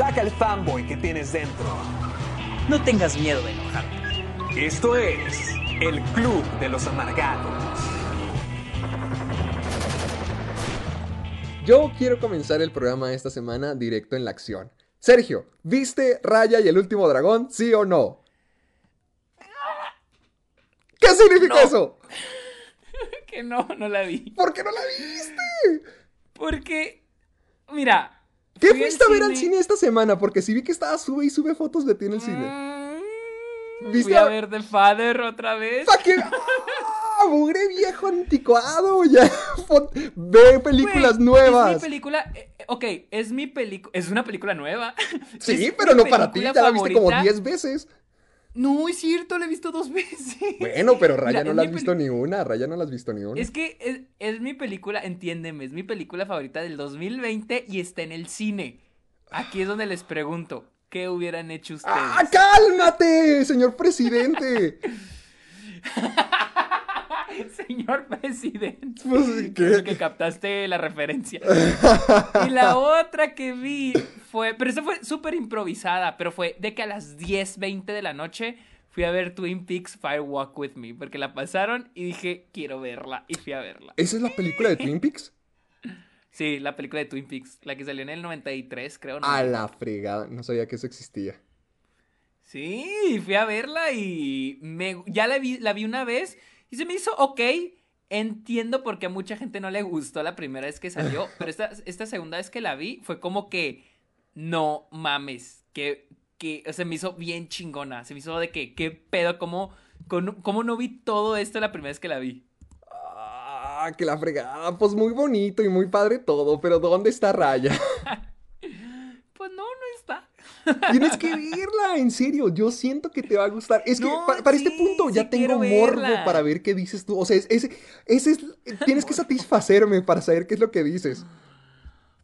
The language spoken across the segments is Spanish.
Saca el fanboy que tienes dentro. No tengas miedo de enojarte. Esto es el Club de los Amargados. Yo quiero comenzar el programa de esta semana directo en la acción. Sergio, ¿viste Raya y el último dragón? ¿Sí o no? ¿Qué significa eso? Que no, no la vi. ¿Por qué no la viste? Porque, mira. ¿Qué fui fuiste a ver al cine esta semana? Porque si vi que estaba sube y sube fotos de ti en el cine. Mm, ¿Viste Fui a a- ver The Father otra vez. ¡Fucking- ¡Ah! ¡Mugre viejo anticuado! Ya ve películas nuevas. Es mi película. eh, eh, ok, es mi película. Es una película nueva. Sí, pero no para ti, ya la viste como favorita. 10 veces. No, es cierto, la he visto dos veces. Bueno, pero Raya no la has visto ni una, Raya no la has visto ni una. Es que es, es mi película, entiéndeme, es mi película favorita del 2020 y está en el cine. Aquí es donde les pregunto, ¿qué hubieran hecho ustedes? ¡Ah, cálmate, señor presidente! Señor presidente. Pues, que captaste la referencia. Y la otra que vi fue, pero esa fue súper improvisada, pero fue de que a las 10, 20 de la noche fui a ver Twin Peaks Fire Walk With Me, porque la pasaron y dije, quiero verla, y fui a verla. ¿Esa es la película de Twin Peaks? Sí, la película de Twin Peaks, la que salió en el 93, creo. ¿no? A la fregada, no sabía que eso existía. Sí, fui a verla y me, ya la vi, la vi una vez y se me hizo ok. Entiendo por qué a mucha gente no le gustó la primera vez que salió, pero esta, esta segunda vez que la vi fue como que no mames, que, que se me hizo bien chingona, se me hizo de que qué pedo, cómo, con- cómo no vi todo esto la primera vez que la vi. Ah, que la fregada, pues muy bonito y muy padre todo, pero ¿dónde está Raya? Pues no, no está. Tienes que verla, en serio, yo siento que te va a gustar. Es que No, para este sí, punto ya sí tengo morbo verla. para ver qué dices tú. O sea, es- ese, ese es, tienes que satisfacerme para saber qué es lo que dices.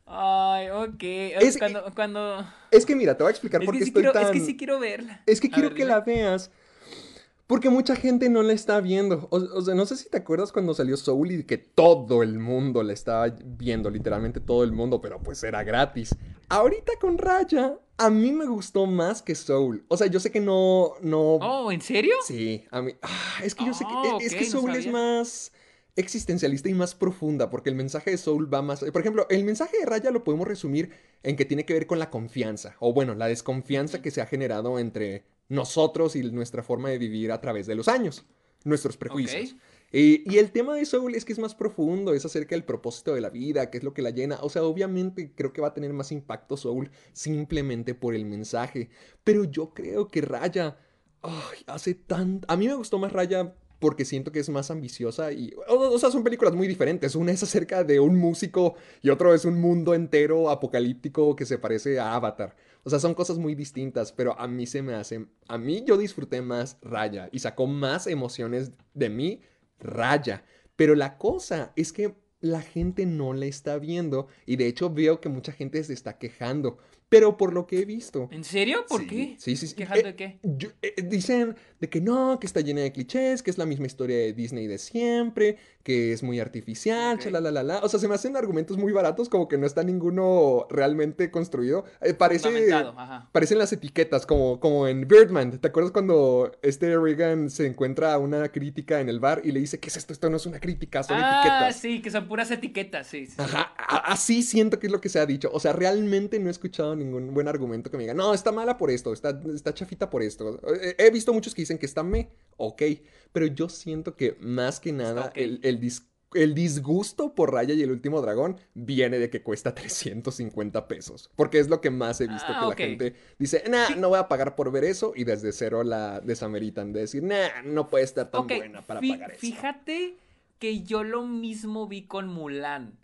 Ay, ok. Es- cuando, cuando... Es que mira, te voy a explicar por qué sí estoy quiero, tan... es que sí quiero verla. Es que A quiero ver, que la veas. Porque mucha gente no la está viendo. O, o sea, no sé si te acuerdas cuando salió Soul y que todo el mundo la estaba viendo, literalmente todo el mundo, pero pues era gratis. Ahorita con Raya, a mí me gustó más que Soul. O sea, yo sé que no, no. Oh, ¿en serio? Sí, a mí. ah, es que yo sé que. Oh, es ok, que no Soul es más existencialista y más profunda, porque el mensaje de Soul va más... Por ejemplo, el mensaje de Raya lo podemos resumir en que tiene que ver con la confianza, o bueno, la desconfianza que se ha generado entre nosotros y nuestra forma de vivir a través de los años, nuestros prejuicios. Y, y el tema de Soul es que es más profundo, es acerca del propósito de la vida, qué es lo que la llena. O sea, obviamente creo que va a tener más impacto Soul simplemente por el mensaje. Pero yo creo que Raya ay, hace tan... A mí me gustó más Raya porque siento que es más ambiciosa y... O, o sea, son películas muy diferentes. Una es acerca de un músico y otro es un mundo entero apocalíptico que se parece a Avatar. O sea, son cosas muy distintas, pero a mí se me hace... A mí yo disfruté más Raya y sacó más emociones de mí Raya. Pero la cosa es que la gente no la está viendo y de hecho veo que mucha gente se está quejando. Pero por lo que he visto... ¿En serio? ¿Por Sí, qué? Sí, sí, sí. ¿Quejando Eh, de qué? yo- eh, dicen de que no, que está llena de clichés, que es la misma historia de Disney de siempre, que es muy artificial, Ok. chalalala. O sea, se me hacen argumentos muy baratos, como que no está ninguno realmente construido. Eh, parece. Ajá. Parecen las etiquetas, como, como en Birdman. ¿Te acuerdas cuando este Reagan se encuentra una crítica en el bar y le dice, ¿qué es esto? Esto no es una crítica, son Ah, etiquetas. sí, que son puras etiquetas, sí. sí. Ajá, a- así siento que es lo que se ha dicho. O sea, realmente no he escuchado ningún buen argumento que me diga, no, está mala por esto, está, está chafita por esto. Eh, He visto muchos que dicen que está me, ok, pero yo siento que más que nada el, el dis- el disgusto por Raya y el último dragón viene de que cuesta 350 pesos. Porque es lo que más he visto Ah, que la gente dice, nah, no voy a pagar por ver eso. Y desde cero la desameritan de decir, nah, no puede estar tan buena para pagar eso. Fíjate que yo lo mismo vi con Mulan.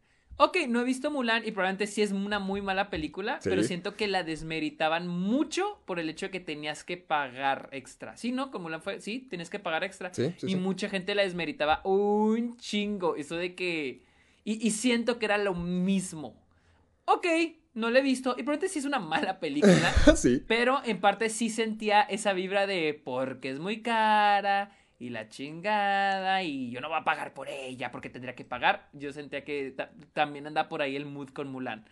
Ok, no he visto Mulan y probablemente sí es una muy mala película, Sí. pero siento que la desmeritaban mucho por el hecho de que tenías que pagar extra. Sí, ¿no? Con Mulan fue, sí, tienes que pagar extra. Sí, sí, y mucha gente la desmeritaba un chingo. Eso de que... Y, y siento que era lo mismo. Ok, no la he visto y probablemente sí es una mala película. sí. Pero en parte sí sentía esa vibra de porque es muy cara y la chingada y yo no voy a pagar por ella porque tendría que pagar. Yo sentía que ta- también anda por ahí el mood con Mulan.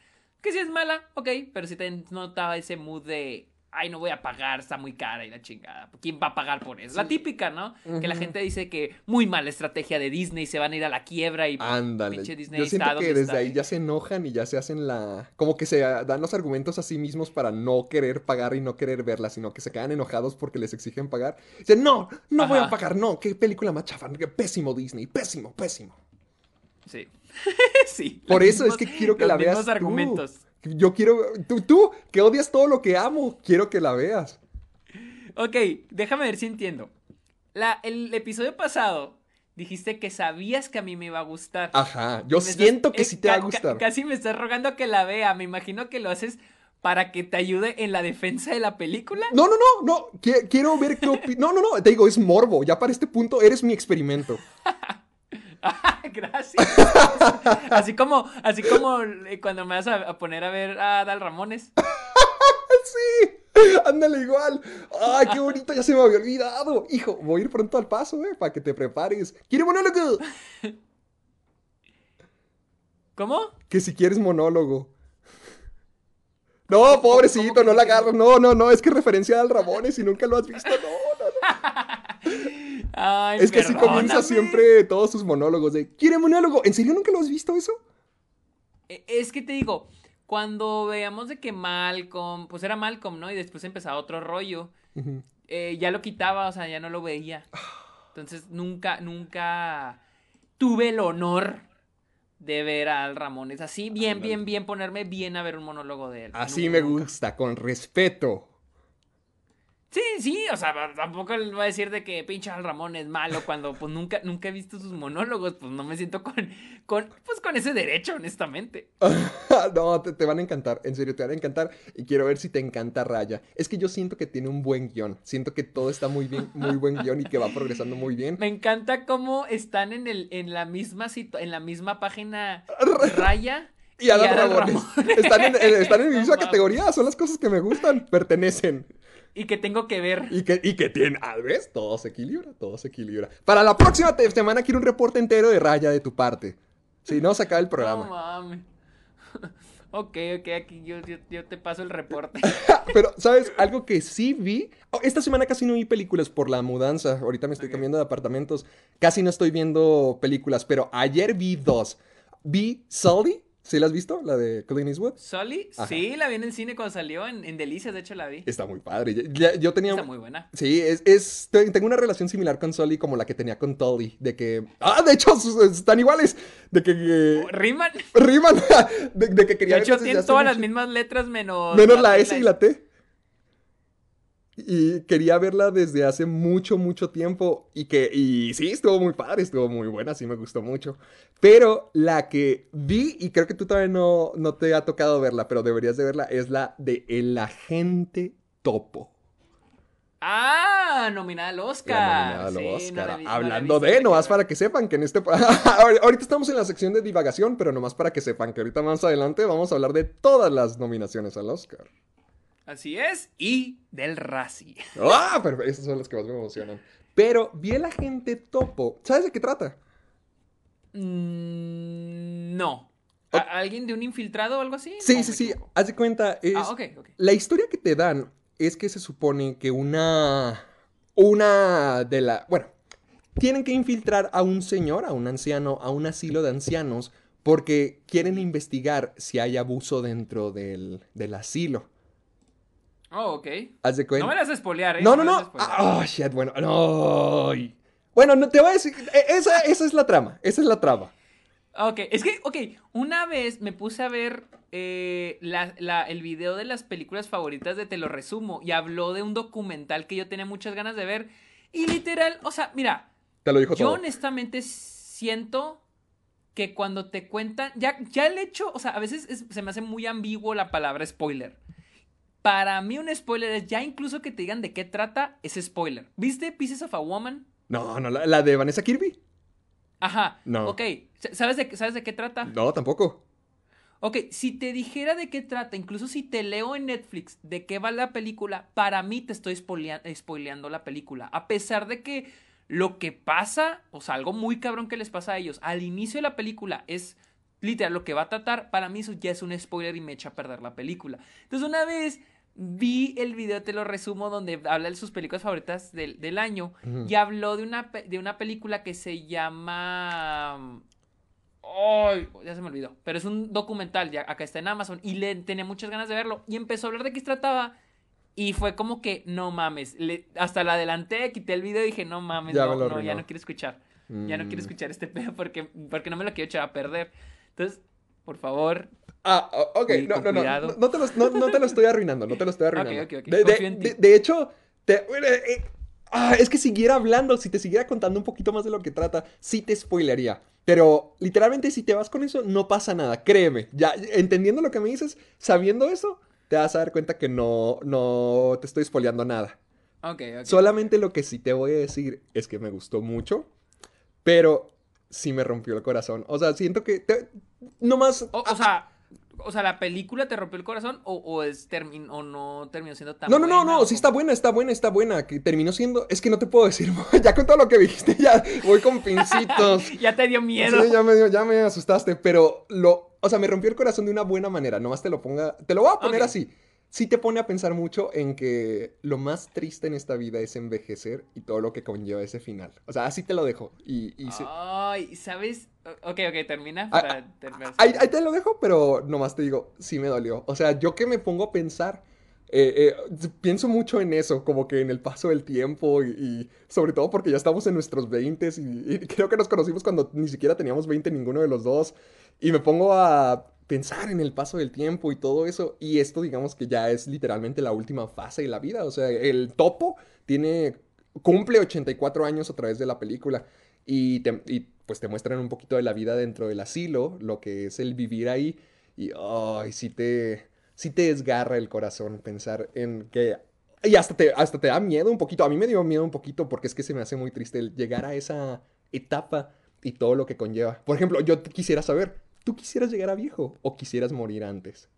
Que si es mala, ok, pero sí te notaba ese mood de ay, no voy a pagar, está muy cara y la chingada. ¿Quién va a pagar por eso? La típica, ¿no? Que la gente dice que muy mala estrategia de Disney, se van a ir a la quiebra y Ándale. pinche Disney Yo siento que desde está. ahí ya se enojan y ya se hacen la... Como que se dan los argumentos a sí mismos para no querer pagar y no querer verla, sino que se quedan enojados porque les exigen pagar. Dicen, no, no voy a pagar, no, qué película más chafa, qué pésimo Disney, pésimo, pésimo. Sí. sí. Por eso es que quiero que los la veas tú. argumentos. Yo quiero... Tú, tú, que odias todo lo que amo, quiero que la veas. Ok, déjame ver si entiendo. La, el episodio pasado dijiste que sabías que a mí me iba a gustar. Ajá, yo estás- siento que eh, sí te va a gustar. casi me estás rogando que la vea. Me imagino que lo haces para que te ayude en la defensa de la película. No, no, no, no, qui- quiero ver qué opi- No, no, no, te digo, es morbo. Ya para este punto eres mi experimento. Gracias. así como, así como eh, cuando me vas a, a poner a ver a Dal Ramones. Sí, ándale igual. Ay, qué bonito, ya se me había olvidado. Hijo, voy a ir pronto al paso, eh, para que te prepares. ¿Quiere monólogo? ¿Cómo? Que si quieres monólogo. No, pobrecito, no la quieres? agarro. No, no, no, es que referencia al Ramones y nunca lo has visto. No. Ay, Es que así comienza siempre todos sus monólogos de ¿Quiere monólogo? ¿En serio nunca lo has visto eso? Eh, Es que te digo, cuando veamos de que Malcolm, pues era Malcolm, ¿no? Y después empezaba otro rollo, eh, ya lo quitaba, o sea, ya no lo veía. Entonces nunca, nunca tuve el honor de ver a Al Ramones así, bien, bien, bien, ponerme bien a ver un monólogo de él. Así Nunca, me nunca. gusta, con respeto. Sí, sí, o sea, tampoco le voy a decir de que pinche Al Ramón es malo cuando pues nunca, nunca he visto sus monólogos, pues no me siento con, con, pues con ese derecho, honestamente. no, te, te van a encantar, en serio, te van a encantar. Y quiero ver si te encanta Raya. Es que yo siento que tiene un buen guion. Siento que todo está muy bien, muy buen guion y que va progresando muy bien. Me encanta cómo están en el, en la misma en la misma página Raya Y Adal Adal Ramones. Ramones. Están en, en- están en mi misma categoría, son las cosas que me gustan, pertenecen. Y que tengo que ver. Y que, y que tienen, ah, ¿ves? Todo se equilibra, todo se equilibra. Para la próxima semana quiero un reporte entero de Raya de tu parte. Si no, se acaba el No programa. mames. ok, ok, aquí yo, yo, yo te paso el reporte. Pero, ¿sabes? Algo que sí vi. oh, esta semana casi no vi películas por la mudanza. Ahorita me estoy cambiando de apartamentos. Casi no estoy viendo películas, pero ayer vi dos. Vi Sully. ¿Sí la has visto? La de Clint Eastwood. ¿Sully? Ajá. Sí, la vi en el cine cuando salió, en, en Delicias, de hecho la vi. Está muy padre. Ya- ya- yo tenía. Está muy buena. Sí, es, es- te- tengo una relación similar con Sully como la que tenía con Tully. De que. Ah, de hecho, están iguales. De que. que Riman. riman. De, de que quería De hecho, tienen todas las mismas letras menos. Menos la S y la T. Y quería verla desde hace mucho, mucho tiempo. Y que, y sí, estuvo muy padre, estuvo muy buena, sí me gustó mucho. Pero la que vi, y creo que tú todavía no, no te ha tocado verla, pero deberías de verla, es la de El Agente Topo. Ah, nominada al Oscar. Nominada al Sí, no Oscar. la no la Hablando de, nomás para que sepan que en este... ahorita estamos en la sección de divagación, pero nomás para que sepan que ahorita más adelante vamos a hablar de todas las nominaciones al Oscar. Así es. Y del Razzie. ¡Ah! Pero esas son las que más me emocionan. Pero vi el agente topo. ¿Sabes de qué trata? Mm, no. ¿A- ¿Alguien de un infiltrado o algo así? Sí, ¿O sí, sí. equivoco? Haz de cuenta. Es... Ah, ok, ok. La historia que te dan es que se supone que una. Una de la. Bueno. Tienen que infiltrar a un señor, a un anciano, a un asilo de ancianos, porque quieren investigar si hay abuso dentro del, del asilo. Oh, ok. Haz de cuenta. No me las espolear, ¿eh? No, no, no. Ah, Oh, shit, bueno. No. Bueno, no te voy a decir. e- Esa, esa es la trama. Esa es la trama. Ok, es que, ok, una vez me puse a ver eh, la- la- el video de las películas favoritas de Te lo resumo y habló de un documental que yo tenía muchas ganas de ver y literal, o sea, mira, Te lo dijo yo todo. honestamente siento que cuando te cuentan, ya, ya el hecho, o sea, a veces es- se me hace muy ambiguo la palabra spoiler. Para mí un spoiler es ya incluso que te digan de qué trata, es spoiler. ¿Viste Pieces of a Woman? No, no, la, la de Vanessa Kirby. Ajá. No. Ok, ¿sabes de, qué- ¿sabes de qué trata? No, tampoco. Ok, si te dijera de qué trata, incluso si te leo en Netflix de qué va la película, para mí te estoy spoilea- spoileando la película. A pesar de que lo que pasa, o sea, algo muy cabrón que les pasa a ellos, al inicio de la película es literal lo que va a tratar, para mí eso ya es un spoiler y me echa a perder la película. Entonces una vez vi el video, te lo resumo, donde habla de sus películas favoritas del, del año y habló de una, de una película que se llama... Ay, ya se me olvidó. Pero es un documental, ya acá está en Amazon. Y le tenía muchas ganas de verlo. Y empezó a hablar de qué se trataba. Y fue como que, no mames. le- hasta la adelanté, quité el video y dije, no mames, Ya no, ya no quiero escuchar. Ya no quiero Mm. escuchar este pedo porque, porque no me lo quiero echar a perder. Entonces, por favor. Ah, ok, no, no, no, no, no te lo, no, no te lo estoy arruinando, no te lo estoy arruinando. De, de- confío en ti. de- de hecho, te- eh, ah, es que siguiera hablando, si te siguiera contando un poquito más de lo que trata, sí te spoilearía. Pero literalmente si te vas con eso, no pasa nada, créeme. Ya entendiendo lo que me dices, sabiendo eso, te vas a dar cuenta que no, no te estoy spoileando nada. Ok, ok. Solamente lo que sí te voy a decir es que me gustó mucho, pero sí me rompió el corazón. O sea, siento que... te- no más... O, o sea, o sea, ¿la película te rompió el corazón o, o es termin- o no terminó siendo tan No, no, no, buena, no, o sí está buena, está buena, está buena. Que terminó siendo. Es que no te puedo decir, ya con todo lo que dijiste, ya voy con pincitos. ya te dio miedo. Sí, ya me, dio- ya me asustaste, pero lo. O sea, me rompió el corazón de una buena manera. Nomás te lo ponga. Te lo voy a poner así. Sí te pone a pensar mucho en que lo más triste en esta vida es envejecer y todo lo que conlleva ese final. O sea, así te lo dejo. Y, Ay, ¿sabes? Ok, ok, termina Ah, para terminar. Ahí, ahí te lo dejo, pero nomás te digo, sí me dolió. O sea, yo que me pongo a pensar, eh, eh, pienso mucho en eso, como que en el paso del tiempo y, y sobre todo porque ya estamos en nuestros 20 y, y creo que nos conocimos cuando ni siquiera teníamos 20 ninguno de los dos. Y me pongo a pensar en el paso del tiempo y todo eso. Y esto digamos que ya es literalmente la última fase de la vida. O sea, el topo tiene, cumple 84 años a través de la película. Y, te- y, pues te muestran un poquito de la vida dentro del asilo, lo que es el vivir ahí. Y ay, sí te, sí te desgarra el corazón pensar en que... Y hasta te, hasta te da miedo un poquito. A mí me dio miedo un poquito porque es que se me hace muy triste el llegar a esa etapa y todo lo que conlleva. Por ejemplo, yo quisiera saber, ¿tú quisieras llegar a viejo o quisieras morir antes?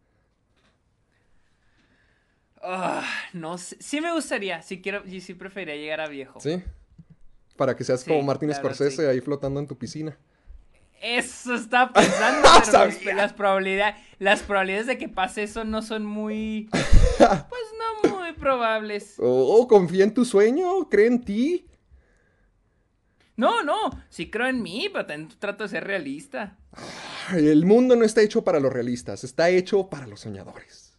Ah, no sé. Sí me gustaría. Sí quiero, sí preferiría llegar a viejo. ¿Sí? Para que seas Sí, como Martin claro, Scorsese sí. ahí flotando en tu piscina. Eso estaba pensando, pero pues, las probabilidades, las probabilidades de que pase eso no son muy, pues no muy probables. Oh, confía en tu sueño, cree en ti. No, no, sí creo en mí, pero también trato de ser realista. El mundo no está hecho para los realistas, está hecho para los soñadores.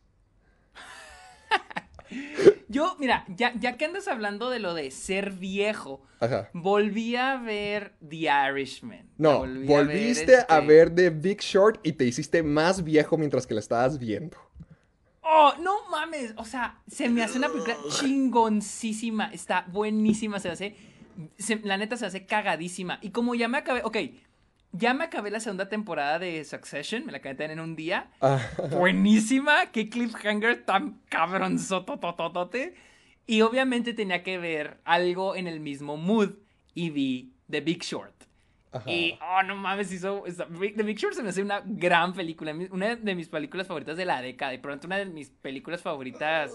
Yo, mira, ya, ya que andas hablando de lo de ser viejo, Ajá. volví a ver The Irishman. No, volví a ver, volviste a este- ver The Big Short y te hiciste más viejo mientras que la estabas viendo. Oh, no mames. O sea, se me hace una película chingoncísima. Está buenísima. Se hace. se- la neta se hace cagadísima. Y como ya me acabé. Ok. Ya me acabé la segunda temporada de Succession. Me la acabé de tener en un día. Ah, Buenísima. Qué cliffhanger tan cabronzotototote. Y obviamente tenía que ver algo en el mismo mood. Y vi The Big Short. Ajá. Y, oh, no mames, hizo. The Big Short se me hace una gran película. Una de mis películas favoritas de la década. Y pronto una de mis películas favoritas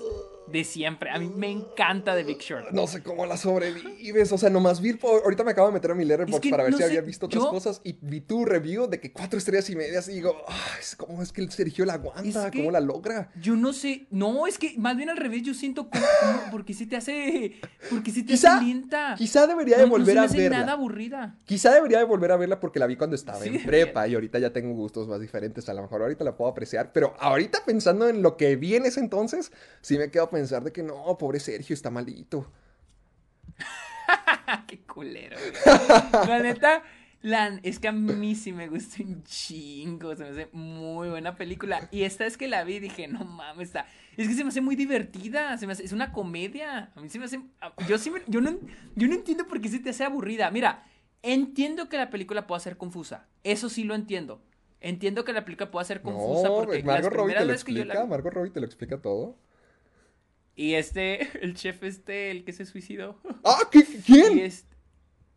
de siempre. A mí me encanta The Big Short. No sé cómo la sobrevives. O sea, nomás vi. Ahorita me acabo de meter a mi Letterboxd Es que para ver no si sé, había visto otras yo- cosas. Y vi tu review de que cuatro estrellas y medias. Y digo, "Ah, es ¿cómo es que el Sergio la aguanta? Es que- ¿Cómo la logra? Yo no sé. No, es que más bien al revés. Yo siento como. como- porque si te hace. Porque si te Quizá- hace lenta. Quizá debería de No- no volver se me a hace verla. nada aburrida. Quizá debería de volver a verla porque la vi cuando estaba Sí, en prepa y ahorita ya tengo gustos más diferentes. A lo mejor ahorita la puedo apreciar, pero ahorita pensando en lo que vi en ese entonces, sí me quedo a pensar de que no, pobre Sergio está malito. Qué culero. La neta, La, es que a mí sí me gusta un chingo, se me hace muy buena película. Y esta vez que la vi dije, no mames, está... Es que se me hace muy divertida, se me hace, es una comedia. A mí se me hace... Yo, sí yo, no, yo no entiendo por qué se te hace aburrida. Mira, entiendo que la película pueda ser confusa, eso sí lo entiendo. Entiendo que la película pueda ser confusa No, porque Margot Robbie te lo explica, la... Margot Robbie te lo explica todo. Y este, el chef este, el que se suicidó. ¡Ah! ¿qué- Y ¿Quién? este,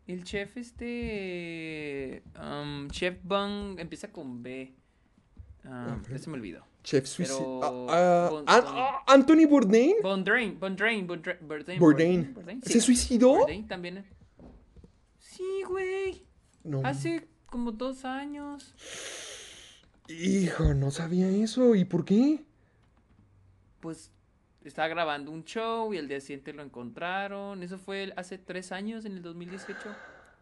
el chef este, um, Chef Bung, empieza con B. Ya se me olvidó. Chef Suicide. pero- ah, Bon- An- Bon- ah, Anthony Bourdain. Bondrain, Bondrain, Bondra- Bourdain. Bourdain. Bourdain, ¿Se suicidó? Bourdain también. Sí, güey. No. Hace como dos años. Hijo, no sabía eso. ¿Y por qué? Pues estaba grabando un show y el día siguiente lo encontraron. Eso fue hace tres años, en el 2018.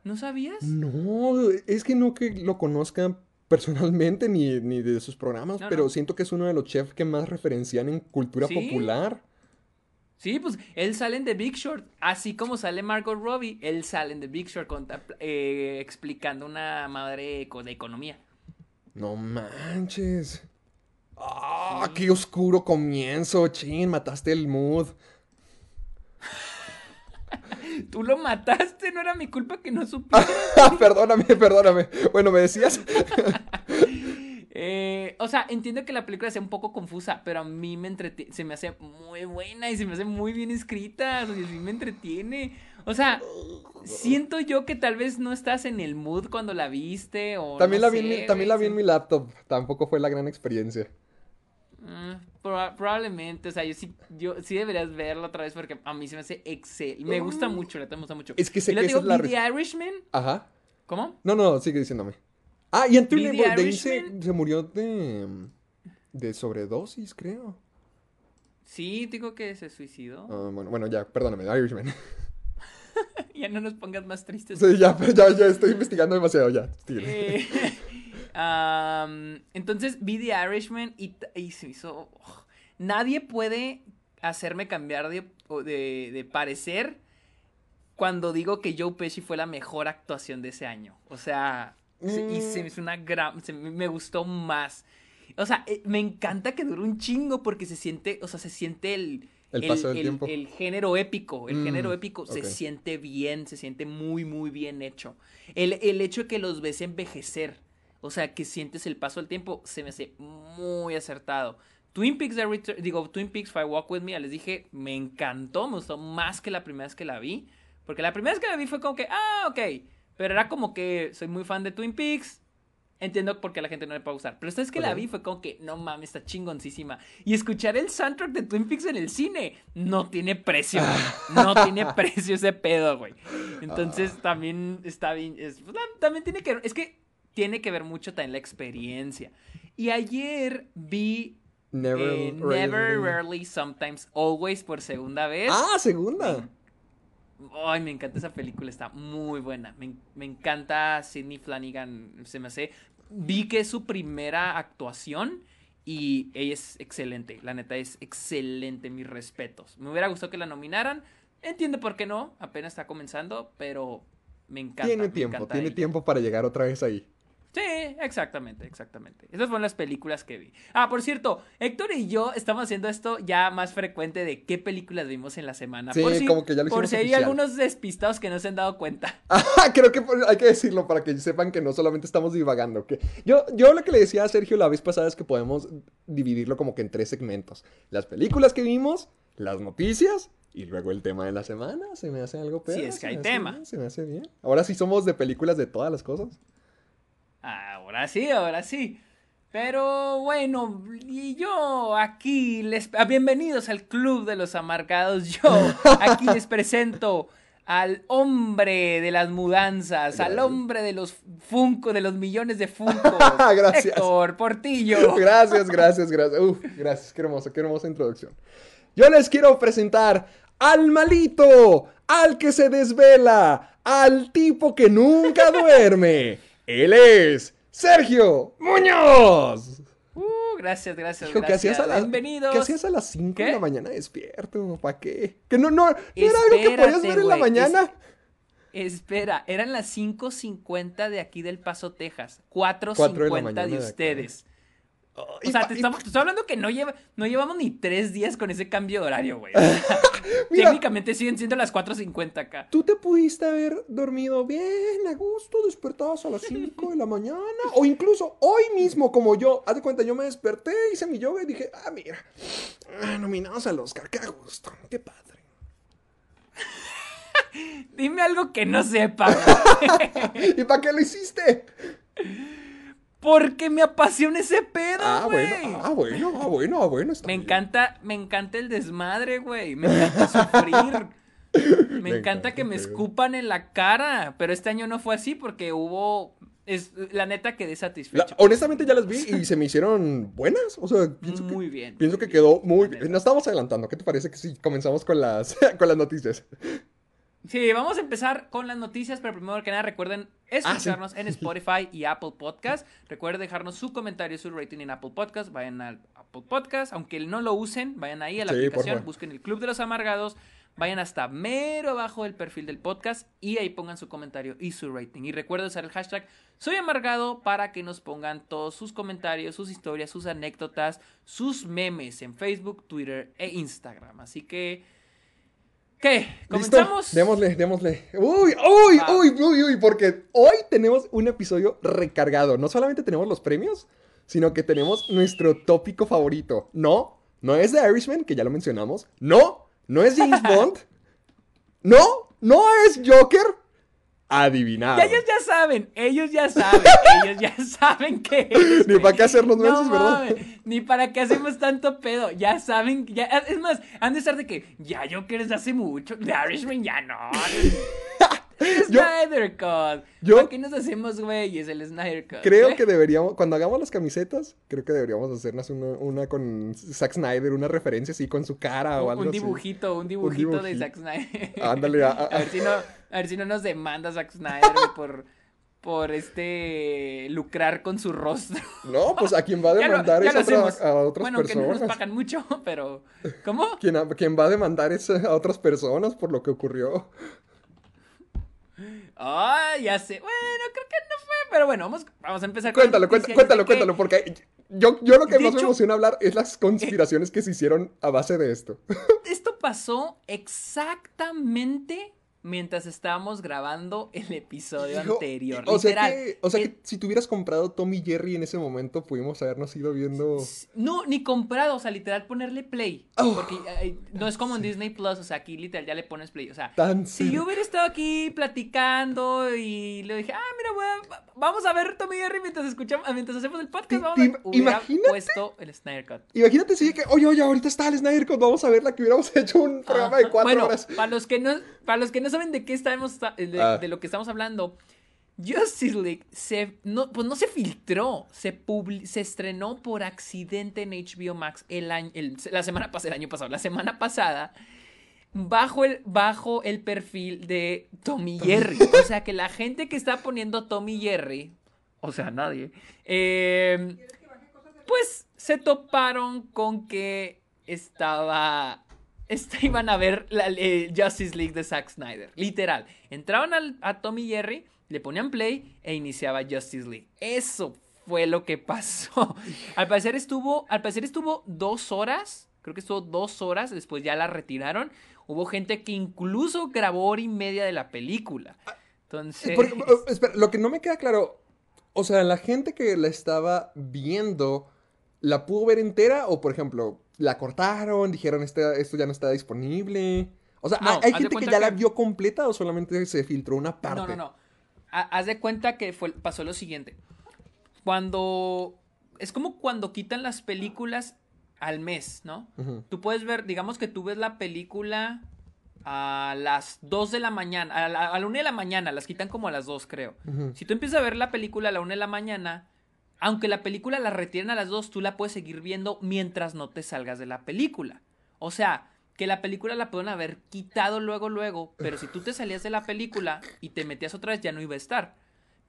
¿No sabías? No, es que no que lo conozca personalmente ni, ni de sus programas, No, pero no. siento que es uno de los chefs que más referencian en cultura ¿Sí? popular. Sí, pues él sale en The Big Short, así como sale Margot Robbie, él sale en The Big Short eh, explicando una madre de economía. No manches. Ah, qué oscuro comienzo, chin, mataste el mood. Tú lo mataste, no era mi culpa que no supieras. perdóname, perdóname. Bueno, me decías. Eh, o sea, entiendo que la película sea un poco confusa, pero a mí me entretiene, se me hace muy buena y se me hace muy bien escrita, o sea, sí me entretiene. O sea, siento yo que tal vez no estás en el mood cuando la viste o También, no la vi, en mi, también la vi en mi laptop. Tampoco fue la gran experiencia. Mm, proba- probablemente, o sea, yo sí, yo sí deberías verla otra vez porque a mí se me hace excelente. Me gusta mucho, la me gusta mucho. Es que sé y que digo, es la The Irishman. Ajá. ¿Cómo? No, no, sigue diciéndome. Ah, y Anthony Bourdain se, se murió de, de sobredosis, creo. Sí, digo que se suicidó. Ah, bueno, bueno, ya, perdóname, Irishman. ya no nos pongas más tristes. Sí, ya, ya, ya estoy investigando demasiado, ya. Eh, entonces vi The Irishman y, se hizo. oh, nadie puede hacerme cambiar de, de, de parecer cuando digo que Joe Pesci fue la mejor actuación de ese año. O sea, se- y se me hizo una gran. se me, gustó más. O sea, eh, me encanta que dure un chingo porque se siente. O sea, se siente el. El paso del el- tiempo. el género épico, el Mm, género épico se ok. siente bien, se siente muy, muy bien hecho. El, el hecho de que los ves envejecer, o sea, que sientes el paso del tiempo, se me hace muy acertado. Twin Peaks, The Return- digo, Twin Peaks Fire Walk With Me, ya les dije, me encantó, me gustó más que la primera vez que la vi. Porque la primera vez que la vi fue como que, ah, ok. Pero era como que soy muy fan de Twin Peaks. Entiendo por qué la gente no le puede gustar. Pero esta vez que la vi fue como que, no mames, está chingoncísima. Y escuchar el soundtrack de Twin Peaks en el cine no tiene precio. güey. No tiene precio ese pedo, güey. Entonces también está bien. es- pues, también tiene que ver. Es que tiene que ver mucho también la experiencia. Y ayer vi Never, eh, Never, Rarely. Rarely, Sometimes, Always por segunda vez. Ah, segunda. Ay, me encanta esa película, está muy buena. Me, me encanta Sidney Flanagan, se me hace. Vi que es su primera actuación y ella es excelente. La neta es excelente, mis respetos. Me hubiera gustado que la nominaran. Entiendo por qué no, apenas está comenzando, pero me encanta. Tiene tiempo, encanta tiene ella. tiempo para llegar otra vez ahí. Sí, exactamente, exactamente. Esas fueron las películas que vi. Ah, por cierto, Héctor y yo estamos haciendo esto ya más frecuente de qué películas vimos en la semana. Sí, por si, como que ya lo Por hicimos si hay algunos despistados que no se han dado cuenta. Ah, creo que hay que decirlo para que sepan que no solamente estamos divagando. Que yo, yo lo que le decía a Sergio la vez pasada es que podemos dividirlo como que en tres segmentos. Las películas que vimos, las noticias y luego el tema de la semana. Se me hace algo peor. Sí, es que hay tema. se me hace bien. Ahora sí somos de películas de todas las cosas. Ahora sí, ahora sí. Pero bueno, y yo aquí les... ah, Bienvenidos al Club de los Amargados. Yo aquí les presento al hombre de las mudanzas, al hombre de los Funko, de los millones de Funko. Gracias. Héctor Portillo. Gracias, gracias, gracias. Uf, gracias, qué hermosa, qué hermosa introducción. Yo les quiero presentar al malito, al que se desvela, al tipo que nunca duerme. Él es Sergio Muñoz. Uh, gracias, gracias, Hijo, ¿qué gracias. hacías a las, Bienvenidos. ¿qué hacías a las 5 de ¿Qué? la mañana despierto? ¿Para qué? Que no, no, no era algo que podías ver en la mañana. Espera, eran las 5.50 de aquí del Paso, Texas. Cuatro de la 4.50 mañana de, de ustedes. O sea, te estamos, te estoy hablando que no, lleva, no llevamos ni tres días con ese cambio de horario, güey. O sea, Mira. técnicamente siguen siendo las 4.50 acá. Tú te pudiste haber dormido bien, a gusto, despertabas a las 5 de la mañana, o incluso hoy mismo, como yo. Haz de cuenta, yo me desperté, hice mi yoga y dije, ah, mira, ah, nominados al Oscar, qué a gusto, qué padre. Dime algo que no sepa. ¿Y para qué lo hiciste? Porque me apasiona ese pedo, Ah, güey. bueno, ah, bueno, ah, bueno, ah, bueno. Está Me bien. encanta, me encanta el desmadre, güey. Me encanta sufrir. Me, Me encanta, encanta, que me escupan en la cara. Pero este año no fue así porque hubo. Es, la neta quedé La- satisfecho. honestamente ya las vi y se me hicieron buenas. O sea, pienso Muy que, bien. Pienso que quedó muy bien. Nos estamos adelantando. ¿Qué te parece que si comenzamos con las, con las noticias? Sí, vamos a empezar con las noticias, pero primero que nada recuerden escucharnos en Spotify y Apple Podcast. Recuerden dejarnos su comentario, su rating en Apple Podcast. Vayan al Apple Podcast, aunque no lo usen, vayan ahí a la Sí, aplicación, busquen el Club de los Amargados, vayan hasta mero abajo del perfil del podcast y ahí pongan su comentario y su rating. Y recuerden usar el hashtag Soy Amargado para que nos pongan todos sus comentarios, sus historias, sus anécdotas, sus memes en Facebook, Twitter e Instagram. Así que... ¿Qué? ¿Comenzamos? ¿Listo? Démosle, démosle. Uy, uy, uy, uy, uy, porque hoy tenemos un episodio recargado. No solamente tenemos los premios, sino que tenemos nuestro tópico favorito. No, no es The Irishman, que ya lo mencionamos. No, no es James Bond. No, no es Joker. Adivinado. Ya ellos ya saben, ellos ya saben, ellos ya saben que es. Ni para qué hacernos no, ¿verdad? Ni para qué hacemos tanto pedo. Ya saben, ya, es más, han de estar de que ya yo que desde hace mucho. The Irishman ya no. Snyder Cut. yo- ¿Para qué nos hacemos güeyes el Snyder Cut? Creo ¿eh? que deberíamos, cuando hagamos las camisetas, creo que deberíamos hacernos una, una con Zack Snyder, una referencia así con su cara o un, algo un así. dibujito, un dibujito, de. Zack Snyder. Ándale, a- a- a ver si no, a ver si no nos demanda Zack Snyder por, por este lucrar con su rostro. No, pues a quien va a lo- demandar es a, otra- hacemos. a otras bueno, que no nos personas. pagan mucho, pero ¿cómo? Quien, a- quien va a demandar es a otras personas por lo que ocurrió. Ah, ya sé. Bueno, creo que no fue, pero bueno, vamos, vamos a empezar con Cuéntalo, noticia, cuéntalo, cuéntalo, que cuéntalo, porque yo, yo lo que De más me emociona hablar es las conspiraciones que se hicieron a base de esto. Esto pasó exactamente mientras estábamos grabando el episodio Hijo, anterior. O sea, literal. que, o sea Eh, que si tú hubieras comprado Tommy Jerry en ese momento, pudimos habernos ido viendo. No, ni comprado, o sea, literal ponerle play. Oh. porque no es como en Disney Plus, o sea, aquí literal ya le pones play. O sea, Tan si cerca. yo hubiera estado aquí platicando y le dije, ah, mira, voy a- vamos a ver Tommy Jerry mientras escuchamos, mientras hacemos el podcast, vamos a hubiera imagínate. puesto el Snyder Cut. Imagínate si que, oye, oye, ahorita está el Snyder Cut, vamos a verla, que hubiéramos hecho un programa de cuatro bueno, horas. Para los que no, para los que no saben de qué estamos, de, Ah. de lo que estamos hablando, Justice League se, no, pues no se filtró, se, publi- se estrenó por accidente en HBO Max el año, el- la semana pasada, el año pasado, la semana pasada, bajo el, bajo el perfil de Tommy Jerry. O sea que la gente que está poniendo Tommy Jerry, o sea, nadie, eh, pues se toparon con que estaba. Este, iban a ver la Justice League de Zack Snyder. Literal. Entraban al- a Tommy Jerry, le ponían play e iniciaba Justice League. Eso fue lo que pasó. Al parecer estuvo. Al estuvo dos horas. Creo que estuvo dos horas. Después ya la retiraron. Hubo gente que incluso grabó hora y media de la película. Entonces. Espera, lo que no me queda claro, o sea, la gente que la estaba viendo, ¿la pudo ver entera? O, por ejemplo, la cortaron, dijeron, "Este- esto ya no está disponible. O sea, No, ¿hay, gente que ya la vio completa o solamente se filtró una parte? No, no, no. Ha- Haz de cuenta que fue, pasó lo siguiente. Cuando. Es como cuando quitan las películas al mes, ¿no? Tú puedes ver, digamos que tú ves la película a las 2 de la mañana, a la, a la 1 de la mañana, las quitan como a las 2, creo. Si tú empiezas a ver la película a la 1 de la mañana, aunque la película la retiren a las 2, tú la puedes seguir viendo mientras no te salgas de la película. O sea, que la película la pueden haber quitado luego, luego, pero si tú te salías de la película y te metías otra vez, ya no iba a estar.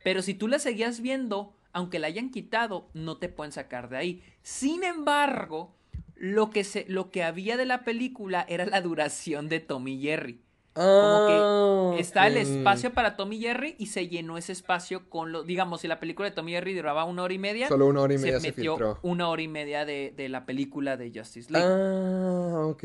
Pero si tú la seguías viendo, aunque la hayan quitado, no te pueden sacar de ahí. Sin embargo, lo que, se, lo que había de la película era la duración de Tommy Jerry. Como Ah, que está el espacio para Tommy Jerry y se llenó ese espacio con lo. Digamos, si la película de Tommy Jerry duraba una hora y media. Solo una hora y media se, metió filtró. una hora y media de, de la película de Justice League. Ah, ok,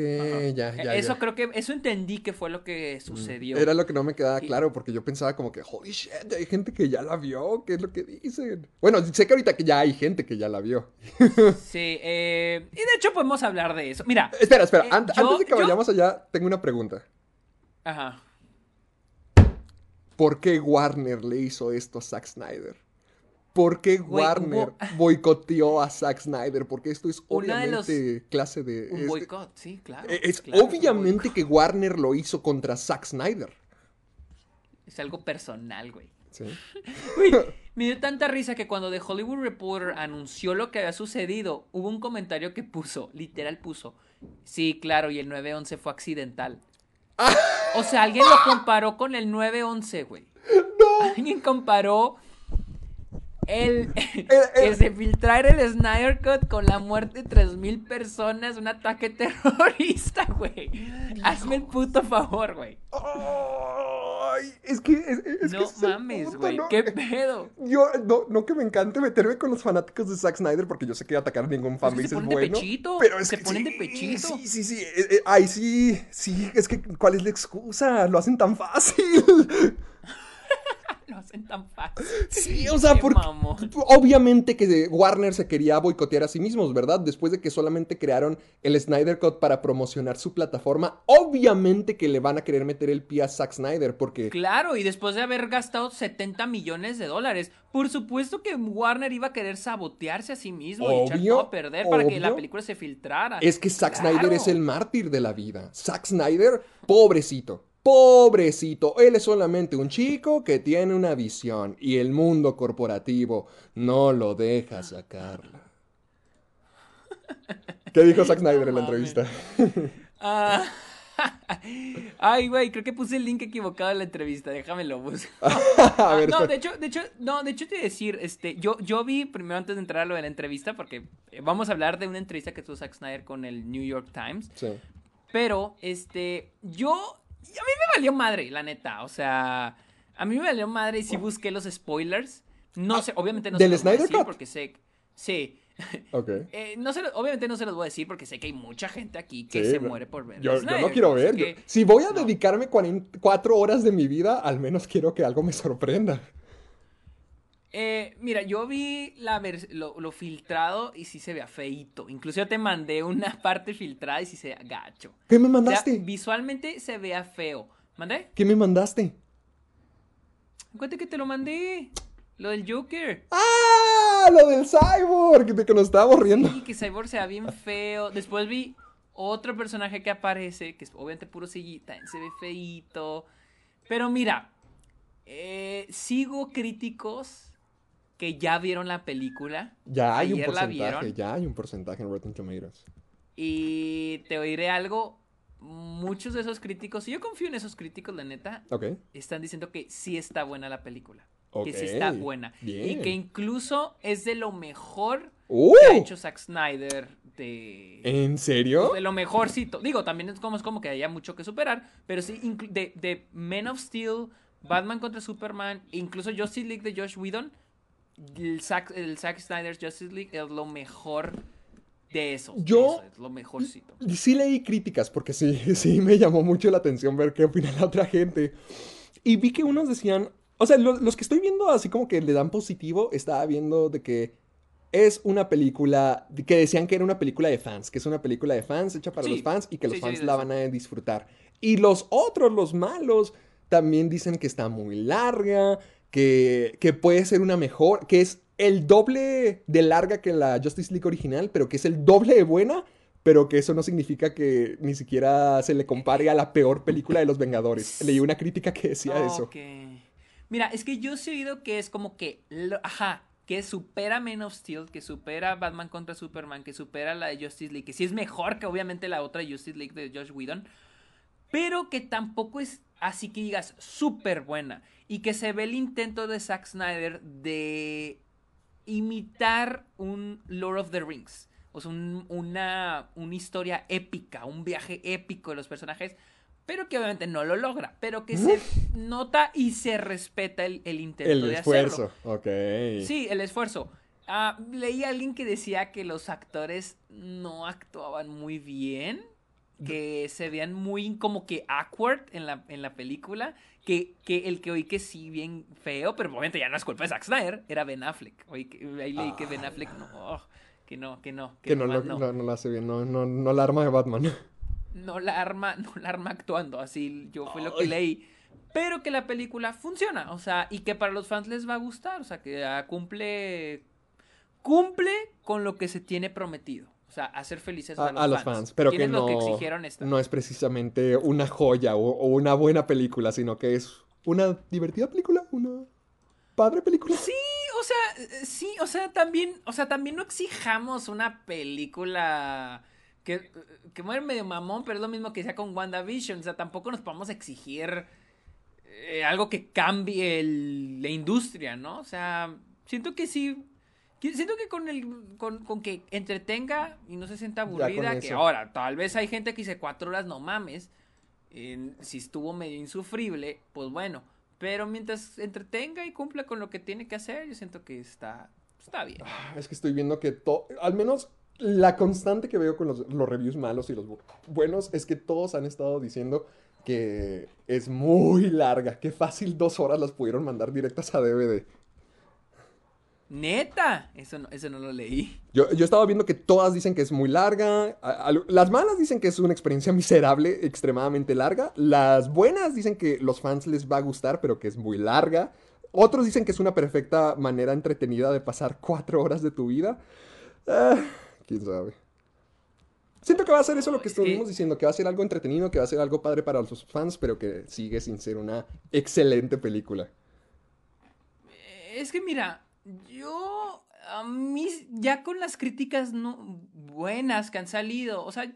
ya, ya, eso ya. creo que. Eso entendí que fue lo que sucedió. Era lo que no me quedaba Y- claro, porque yo pensaba como que, holy shit, hay gente que ya la vio, ¿qué es lo que dicen? Bueno, sé que ahorita que ya hay gente que ya la vio. Sí, eh, y de hecho podemos hablar de eso. Mira. Espera, espera, Eh, yo- antes de que yo- vayamos allá, tengo una pregunta. Ajá. ¿Por qué Warner le hizo esto a Zack Snyder? ¿Por qué Warner boicoteó a Zack Snyder? Porque esto es obviamente clase de... Un es- boicot, sí, claro. eh, Es claro, obviamente que Warner lo hizo contra Zack Snyder. Es algo personal, güey. ¿sí? Me dio tanta risa que cuando The Hollywood Reporter anunció lo que había sucedido, hubo un comentario que puso, literal puso, sí, claro, y el 911 fue accidental. O sea, alguien lo comparó con el 911, güey. Alguien comparó el que se filtrara el Snyder Cut con la muerte de 3000 personas, un ataque terrorista, güey. Hazme el puto favor, güey. Ay, es que... Es, es que No es el mames, güey. ¿no? ¿Qué pedo? Yo, no, no que me encante meterme con los fanáticos de Zack Snyder porque yo sé que atacar a ningún Pues que fanbase se es ponen de bueno. pechito, pero es se que ponen sí, de pechito. Sí, sí, sí. eh, eh, ay, sí, sí. Es que, ¿cuál es la excusa? Lo hacen tan fácil. Lo hacen tan fácil. Sí, o sea, porque obviamente que Warner se quería boicotear a sí mismos, ¿verdad? Después de que solamente crearon el Snyder Cut para promocionar su plataforma, obviamente que le van a querer meter el pie a Zack Snyder porque Claro, y después de haber gastado 70 millones de dólares, por supuesto que Warner iba a querer sabotearse a sí mismo y echar todo a perder para que la película se filtrara. Es que Zack Claro. Snyder es el mártir de la vida. Zack Snyder, pobrecito. Pobrecito, él es solamente un chico que tiene una visión y el mundo corporativo no lo deja sacarla. ¿Qué dijo Zack Snyder en la entrevista? Ah. Ay, güey, creo que puse el link equivocado en la entrevista, déjamelo busco. A ver, no, de hecho, de hecho, no, de hecho te iba a decir, este, yo, yo vi primero antes de entrar a lo de la entrevista, porque eh, vamos a hablar de una entrevista que tuvo Zack Snyder con el New York Times. Sí. Pero, este, yo, a mí me valió madre, la neta. O sea, a mí me valió madre y sí busqué los spoilers. No sé, obviamente no ¿Del se los voy a Snyder decir Cut? porque sé, sí. Eh, no se obviamente no se los voy a decir porque sé que hay mucha gente aquí que Sí, se muere por ver. Yo, Snyder no quiero ver. así yo- que- si voy a no. dedicarme 40 cuatro horas de mi vida, al menos quiero que algo me sorprenda. Eh, mira, yo vi la lo, lo filtrado y sí se vea feito. Incluso yo te mandé una parte filtrada y sí se vea gacho. ¿Qué me O sea, mandaste? visualmente se vea feo. ¿Mandé? ¿Qué me mandaste? Cuenta que te lo mandé. Lo del Joker. ¡Ah! Lo del cyborg, de que nos estábamos riendo. Sí, que Cyborg se ve bien feo. Después vi otro personaje que aparece, que es obviamente puro también se ve feito. Pero mira, eh, sigo críticos que ya vieron la película. Ya hay un porcentaje, ya hay un porcentaje en Rotten Tomatoes. Y te oiré algo. Muchos de esos críticos, y yo confío en esos críticos, la neta, están diciendo que sí está buena la película. Que sí está buena. Y que incluso es de lo mejor ¡Uh! que ha hecho Zack Snyder de... ¿En serio? De lo mejorcito. Digo, también es como, es como que haya mucho que superar. Pero sí, de, de Man of Steel, Batman contra Superman, incluso Justice League de Josh Whedon, el Zack, el Zack Snyder's Justice League es lo mejor de eso. Yo- eso, es lo mejorcito. Sí leí críticas porque sí, sí me llamó mucho la atención ver qué opina la otra gente. Y vi que unos decían, o sea, lo- los que estoy viendo así como que le dan positivo, estaba viendo de que es una película, que decían que era una película de fans, que es una película de fans hecha para Sí, los fans y que los sí, fans sí, la van a disfrutar. Y los otros, los malos, también dicen que está muy larga, que, que puede ser una mejor, que es el doble de larga que la Justice League original, pero que es el doble de buena, pero que eso no significa que ni siquiera se le compare a la peor película de los Vengadores. Leí una crítica que decía eso. Mira, es que yo sí he oído que es como que, lo- ajá, que supera Man of Steel, que supera Batman contra Superman, que supera la de Justice League, que sí es mejor que obviamente la otra Justice League de Josh Whedon, pero que tampoco es así que digas súper buena. Y que se ve el intento de Zack Snyder de imitar un Lord of the Rings. O sea, un- una, una historia épica, un viaje épico de los personajes pero que obviamente no lo logra, pero que se nota y se respeta el, el intento El de esfuerzo, hacerlo. ok. Sí, el esfuerzo. Ah, leí a alguien que decía que los actores no actuaban muy bien, que se veían muy como que awkward en la, en la película, que, que el que oí que sí bien feo, pero obviamente ya no es culpa de Zack Snyder, era Ben Affleck. Oí que, ahí leí que Ben Affleck no, oh, que no, que no, Que no, nomás lo, no. no lo hace bien, no, no, no la arma de Batman. no la arma, no la arma actuando, así yo fue lo que leí. Pero que la película funciona, o sea, y que para los fans les va a gustar, o sea, que ah, cumple cumple con lo que se tiene prometido, sea, hacer felices a, A, los, a los fans. fans, pero ¿Quién que no, que no es precisamente una joya o, o una buena película, sino que es una divertida película, una padre película. Sí, o sea, sí, o sea, también, o sea, también no exijamos una película que, que muere medio mamón, pero es lo mismo que sea con WandaVision, o sea, tampoco nos podemos exigir eh, algo que cambie el- la industria, ¿no? O sea, siento que sí, siento que con el, con, con que entretenga y no se sienta aburrida, que ahora, tal vez hay gente que dice cuatro horas, no mames, si estuvo medio insufrible, pues bueno. Pero mientras entretenga y cumpla con lo que tiene que hacer, yo siento que está, está bien. Es que estoy viendo que to- al menos la constante que veo con los, los reviews malos y los bu- buenos es que todos han estado diciendo que es muy larga, que fácil dos horas las pudieron mandar directas a DVD. Neta, eso no, eso no lo leí. Yo, yo estaba viendo que todas dicen que es muy larga. a- a- las malas dicen que es una experiencia miserable, extremadamente larga. Las buenas dicen que los fans les va a gustar, pero que es muy larga. Otros dicen que es una perfecta manera entretenida de pasar cuatro horas de tu vida. Ah, Quién sabe. Siento que va a ser eso lo que Es que- estuvimos diciendo, que va a ser algo entretenido, que va a ser algo padre para los fans, pero que sigue sin ser una excelente película. Es que mira, yo a mí ya con las críticas no buenas que han salido, o sea,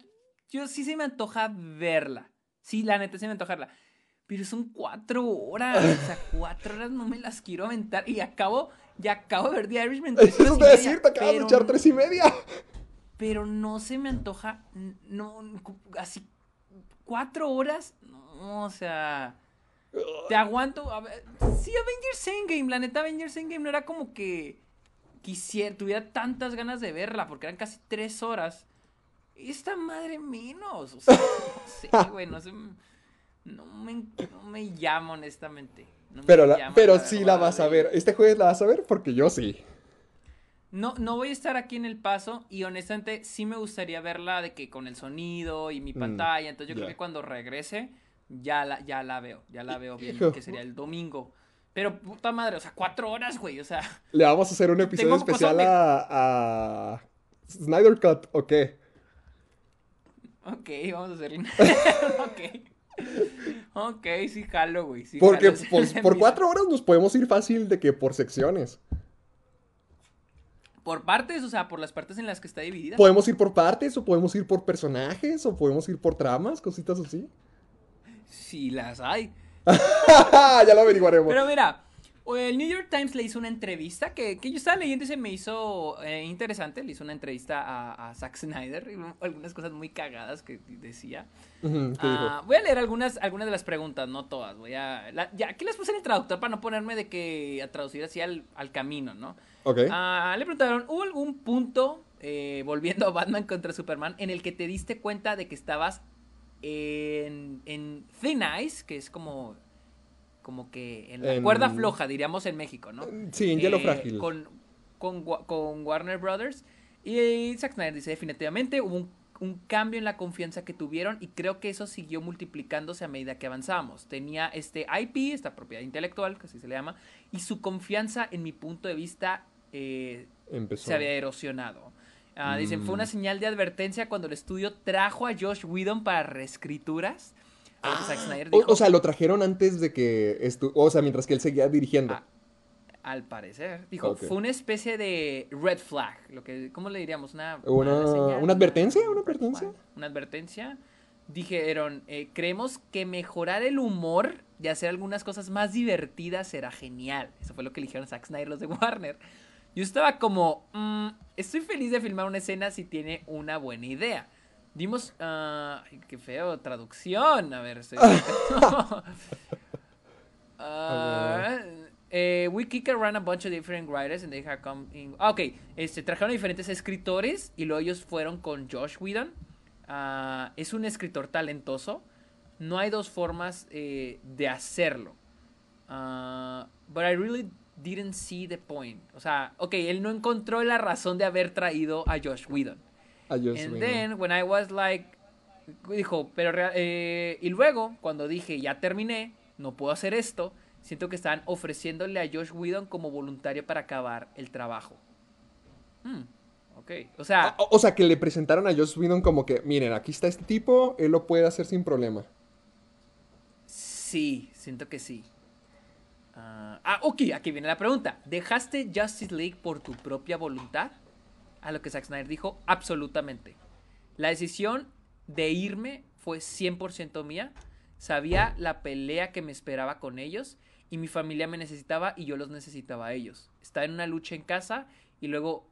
yo sí se me antoja verla. Sí, la neta sí me antoja verla. Pero son cuatro horas, o sea, cuatro horas no me las quiero aventar. Y acabo, ya acabo de ver The Irishman. Eso te decir, te acabas de echar tres y media. pero no se me antoja, no, así, cuatro horas, no, o sea, te aguanto, a ver, sí, Avengers Endgame, la neta Avengers Endgame no era como que quisiera, tuviera tantas ganas de verla, porque eran casi tres horas, esta madre menos, o sea, no sé, güey, no sé, no me, no me llama honestamente. no me Pero, la- pero la sí la vas a ver. ¿Este jueves la vas a ver? Porque yo sí. No, no voy a estar aquí en El Paso y honestamente sí me gustaría verla de que con el sonido y mi Mm, pantalla. Entonces yo creo que cuando regrese ya la, ya la veo, ya la veo bien, que sería el domingo. Pero puta madre, o sea, cuatro horas, güey, o sea, Le vamos a hacer un episodio especial a, a Snyder Cut, ¿o qué? ok, vamos a hacerle. ok. Ok, sí jalo, güey. Sí Porque jalo, pues, por cuatro horas nos podemos ir fácil de que por secciones. Por partes, o sea, por las partes en las que está dividida. Podemos ir por partes, o podemos ir por personajes, o podemos ir por tramas, cositas así. Sí las hay. ya lo averiguaremos. Pero mira, el New York Times le hizo una entrevista que, que yo estaba leyendo y se me hizo eh, interesante. Le hizo una entrevista a, a Zack Snyder y algunas cosas muy cagadas que decía. Ujú, ¿qué Ah, voy a leer algunas, algunas de las preguntas, no todas. Voy a. la- ya aquí las puse en el traductor para no ponerme de que a traducir así al, al camino, ¿no? Ok. Ah, le preguntaron, ¿hubo algún punto, eh, volviendo a Batman contra Superman, en el que te diste cuenta de que estabas en, en Thin Ice, que es como, como que en la En- cuerda floja, diríamos en México, ¿no? Sí, en hielo Eh, frágil. Con, con, Wa- con Warner Brothers. Y Zack Snyder dice, definitivamente hubo un, un cambio en la confianza que tuvieron y creo que eso siguió multiplicándose a medida que avanzábamos. Tenía este IP, esta propiedad intelectual, que así se le llama, y su confianza, en mi punto de vista, eh, Empezó. se había erosionado. Ah, Dicen, fue una Mm. señal de advertencia cuando el estudio trajo a Josh Whedon para reescrituras. Snyder Ah, O, dijo, o sea, lo trajeron antes de que estu o sea, mientras que él seguía dirigiendo. Ah, al parecer. Dijo, fue una especie de red flag. Lo que, ¿Cómo le diríamos? Una, Una- señal, ¿una advertencia? ¿Una advertencia? Una advertencia. Dijeron, eh, creemos que mejorar el humor y hacer algunas cosas más divertidas será genial. Eso fue lo que eligieron Zack Snyder, los de Warner. Yo estaba como, "Mm, estoy feliz de filmar una escena si tiene una buena idea. Dimos. ah, qué feo, traducción. A ver, estoy. Eh, we kick around a bunch of different writers and they have come in. Ah, ok, este, trajeron diferentes escritores y luego ellos fueron con Josh Whedon. Ah, es un escritor talentoso. No hay dos formas eh, de hacerlo. But I really didn't see the point. O sea, ok, él no encontró la razón de haber traído a Josh Whedon. A Joss And Whedon. then, when I was like, dijo, pero, rea- eh, y luego, cuando dije, ya terminé, no puedo hacer esto, siento que están ofreciéndole a Josh Whedon como voluntario para acabar el trabajo. Hmm, ok, o sea, O, o sea, que le presentaron a Joss Whedon como que, miren, aquí está este tipo, él lo puede hacer sin problema. sí, siento que sí. Ah, ah, ok, aquí viene la pregunta. ¿Dejaste Justice League por tu propia voluntad? A lo que Zack Snyder dijo, absolutamente. La decisión de irme fue 100% mía. Sabía la pelea que me esperaba con ellos y mi familia me necesitaba y yo los necesitaba a ellos. Estar en una lucha en casa y luego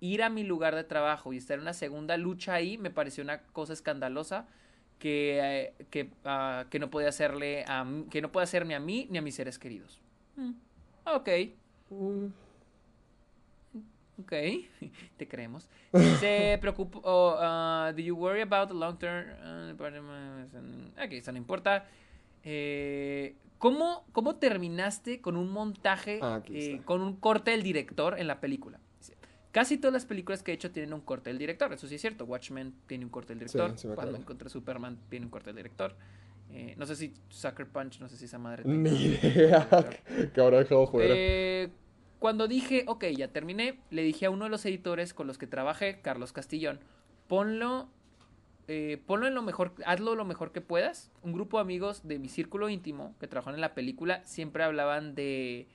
ir a mi lugar de trabajo y estar en una segunda lucha ahí me pareció una cosa escandalosa que, eh, que, ah, que no podía hacerle a que no puede hacerme a mí ni a mis seres queridos. Mm, ok. Ok, te creemos. Se preocupó. oh, ah, do you worry about the long term? ok, eso no importa. Eh, ¿cómo, ¿Cómo terminaste con un montaje, Ah, eh, con un corte del director en la película? Casi todas las películas que he hecho tienen un corte del director, eso sí es cierto. Watchmen tiene un corte del director. sí acuerdo. contra Superman tiene un corte del director. Eh, no sé si Sucker Punch, no sé si esa madre. Ni idea director. que habrá dejado fuera. Eh, cuando dije, ok, ya terminé, le dije a uno de los editores con los que trabajé, Carlos Castillón, ponlo, eh, ponlo en lo mejor, hazlo lo mejor que puedas. Un grupo de amigos de mi círculo íntimo que trabajaron en la película siempre hablaban de...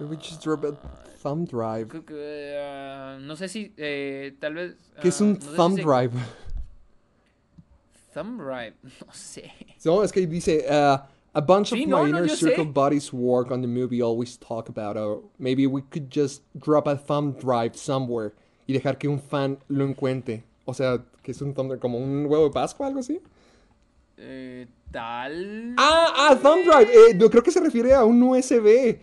We just drop a thumb drive. ah, no sé si, eh, tal vez... ¿Qué es ah, un no sé si thumb se- drive? Thumb drive, no sé. No, es que dice, uh, a bunch of my no, inner circle sé. buddies work on the movie always talk about, or maybe we could just drop a thumb drive somewhere y dejar que un fan lo encuentre. O sea, que es un thumb drive, como un huevo de Pascua, algo así. Eh, tal... Ah, ah, thumb drive. Eh, yo creo que se refiere a un USB.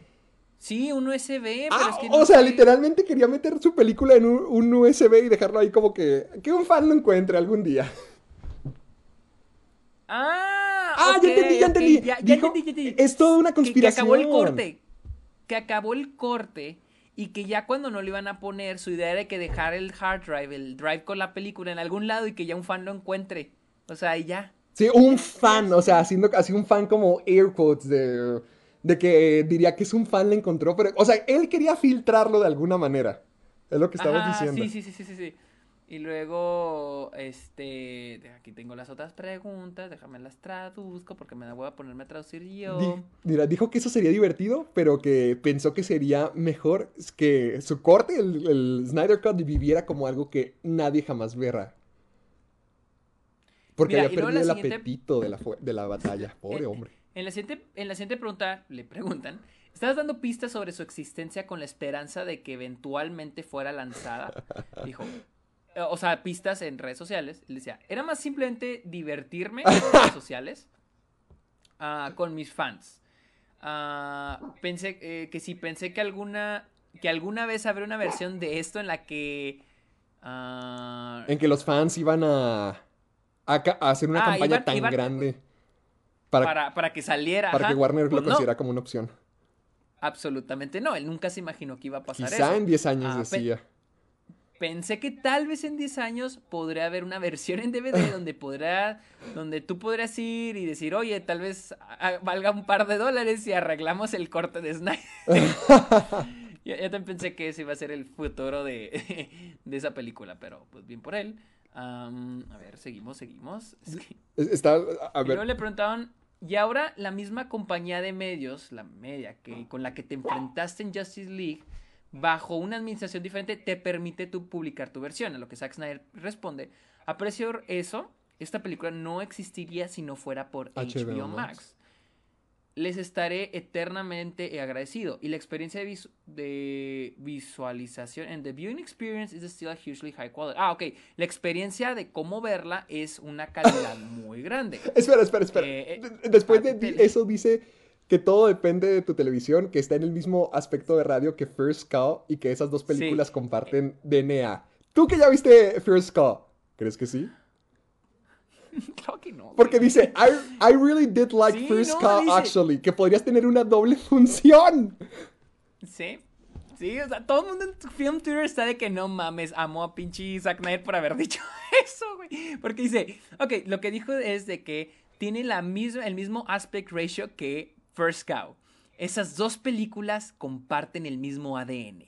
Sí, un USB, pero Ah, es que o sea, sé. literalmente quería meter su película en un, un USB y dejarlo ahí como que que un fan lo encuentre algún día. Ah, Ah, ya entendí, ya entendí. ya- ya Dijo, entendí, ya entendí. es toda una Que- Que, acabó el conspiración. corte. Que acabó el corte. Y que ya cuando no lo iban a poner, su idea era que dejar el hard drive, el drive con la película en algún lado y que ya un fan lo encuentre. O sea, y ya. Sí, un fan, o sea, haciendo así un fan como air quotes de, de que diría que es un fan le encontró, pero, o sea, él quería filtrarlo de alguna manera. Es lo que estamos Ajá, diciendo. Sí, sí, sí, sí, sí. Y luego, este, aquí tengo las otras preguntas, déjame las traduzco porque me voy a ponerme a traducir yo. Di- mira, dijo que eso sería divertido, pero que pensó que sería mejor que su corte, el, el Snyder Cut, viviera como algo que nadie jamás verá. Porque Mira, había perdido el siguiente- apetito de la, de la batalla. Pobre hombre. En la, siguiente, en la siguiente pregunta le preguntan, ¿estás dando pistas sobre su existencia con la esperanza de que eventualmente fuera lanzada? Dijo, o sea, pistas en redes sociales. Él decía, era más simplemente divertirme en redes sociales ah, con mis fans. Ah, pensé eh, que sí, pensé que alguna, que alguna vez habrá una versión de esto en la que... ah, En que los fans iban a, a, hacer una Ah, campaña iban- tan iban- grande para, para, para, para que saliera. ajá. que Warner Pues lo no, considerara como una opción. Absolutamente no, él nunca se imaginó que iba a pasar Quizá eso. en 10 años Ah, decía. Pensé que tal vez en 10 años podría haber una versión en DVD donde podrá, donde tú podrías ir y decir, oye, tal vez ah, valga un par de dólares y arreglamos el corte de Snyder. yo, yo también pensé que ese iba a ser el futuro de, de esa película, pero pues bien por él. Am, a ver, seguimos, seguimos. Es que- Es- Está, a y ver, luego le preguntaban, y ahora la misma compañía de medios, la media que con la que te enfrentaste en Justice League, bajo una administración diferente, te permite tú publicar tu versión. A lo que Zack Snyder responde, aprecio eso, esta película no existiría si no fuera por HBO HBO, Max. Max. Les estaré eternamente agradecido y la experiencia de, de visualización. And the viewing experience is still hugely high quality. Ah, ok. La experiencia de cómo verla es una calidad muy grande. Espera, espera, espera. Eh, eh, Después ah, de eso dice que todo depende de tu televisión, que está en el mismo aspecto de radio que First Call y que esas dos películas Sí. comparten DNA. Tú que ya viste First Call, ¿crees que sí? Claro que no. Porque dice, I, I really did like Sí, First no, Call, dice- actually, que podrías tener una doble función. Sí. Sí, o sea, todo el mundo en Film Twitter está de que no mames, amo a pinche Zack Snyder por haber dicho eso, güey. Porque dice, ok, lo que dijo es de que tiene la misma, el mismo aspect ratio que First Cow. Esas dos películas comparten el mismo ADN.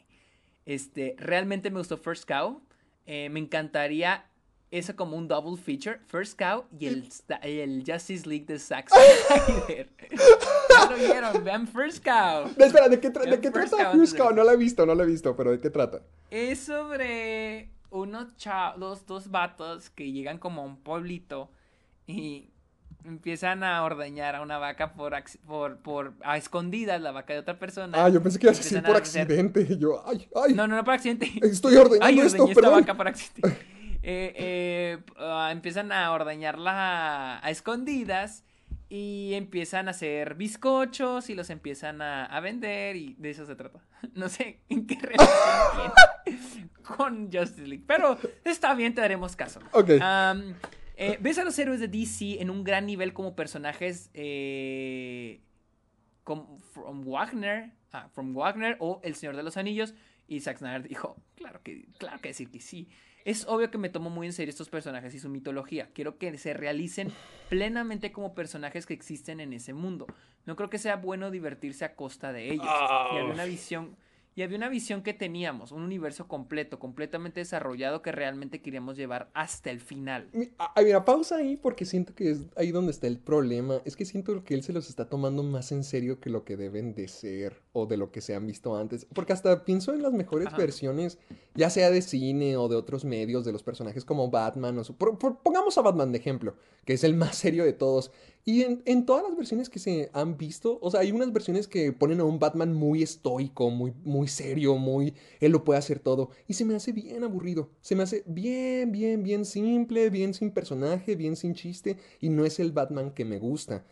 Este, realmente me gustó First Cow. Eh, me encantaría eso como un double feature. First Cow y el, Justice League de Zack Snyder. ya lo vieron, vean First Cow. No, espera, ¿de qué, tra- Yo de qué First trata First Call? No la he visto, no la he visto, pero ¿de qué trata? Es sobre unos chavos, dos vatos que llegan como a un pueblito y empiezan a ordeñar a una vaca por, por, por a escondidas, la vaca de otra persona. Ah, yo pensé que ibas a decir por hacer- accidente. Y yo, ay, ay. No, no, no por accidente. Estoy ordeñando Ay, esto, esta perdón. vaca por accidente. Eh, eh, ah, empiezan a ordeñarla a, a escondidas y empiezan a hacer bizcochos y los empiezan a, a vender y de eso se trata. No sé en qué relación tiene con Justice League, pero está bien, te daremos caso. Ok. Eh, ves a los héroes de DC en un gran nivel como personajes eh, como From Wagner, ah, From Wagner o El Señor de los Anillos. Y Zack Snyder dijo, claro que, claro que decir que sí. Es obvio que me tomo muy en serio estos personajes y su mitología. Quiero que se realicen plenamente como personajes que existen en ese mundo. No creo que sea bueno divertirse a costa de ellos. Y había una visión, y había una visión que teníamos, un universo completo, completamente desarrollado que realmente queríamos llevar hasta el final. Ah, mira, pausa ahí porque siento que es ahí donde está el problema. Es que siento que él se los está tomando más en serio que lo que deben de ser o de lo que se han visto antes. Porque hasta pienso en las mejores Ajá. versiones, ya sea de cine o de otros medios, de los personajes como Batman o su- por- por- pongamos a Batman de ejemplo, que es el más serio de todos. Y en, en todas las versiones que se han visto, o sea, hay unas versiones que ponen a un Batman muy estoico, muy, muy serio, muy... Él lo puede hacer todo. Y se me hace bien aburrido. Se me hace bien, bien, bien simple, bien sin personaje, bien sin chiste. Y no es el Batman que me gusta.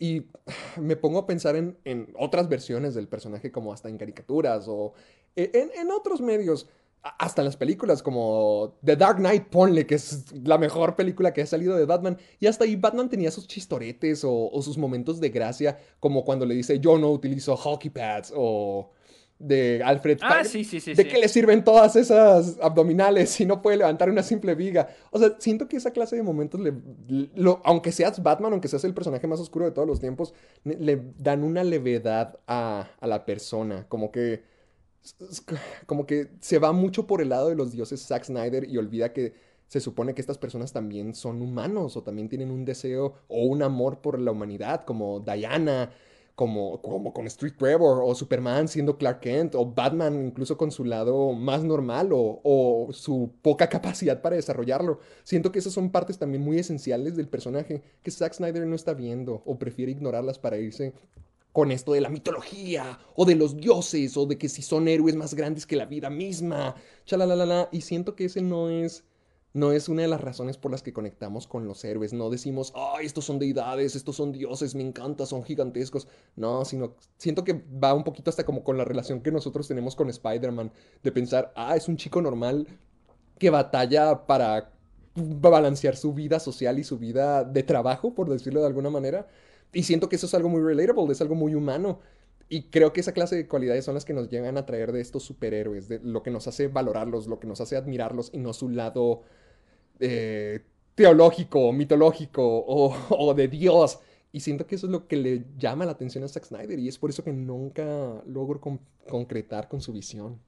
Y me pongo a pensar en, en otras versiones del personaje, como hasta en caricaturas o e, en, en otros medios. Hasta en las películas como The Dark Knight, ponle, que es la mejor película que ha salido de Batman. Y hasta ahí Batman tenía sus chistoretes o, o sus momentos de gracia, como cuando le dice yo no utilizo hockey pads o de Alfred Ah, sí, sí, sí. ¿De qué le sirven todas esas abdominales si no puede levantar una simple viga? O sea, siento que esa clase de momentos, le, lo- aunque seas Batman, aunque seas el personaje más oscuro de todos los tiempos, le, le dan una levedad a, a la persona. Como que, como que se va mucho por el lado de los dioses Zack Snyder y olvida que se supone que estas personas también son humanos o también tienen un deseo o un amor por la humanidad, como Diana como, como con Street Trevor, o Superman siendo Clark Kent, o Batman incluso con su lado más normal, o, o su poca capacidad para desarrollarlo. Siento que esas son partes también muy esenciales del personaje que Zack Snyder no está viendo, o prefiere ignorarlas para irse con esto de la mitología, o de los dioses, o de que si son héroes más grandes que la vida misma, chalalalala, y siento que ese no es no es una de las razones por las que conectamos con los héroes. No decimos, ay, estos son deidades, estos son dioses, me encanta, son gigantescos. No, sino siento que va un poquito hasta como con la relación que nosotros tenemos con Spider-Man, de pensar, ah, es un chico normal que batalla para balancear su vida social y su vida de trabajo, por decirlo de alguna manera. Y siento que eso es algo muy relatable, es algo muy humano. Y creo que esa clase de cualidades son las que nos llegan a traer de estos superhéroes, de lo que nos hace valorarlos, lo que nos hace admirarlos y no su lado eh, teológico, mitológico o, o de Dios. Y siento que eso es lo que le llama la atención a Zack Snyder y es por eso que nunca logro con- concretar con su visión.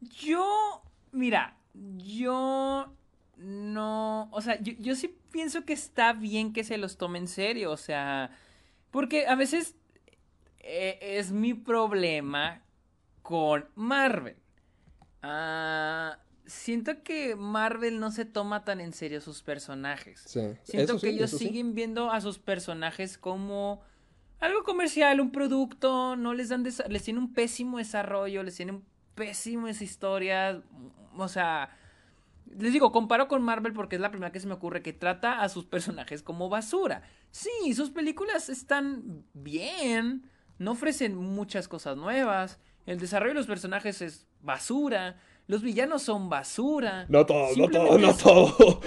Yo, mira, yo no, o sea, yo, yo sí pienso que está bien que se los tome en serio, o sea, porque a veces eh, es mi problema con Marvel. Ah, siento que Marvel no se toma tan en serio sus personajes. Sí, Siento que ellos sí. siguen viendo a sus personajes como algo comercial, un producto, no les dan, les tiene un pésimo desarrollo, les tienen pésimas historias, o sea, les digo, comparo con Marvel porque es la primera que se me ocurre que trata a sus personajes como basura. Sí, sus películas están bien, no ofrecen muchas cosas nuevas, el desarrollo de los personajes es basura, los villanos son basura. No todo, no todo, no todo.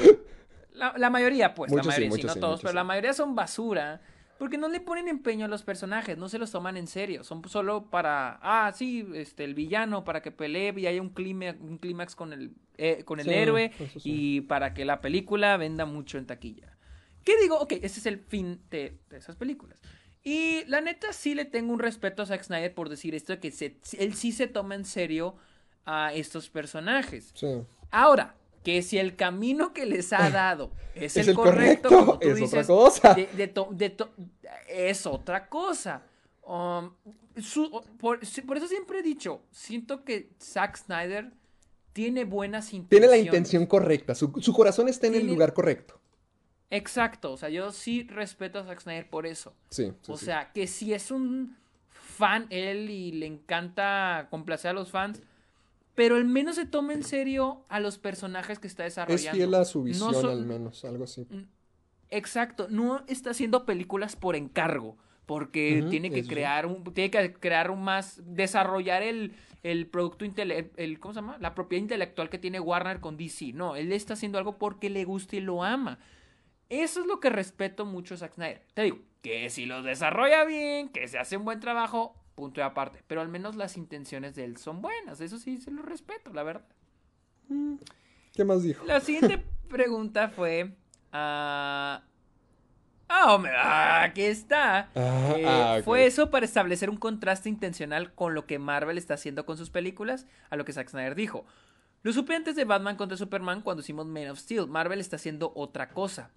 La, la mayoría, pues, Muchos la mayoría, sí, no sí, todos, pero la mayoría son basura. Porque no le ponen empeño a los personajes, no se los toman en serio. Son solo para, ah, sí, este, el villano, para que pelee y haya un clímax, un clímax con el, eh, con el Sí, héroe sí. y para que la película venda mucho en taquilla. ¿Qué digo? Ok, ese es el fin de, de esas películas. Y la neta sí le tengo un respeto a Zack Snyder por decir esto, de que se- él sí se toma en serio a estos personajes. Sí. Ahora, que si el camino que les ha dado es, Es el, correcto, correcto, como tú es otra dices, cosa. de- de to- de to- es otra cosa. Um, su- por, eso siempre he dicho, siento que Zack Snyder tiene buenas intenciones. Tiene la intención correcta. Su, su corazón está en el lugar correcto. Exacto, o sea, yo sí respeto a Zack Snyder por eso. Sí. sí, o sí. sea, que si es un fan él y le encanta complacer a los fans, pero al menos se toma en serio a los personajes que está es desarrollando. fiel a su No visión, al menos, algo así. Exacto, no está haciendo películas por encargo, porque tiene que crear un, tiene que crear un más, desarrollar el, el producto intele el, ¿cómo se llama? La propiedad intelectual que tiene Warner con DC. No, él está haciendo algo porque le gusta y lo ama. Eso es lo que respeto mucho a Zack Snyder. Te digo, que si lo desarrolla bien, que se hace un buen trabajo, punto y aparte. Pero al menos las intenciones de él son buenas. Eso sí se lo respeto, la verdad. ¿Qué más dijo? La siguiente pregunta fue. ah, hombre, ah, aquí está. Ah, Eh, ah, ok. ¿Fue eso para establecer un contraste intencional con lo que Marvel está haciendo con sus películas? A lo que Zack Snyder dijo. Lo supe antes de Batman contra Superman cuando hicimos Man of Steel. Marvel está haciendo otra cosa.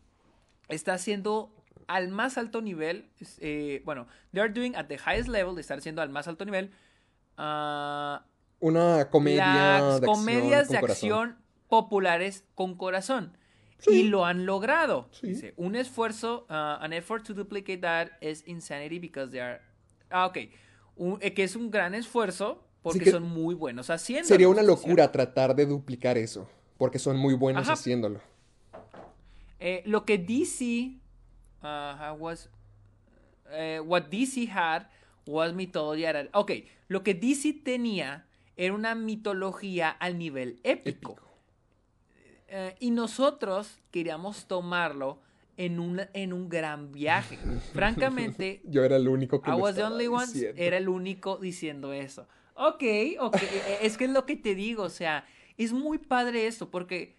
Está haciendo al más alto nivel. eh, bueno, they are doing at the highest level. De estar haciendo al más alto nivel. ah, Una comedia las de acción comedias de corazón. acción populares con corazón. Sí. Y lo han logrado. Sí. Dice, un esfuerzo, uh, an effort to duplicate that is insanity because they are... Ah, ok. Un- eh, que es un gran esfuerzo porque que son muy buenos haciendo. Sería una locura tratar de duplicar eso, porque son muy buenos Ajá. haciéndolo. Eh, lo que DC uh, was eh, what DC had was mythology. at a- Ok, lo que DC tenía era una mitología al nivel épico. Épico. Eh, y nosotros queríamos tomarlo en un, en un gran viaje. Francamente, Yo era el único que I was the only one, era el único diciendo eso. Ok, ok, eh, es que es lo que te digo, o sea, es muy padre esto, porque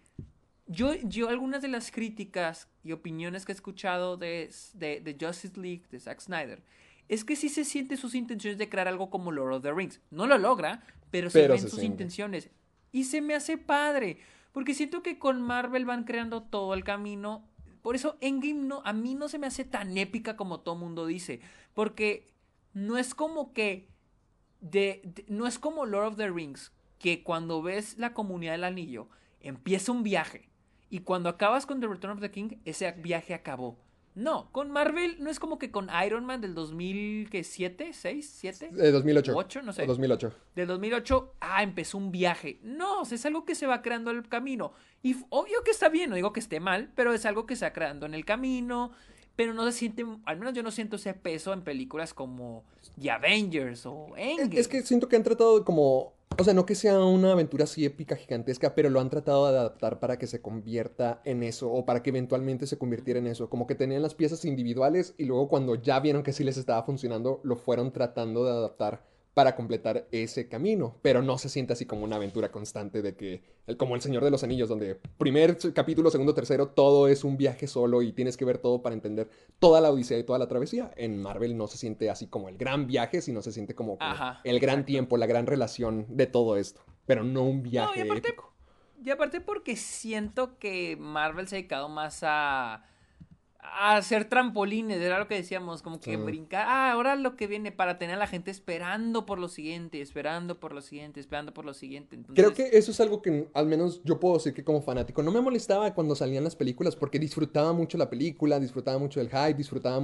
yo, yo algunas de las críticas y opiniones que he escuchado de, de, de Justice League, de Zack Snyder, es que sí se siente sus intenciones de crear algo como Lord of the Rings. No lo logra, pero, se Pero ven se sus siente. intenciones. Y se me hace padre, porque siento que con Marvel van creando todo el camino. Por eso Endgame no, a mí no se me hace tan épica como todo mundo dice, porque no es como que de, de- no es como Lord of the Rings, que cuando ves la comunidad del anillo, empieza un viaje. Y cuando acabas con The Return of the King, ese viaje acabó. No, con Marvel no es como que con Iron Man del 2007, 6, 7, Eh, 2008. Ocho, no sé. O 2008. del 2008, ah, empezó un viaje. No, es algo que se va creando en el camino. Y obvio que está bien, no digo que esté mal, pero es algo que se va creando en el camino. Pero no se siente, al menos yo no siento ese peso en películas como The Avengers o Es, Endgame. es que siento que han tratado como... O sea, no que sea una aventura así épica, gigantesca, pero lo han tratado de adaptar para que se convierta en eso, o para que eventualmente se convirtiera en eso. Como que tenían las piezas individuales y luego cuando ya vieron que sí les estaba funcionando, lo fueron tratando de adaptar para completar ese camino. Pero no se siente así como una aventura constante de que, como El Señor de los Anillos, donde primer capítulo, segundo, tercero, todo es un viaje solo y tienes que ver todo para entender toda la odisea y toda la travesía. En Marvel no se siente así como el gran viaje, sino se siente como, como Ajá, el gran tiempo, la gran relación de todo esto. Pero no un viaje aparte- épico. Y aparte porque siento que Marvel se ha dedicado más a, a hacer trampolines, era lo que decíamos, como que Sí. brincar. Ah, ahora lo que viene para tener a la gente esperando por lo siguiente, esperando por lo siguiente, esperando por lo siguiente. Creo que eso es algo que al menos yo puedo decir que como fanático no me molestaba cuando salían las películas porque disfrutaba mucho la película, disfrutaba mucho el hype, disfrutaba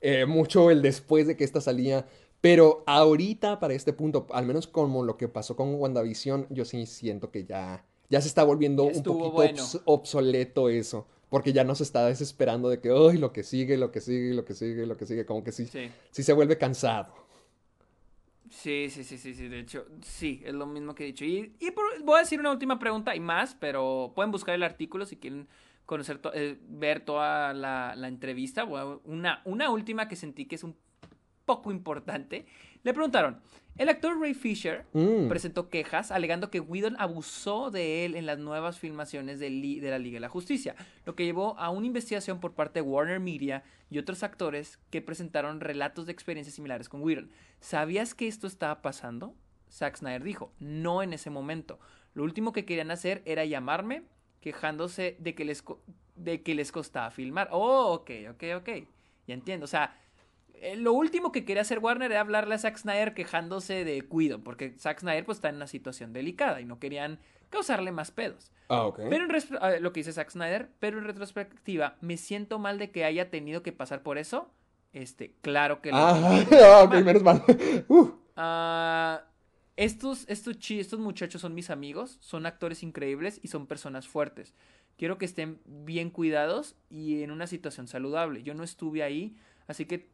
eh, mucho el después de que esta salía. Pero ahorita, para este punto, al menos como lo que pasó con WandaVision, yo sí siento que ya, ya se está volviendo un poquito bueno. obs- obsoleto eso. Porque ya nos está desesperando de que, ay, lo que sigue, lo que sigue, lo que sigue, lo que sigue. Como que sí, sí. sí se vuelve cansado. Sí, sí, sí, sí, sí, de hecho, sí, es lo mismo que he dicho. Y, y por- voy a decir una última pregunta y más, pero pueden buscar el artículo si quieren conocer, to- eh, ver toda la, la entrevista. Una, una última que sentí que es un poco importante. Le preguntaron, el actor Ray Fisher Mm. presentó quejas alegando que Whedon abusó de él en las nuevas filmaciones de, la Liga de la Justicia, lo que llevó a una investigación por parte de Warner Media y otros actores que presentaron relatos de experiencias similares con Whedon. ¿Sabías que esto estaba pasando? Zack Snyder dijo, no en ese momento. Lo último que querían hacer era llamarme quejándose de que les, co- de que les costaba filmar. Oh, ok, ok, ok. Ya entiendo. O sea, lo último que quería hacer Warner era hablarle a Zack Snyder quejándose de Cuido, porque Zack Snyder pues está en una situación delicada y no querían causarle más pedos. Ah, ok. Pero en lo que dice Zack Snyder, pero en retrospectiva, me siento mal de que haya tenido que pasar por eso. Este, claro que lo Ah, ah, ok, Mal. menos mal. Uh. Ah, estos, estos, estos muchachos son mis amigos, son actores increíbles y son personas fuertes. Quiero que estén bien cuidados y en una situación saludable. Yo no estuve ahí, así que...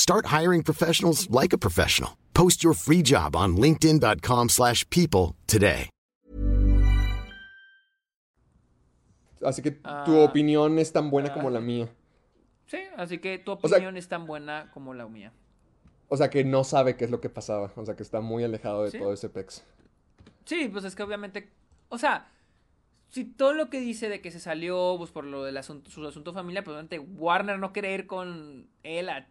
Start hiring professionals like a professional. Post your free job on linkedin.com/people slash people today. Así que tu Ah, opinión es tan buena como la mía. sí, así que tu sea- opinión es tan buena como la mía. O sea, que no sabe qué es lo que pasaba. O sea, que está muy alejado de Sí. todo ese pex. Sí, pues es que obviamente, o sea, si todo lo que dice de que se salió pues por lo del asunto, su asunto familiar, pues obviamente Warner no quiere ir con él a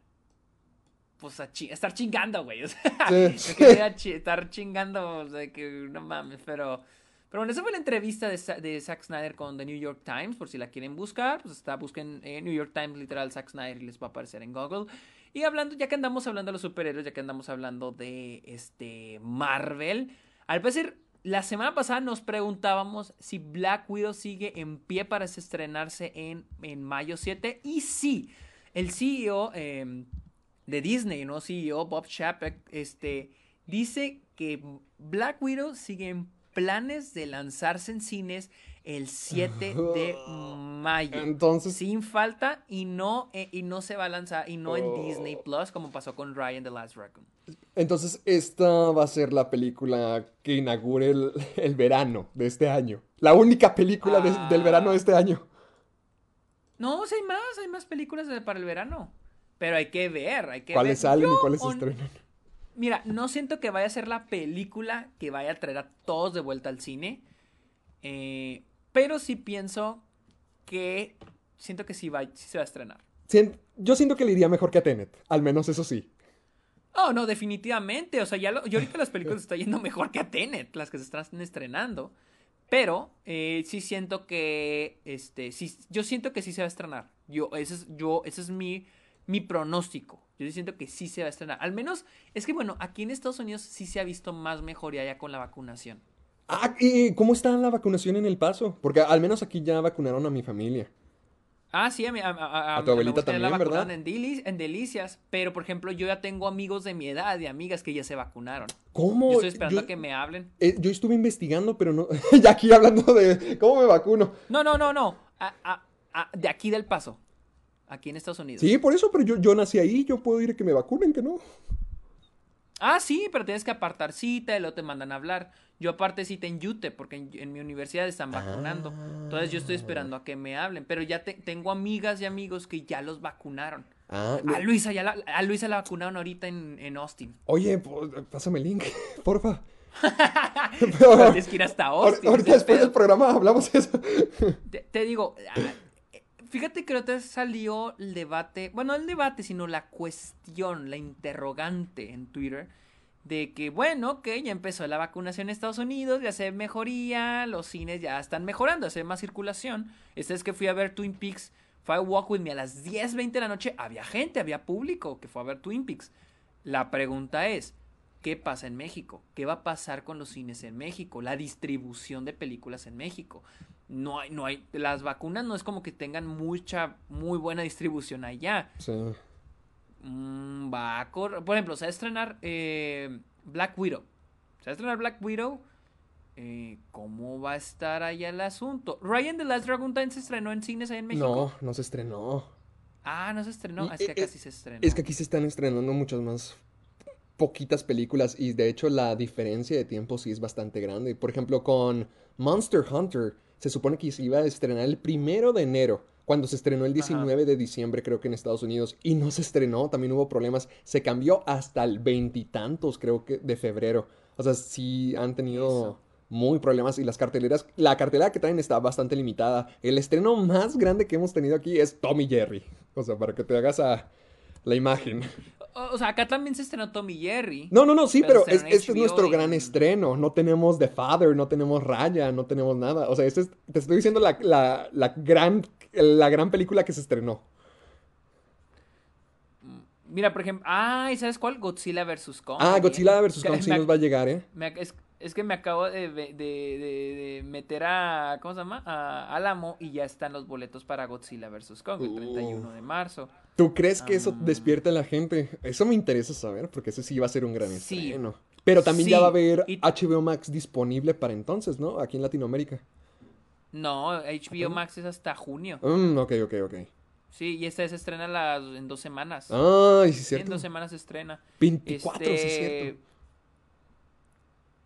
pues a, chi- estar chingando, güey. O sea, Sí. chi- estar chingando, o sea, que no mames, pero pero bueno, esa fue la entrevista de, Sa- de Zack Snyder con The New York Times, por si la quieren buscar, pues está, busquen eh, New York Times literal Zack Snyder y les va a aparecer en Google. Y hablando, ya que andamos hablando de los superhéroes, ya que andamos hablando de este Marvel, al parecer la semana pasada nos preguntábamos si Black Widow sigue en pie para estrenarse en, en mayo 7 y sí, el CEO eh, de Disney, ¿no? CEO Bob Chapek, este, dice que Black Widow sigue en planes de lanzarse en cines el 7 de mayo. Entonces- sin falta y no, eh, y no se va a lanzar y no en Oh. Disney Plus como pasó con Ryan the Last Raccoon. Entonces, esta va a ser la película que inaugure el, el verano de este año. La única película de- del verano de este año. No, sí hay más, hay más películas de- para el verano. Pero hay que ver, hay que ¿Cuáles ver. salen y cuáles se estrenan? Mira, no siento que vaya a ser la película que vaya a traer a todos de vuelta al cine. eh, pero sí pienso que. Siento que sí, va, sí se va a estrenar. Yo siento que le iría mejor que a Tenet. Al menos eso sí. Oh, no, definitivamente. O sea, ya lo- yo ahorita las películas están yendo mejor que a Tenet, las que se están estrenando. Pero eh, sí siento que. Este. Sí, yo siento que sí se va a estrenar. Yo, ese es, yo, ese es mi, mi pronóstico. Yo siento que sí se va a estrenar. Al menos, es que bueno, aquí en Estados Unidos sí se ha visto más mejoría ya con la vacunación. Ah, ¿y cómo está la vacunación en El Paso? Porque al menos aquí ya vacunaron a mi familia. Ah, sí, a, mi, a, a- A tu abuelita gustaría la también, ¿verdad? En, Deli- en Delicias, pero por ejemplo yo ya tengo amigos de mi edad y amigas que ya se vacunaron. ¿Cómo? Yo estoy esperando Yo- a que me hablen. eh, yo estuve investigando, pero no. ya aquí hablando de cómo me vacuno. No, no, no, no. De aquí del paso. Aquí en Estados Unidos. Sí, por eso, pero yo, yo nací ahí. Yo puedo ir a que me vacunen, que no. Ah, sí, pero tienes que apartar cita y luego te mandan a hablar. Yo aparte cita en UTE porque en, en mi universidad están vacunando. Entonces yo estoy esperando a que me hablen. Pero ya te- tengo amigas y amigos que ya los vacunaron. Ah, A Luisa ya la, a Luisa la vacunaron ahorita en, en Austin. Oye, pues, pásame el link, porfa. Pero tienes que ir hasta Austin. Ahorita después del programa hablamos de eso. Te, te digo, ah, fíjate que ahorita salió el debate, bueno, no el debate, sino la cuestión, la interrogante en Twitter de que, bueno, ok, ya empezó la vacunación en Estados Unidos, ya se mejoría, los cines ya están mejorando, se ve más circulación. Esta es que fui a ver Twin Peaks, fue a Walk With Me a las 10.20 de la noche, había gente, había público que fue a ver Twin Peaks. La pregunta es, ¿qué pasa en México? ¿Qué va a pasar con los cines en México? La distribución de películas en México. No hay, no hay, las vacunas no es como que tengan mucha, muy buena distribución allá. Sí. Mm, va a correr, por ejemplo, se va a estrenar eh, Black Widow. Se va a estrenar Black Widow. Eh, ¿Cómo va a estar allá el asunto? Ryan the Last Dragon también se estrenó en cines ahí en México. No, no se estrenó. Ah, no se estrenó. Y, es que eh, acá eh, sí se estrenó. Es que aquí se están estrenando muchas más poquitas películas y de hecho la diferencia de tiempo sí es bastante grande. Por ejemplo, con Monster Hunter se supone que se iba a estrenar el primero de enero, cuando se estrenó el 19 de diciembre creo que en Estados Unidos y no se estrenó, también hubo problemas, se cambió hasta el veintitantos creo que de febrero. O sea, sí han tenido Eso. muy problemas y las carteleras, la cartelera que traen está bastante limitada. El estreno más grande que hemos tenido aquí es Tommy Jerry. O sea, para que te hagas a la imagen. O, sea, acá también se estrenó Tommy Jerry. No, no, no, sí, Pero es- este es nuestro y- gran estreno. No tenemos The Father, no tenemos Raya, no tenemos nada. O sea, este es- te estoy diciendo la, la- la gran, la gran película que se estrenó. Mira, por ejemplo. Ah, ¿y sabes cuál? Godzilla vs. Kong. Ah. Godzilla vs. Kong sí nos va a llegar, ¿eh? me es, es que me acabo de, de- de- meter a. ¿Cómo se llama? A Alamo y ya están los boletos para Godzilla vs. Kong el 31 de marzo. ¿Tú crees que eso Ah. despierte a la gente? Eso me interesa saber, porque ese sí va a ser un gran Sí. estreno. Pero también ya va a haber y- HBO Max disponible para entonces, ¿no? Aquí en Latinoamérica. No, HBO Max es hasta junio. Mm, ok, ok, ok. Sí, y esta se estrena en dos semanas. Ay, sí, es Sí, en cierto. dos semanas se estrena. 24, sí, es Este, cierto.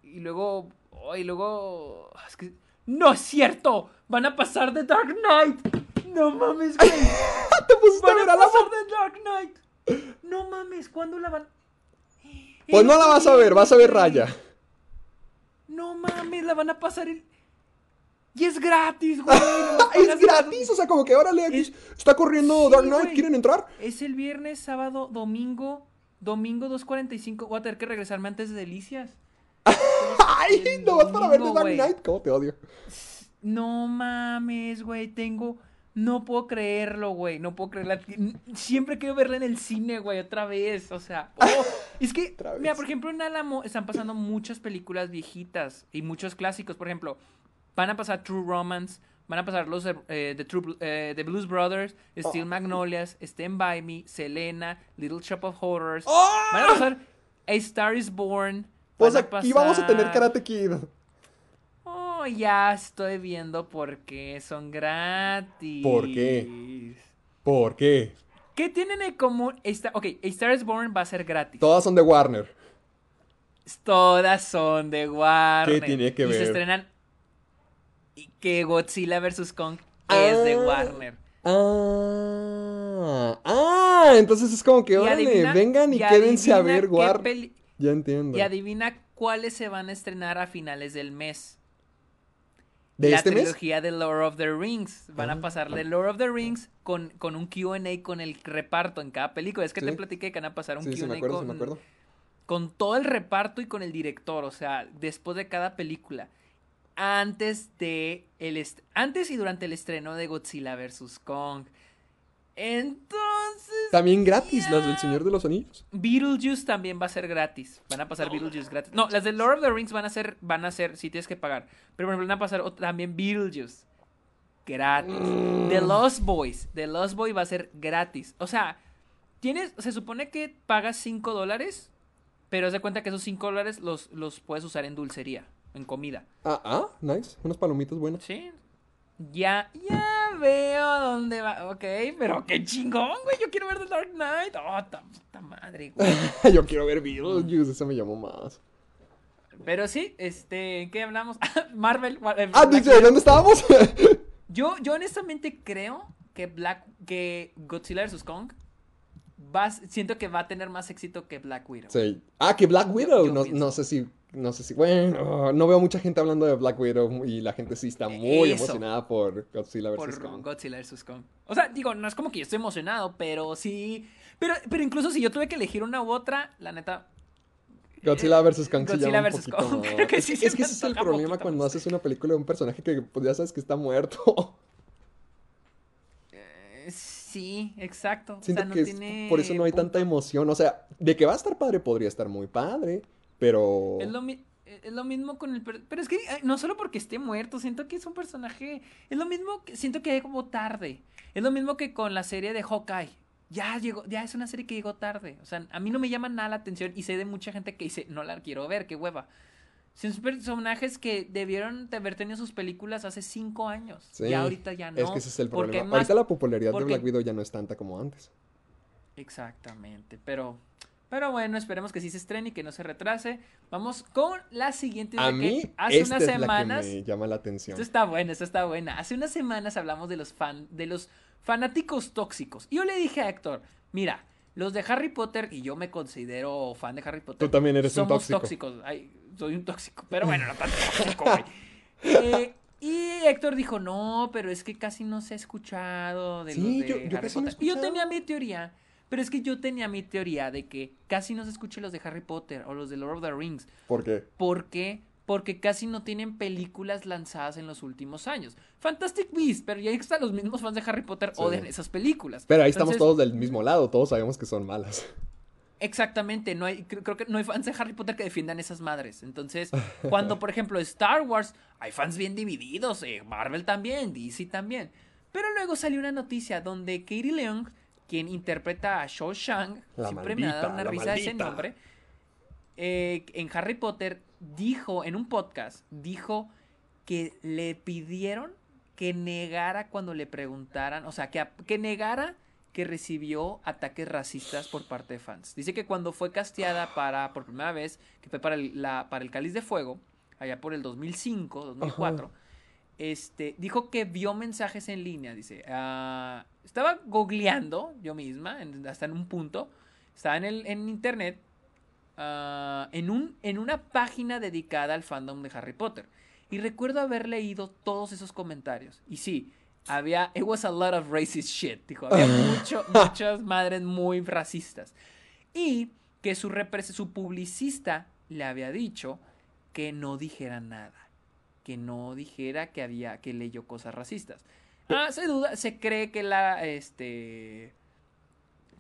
Y luego. oh, y luego. Es que. ¡No es cierto! ¡Van a pasar de Dark Knight! ¡No mames, güey! ¿Te pusiste a ¡Van ver a la de Dark Knight! ¡No mames! ¿Cuándo la van.? Pues no la vas a ver, vas a ver. Raya. No mames, la van a pasar el. Y es gratis, güey. ¡Es gratis! O sea, como que órale, aquí Es- está corriendo Sí, Dark Knight, güey. ¿quieren entrar? Es el viernes, sábado, domingo. Domingo 2.45. Voy a tener que regresarme antes de Delicias. ¡Ay! No vas para ver de domingo, Dark. Knight. ¿Cómo te odio? No mames, güey. Tengo. No puedo creerlo, güey. No puedo creerla. Siempre quiero verla en el cine, güey, otra vez. O sea, oh, es que, mira, por ejemplo, en Álamo están pasando muchas películas viejitas y muchos clásicos. Por ejemplo, van a pasar True Romance, van a pasar los eh, True, eh, The Blues Brothers, Steel Magnolias, Stand By Me, Selena, Little Shop of Horrors. Van a pasar A Star is Born. Van a aquí vamos a tener pasar- Karate Kid. Ya estoy viendo por qué son gratis. ¿Por qué? ¿Por qué? ¿Qué tienen en común? Esta, ok, A Star is Born va a ser gratis. Todas son de Warner. Todas son de Warner. ¿Qué tiene que y ver? se estrenan. Y que Godzilla vs. Kong es de Ah. Warner. Ah, ah, entonces es como que, Y órale, vengan y, y quédense a ver Warner. Ya entiendo. Y adivina cuáles se van a estrenar a finales del mes. ¿De la este mes? trilogía de Lord of the Rings. Van Ah. a pasar de Lord of the Rings con, con un QA con el reparto en cada película. Es que Sí. te platiqué que van a pasar un Sí, sí, QA me acuerdo, sí, con, me acuerdo. con todo el reparto y con el director. O sea, después de cada película. Antes de el antes y durante el estreno de Godzilla vs. Kong. Entonces. También gratis, las del Señor de los Anillos. Beetlejuice también va a ser gratis. Van a pasar Beetlejuice gratis. No, las de Lord of the Rings van a ser, van a ser, sí tienes que pagar. Pero por ejemplo, van a pasar ot- también Beetlejuice. Gratis. The Lost Boys. The Lost Boy va a ser gratis. O sea, tienes, se supone que pagas 5 dólares, pero haz de cuenta que esos 5 dólares los, los puedes usar en dulcería, en comida. Ah, ah, nice. Unas palomitas buenas. ¿Sí? Ya, ya veo dónde va. Ok, pero qué chingón, güey. Yo quiero ver The Dark Knight. Oh, ta puta madre, güey. Yo quiero ver Beetlejuice, ese me llamó más. Pero sí, este, ¿en ¿qué hablamos? Marvel. wa- eh, Ah, dice, ¿dónde estábamos? Yo, yo honestamente creo que Black, que Godzilla vs. Kong siento que va a tener más éxito que Black Widow. Sí. Ah, que Black Widow. yo no, no sé si. No sé si. Bueno, no veo mucha gente hablando de Black Widow y la gente sí está muy Eso. emocionada por Godzilla por vs. Kong. Godzilla vs. Kong. O sea, digo, no es como que yo estoy emocionado, pero sí. Pero, pero incluso si yo tuve que elegir una u otra, la neta. Godzilla vs. Kong Godzilla vs. Kong, creo que sí es, se es que ese es el problema cuando haces una película de un personaje que pues, ya sabes que está muerto. eh, sí, exacto. Siento o sea, no que tiene. por eso no hay tanta emoción. O sea, de que va a estar padre podría estar muy padre, pero... Es lo, mi- es lo mismo con el... per- Pero es que no solo porque esté muerto, siento que es un personaje... Es lo mismo que siento que llegó tarde. Es lo mismo que con la serie de Hawkeye. Ya llegó, ya es una serie que llegó tarde. O sea, a mí no me llama nada la atención y sé de mucha gente que dice, no la quiero ver, qué hueva. Son personajes que debieron de haber tenido sus películas hace cinco años. Sí, ya ahorita ya no. Es que ese es el problema. más- Ahorita la popularidad porque- de Black Widow ya no es tanta como antes. Exactamente, pero... Pero bueno, esperemos que sí se estrene y que no se retrase. Vamos con la siguiente. A de que mí, hace esta unas es semanas... la que me llama la atención. Esto está buena, esto está buena. Hace unas semanas hablamos de los fan, de los fanáticos tóxicos. Y yo le dije a Héctor, mira, los de Harry Potter, y yo me considero fan de Harry Potter. Tú también eres un somos tóxico. tóxicos. Ay, soy un tóxico, pero bueno, no tan tóxico, güey. Eh, y Héctor dijo, no, pero es que casi no se ha escuchado de Sí, los de yo- yo Harry casi no Potter. Y yo tenía mi teoría, pero es que yo tenía mi teoría de que casi no se escuche los de Harry Potter o los de Lord of the Rings. ¿Por qué? ¿Por qué? Porque casi no tienen películas lanzadas en los últimos años. Fantastic Beasts, pero ya están los mismos fans de Harry Potter Sí. odian esas películas. Pero ahí estamos todos del mismo lado, todos sabemos que son malas. Exactamente, no hay, creo, creo que no hay fans de Harry Potter que defiendan esas madres. Entonces, cuando por ejemplo Star Wars, hay fans bien divididos, eh, Marvel también, DC también. Pero luego salió una noticia donde Katie Leung, quien interpreta a Shao Shang, La siempre me ha dado maldita, una risa ese maldita. nombre, eh, en Harry Potter dijo, en un podcast, dijo que le pidieron que negara cuando le preguntaran, o sea, que, que negara que recibió ataques racistas por parte de fans. Dice que cuando fue casteada para, por primera vez, que fue para el, la, para el Cáliz de Fuego, allá por el 2005, 2004, este, dijo que vio mensajes en línea, dice, ah, estaba googleando yo misma, en- hasta en un punto, estaba en, el, en internet, ah, en, un, en una página dedicada al fandom de Harry Potter. Y recuerdo haber leído todos esos comentarios. Y sí, había, it was a lot of racist shit, dijo, había mucho, muchas madres muy racistas. Y que su, su publicista le había dicho que no dijera nada, que no dijera que había, que leyó cosas racistas. Ah, se duda, se cree que la, este,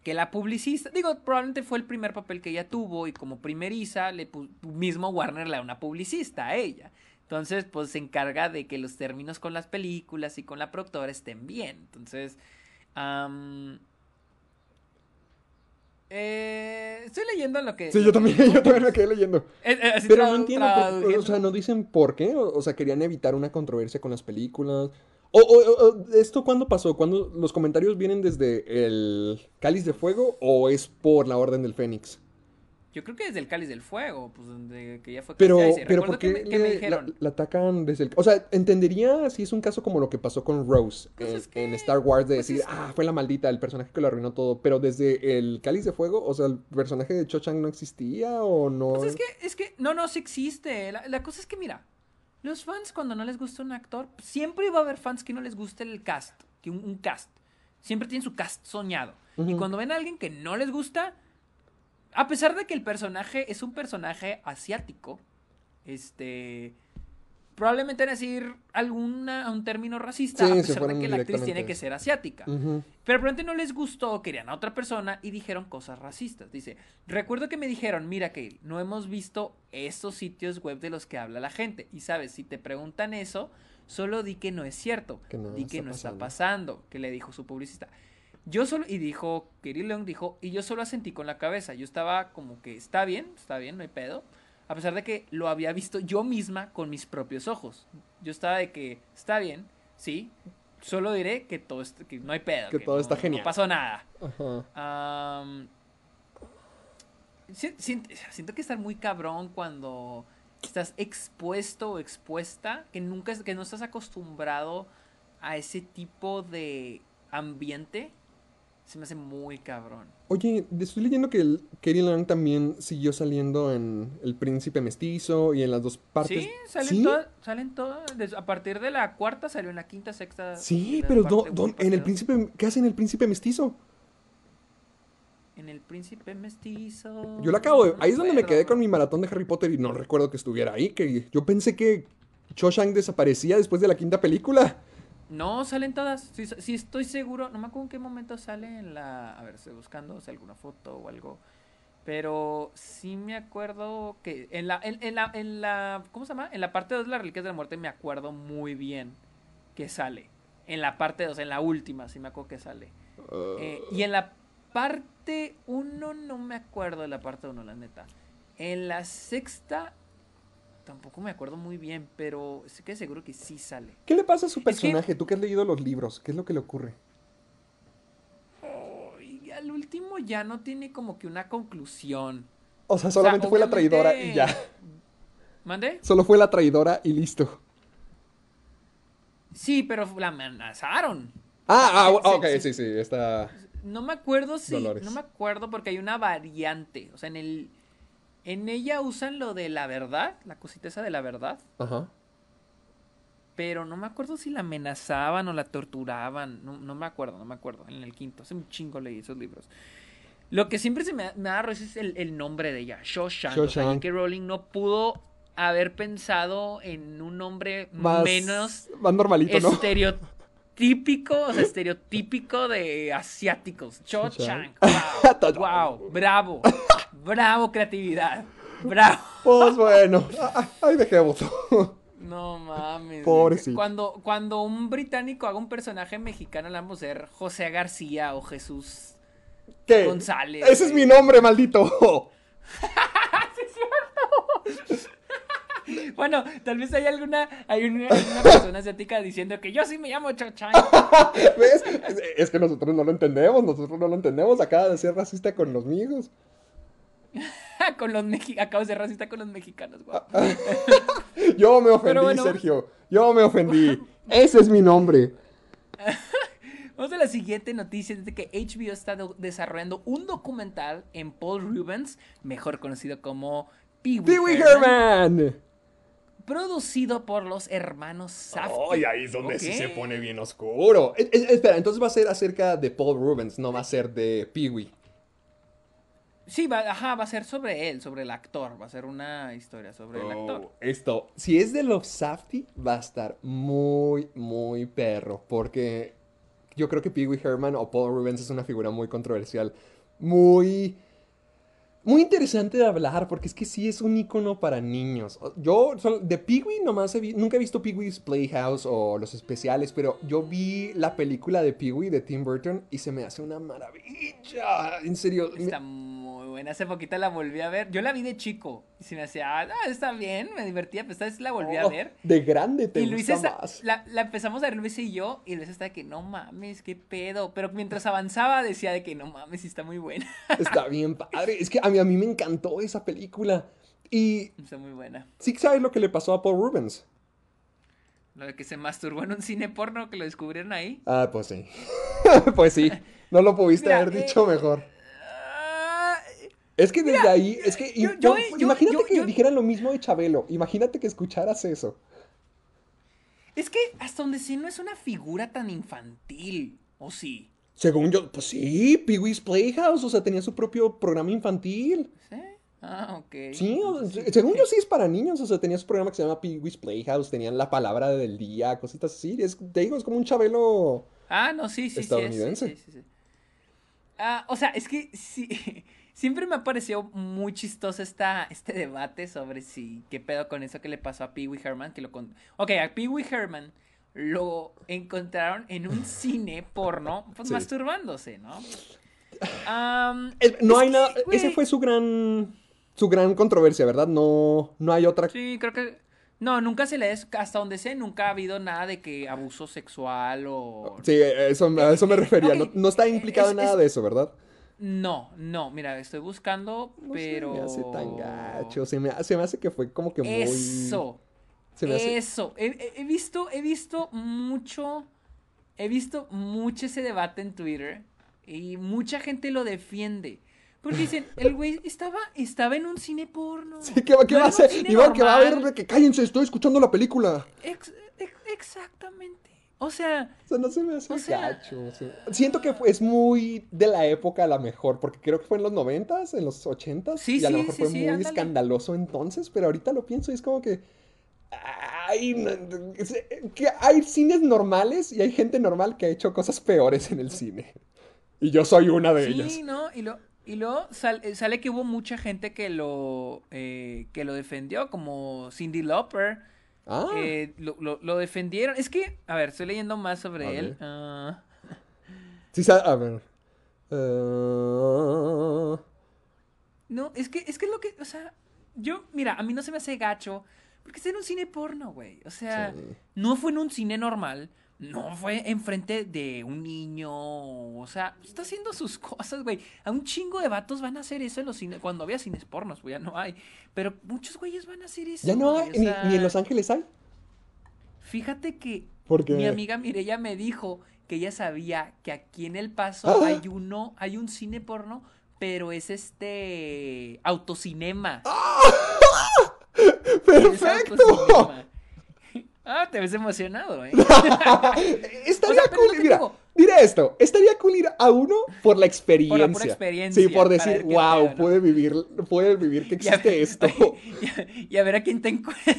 que la publicista, digo, probablemente fue el primer papel que ella tuvo y como primeriza, le mismo Warner le da una publicista a ella. Entonces, pues se encarga de que los términos con las películas y con la productora estén bien. Entonces, eh, estoy leyendo lo que... Sí, lo yo que también, dijo. yo también me quedé leyendo. Eh, eh, así Pero no entiendo, por- o sea, no dicen por qué, o, o sea, querían evitar una controversia con las películas. O, o- o- ¿esto cuándo pasó? ¿Cuándo los comentarios vienen desde el Cáliz de Fuego o es por la Orden del Fénix? Yo creo que desde el Cáliz del Fuego, pues donde que ya fue Pero, pero ¿por que qué me, que me dijeron. la, la atacan desde el... O sea, entendería si es un caso como lo que pasó con Rose Pues en, es que- en Star Wars de pues decir, es- ah, fue la maldita, el personaje que lo arruinó todo, pero desde el Cáliz de Fuego, o sea, el personaje de Cho Chang no existía o no... Pues es que, es que, no, no, sí existe. La, la cosa es que, mira, los fans cuando no les gusta un actor, siempre va a haber fans que no les guste el cast, que un, un cast. Siempre tienen su cast soñado. Y cuando ven a alguien que no les gusta, a pesar de que el personaje es un personaje asiático, este... Probablemente van a decir alguna, un término racista, Sí, a pesar de que la actriz tiene que ser asiática. Pero repente no les gustó, querían a otra persona y dijeron cosas racistas. Dice, recuerdo que me dijeron, mira Kale, no hemos visto estos sitios web de los que habla la gente. Y sabes, si te preguntan eso, solo di que no es cierto. Que no di que no está pasando. pasando, que le dijo su publicista. Yo solo, y dijo, Katie Leung dijo, y yo solo asentí con la cabeza. Yo estaba como que, está bien, está bien, no hay pedo. A pesar de que lo había visto yo misma con mis propios ojos. Yo estaba de que, está bien, sí, solo diré que todo est- que no hay pedo. Que todo no- está No genial. pasó nada. Ajá. Si- si- siento que estar muy cabrón cuando estás expuesto o expuesta, que nunca que no estás acostumbrado a ese tipo de ambiente Se me hace muy cabrón. Oye, estoy leyendo que el Katie Lang también siguió saliendo en El Príncipe Mestizo y en las dos partes. Sí, salen ¿Sí? todas, salen todas. A partir de la cuarta salió en la quinta, sexta. Sí, pero do- do- en el. Príncipe, ¿qué hace en El Príncipe Mestizo? En el príncipe mestizo. Yo la acabo de... no Ahí es donde me quedé con mi maratón de Harry Potter y no recuerdo que estuviera ahí, que yo pensé que Cho Chang desaparecía después de la quinta película. No, salen todas. Sí, sí, estoy seguro. No me acuerdo en qué momento sale en la. A ver, estoy buscando si alguna foto o algo. Pero sí me acuerdo que en la, en, en la, en la, ¿cómo se llama? En la parte 2 de las Reliquias de la Muerte me acuerdo muy bien que sale. En la parte 2, en la última, sí me acuerdo que sale. Eh, y en la parte 1 no me acuerdo de la parte 1, la neta. En la sexta tampoco me acuerdo muy bien, pero estoy que seguro que sí sale. ¿Qué le pasa a su que- personaje? Tú que has leído los libros, ¿qué es lo que le ocurre? Y al último ya no tiene como que una conclusión. O sea, solamente fue la traidora y ya. ¿Mande? Solo fue la traidora y listo. Sí, pero la amenazaron. Ah, ah, ok, sí. sí, sí, está... No me acuerdo si. Dolores. No me acuerdo porque hay una variante. O sea, en el. En ella usan lo de la verdad, la cosita esa de la verdad. Ajá. Pero no me acuerdo si la amenazaban o la torturaban. No, no me acuerdo, no me acuerdo. En el quinto. Hace un chingo leí esos libros. Lo que siempre se me, me da es el, el nombre de ella, Shawshank. O sea, Shawshank. J.K. Rowling no pudo haber pensado en un nombre Más... menos Más normalito, ¿no? estereotípico, o sea, estereotípico de asiáticos. Shawshank. Shawshank. Wow, wow, bravo, bravo creatividad, bravo. Pues bueno, ah, ah, ahí dejémoslo. No mames. Pobrecito. Cuando, cuando un británico haga un personaje mexicano, le vamos a ser José García o Jesús. ¿Qué? González, Ese es mi nombre, maldito. Bueno, tal vez hay alguna, hay una, persona asiática diciendo que yo sí me llamo Cho Chang. ¿Ves? Es, es que nosotros no lo entendemos, nosotros no lo entendemos. Acaba de ser racista con los amigos. con los mexi acabo de ser racista con los mexicanos. Yo me ofendí, bueno. Sergio. Yo me ofendí. Ese es mi nombre. Vamos a la siguiente noticia, es de que HBO está do- desarrollando un documental en Paul Rubens, mejor conocido como Pee Wee Pee Wee Herman, Herman. producido por los hermanos Safdie. Ay, ahí es donde sí se pone bien oscuro. Espera, entonces va a ser acerca de Paul Rubens, no va a ser de Pee Wee. Sí, va, ajá, va a ser sobre él, sobre el actor, va a ser una historia sobre el actor. Oh, esto, si es de los Safdie, va a estar muy, muy perro. Porque yo creo que Pee Wee Herman o Paul Rubens es una figura muy controversial. Muy. Muy interesante de hablar, porque es que sí es un icono para niños. Yo, de Pee Wee nomás he vi- nunca he visto Pee Wee's Playhouse o los especiales, pero yo vi la película de Pee Wee de Tim Burton y se me hace una maravilla. En serio. me- Está muy buena, hace poquito la volví a ver. Yo la vi de chico y se me hacía, ah, está bien, me divertía, pero esta vez la volví a Oh, ver. De grande te Y Luis gusta más. la, la empezamos a ver Luis y yo, y Luis está de que no mames, qué pedo. Pero mientras avanzaba decía de que no mames, está muy buena. Está bien padre. Es que a mí, a mí me encantó esa película. Y está muy buena. sí sabes lo que le pasó a Paul Rubens. Lo de que se masturbó en un cine porno que lo descubrieron ahí. Ah, pues sí. pues sí. No lo pudiste Mira, haber eh, dicho mejor. Es que desde ahí, es que yo- yo- yo- yo- imagínate que dijeran lo mismo de Chabelo. Imagínate que escucharas eso. es que hasta donde sí no es una figura tan infantil. ¿O sí? Según yo, pues sí, Pee Wee's Playhouse, o sea, tenía su propio programa infantil. ¿Sí? Ah, ok. Sí, o- según yo sí es para niños, o sea, tenía su programa que se llama Pee Wee's Playhouse, tenían la palabra del día, cositas así. Es, te digo, es como un Chabelo. Ah, no, sí, sí, Estadounidense. sí, sí, sí. Ah, o sea, es que sí, siempre me ha parecido muy chistoso esta, este debate sobre si qué pedo con eso que le pasó a Pee Wee Herman, que lo con... Ok, a Pee Wee Herman lo encontraron en un cine porno, pues Sí. masturbándose, ¿no? Eh, no hay nada. Ese fue su gran. Su gran controversia, ¿verdad? No, no hay otra. Sí, creo que... No, nunca se le es, hasta donde sé, nunca ha habido nada de que abuso sexual o... Sí, eso, a eso me refería. Ok, No, no está implicado es- en nada es- de eso, ¿verdad? No, no, mira, estoy buscando, No pero... se me hace tan gacho. Se me, se me hace que fue como que muy. Eso, Se me hace. eso. He, visto, he visto mucho, he visto mucho ese debate en Twitter Y mucha gente lo defiende. Porque dicen, el güey estaba, estaba en un cine porno. Sí, ¿qué, va- qué No va a hacer? Iván, que va a ver que cállense, estoy escuchando la película. Ex- ex- exactamente. O sea, O sea, no se me hace O sea- gacho. sí. Siento que es muy de la época a la mejor, porque creo que fue en los noventas, en los ochentas, Sí, y a lo mejor sí, fue sí, muy ándale. escandaloso entonces, pero ahorita lo pienso y es como que... Ay, hay cines normales y hay gente normal que ha hecho cosas peores en el cine. Y yo soy una de ellas. sí, ¿no? Y, lo, y luego eh, sale que hubo mucha gente que lo, eh, que lo defendió, como Cindy Lauper. Ah, eh, lo, lo- lo defendieron. Es que, a ver, estoy leyendo más sobre A él. Ah, sí, a ver. Eh, no, es que, es que es lo que, o sea, yo, mira, a mí no se me hace gacho, porque está en un cine porno, güey. O sea, Sí. no fue en un cine normal, no fue enfrente de un niño, o sea, está haciendo sus cosas, güey. A un chingo de vatos van a hacer eso en los cines, cuando había cines pornos, güey, ya no hay. Pero muchos güeyes van a hacer eso. ya no hay, ni, en Los Ángeles hay. Fíjate que Porque... mi amiga Mirella me dijo que ella sabía que aquí en El Paso Ah. hay uno, hay un cine porno, pero es este autocinema. Es ¡Perfecto! autocinema. Ah, te ves emocionado, ¿eh? Estaría O sea, pero cool, mira, digo- esto, estaría cool ir a uno por la experiencia. pura experiencia, Sí, por decir, wow, puede vivir, puede vivir que Y existe esto. Y a, y a ver a quién te encuentras.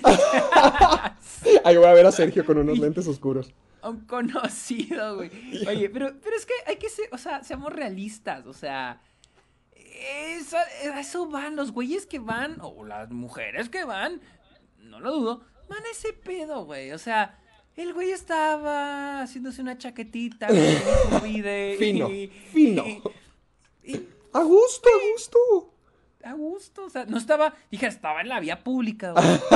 Ahí voy a ver a Sergio con unos lentes oscuros. A un conocido, güey. Oye, pero, pero es que hay que ser, o sea, seamos realistas, o sea. Eso, eso van, los güeyes que van, o las mujeres que van, no lo dudo, van a ese pedo, güey. O sea, el güey estaba haciéndose una chaquetita, vide, Fino, y- fino. y- y- A gusto, a gusto. a gusto, o sea, no estaba, dije, estaba en la vía pública, güey.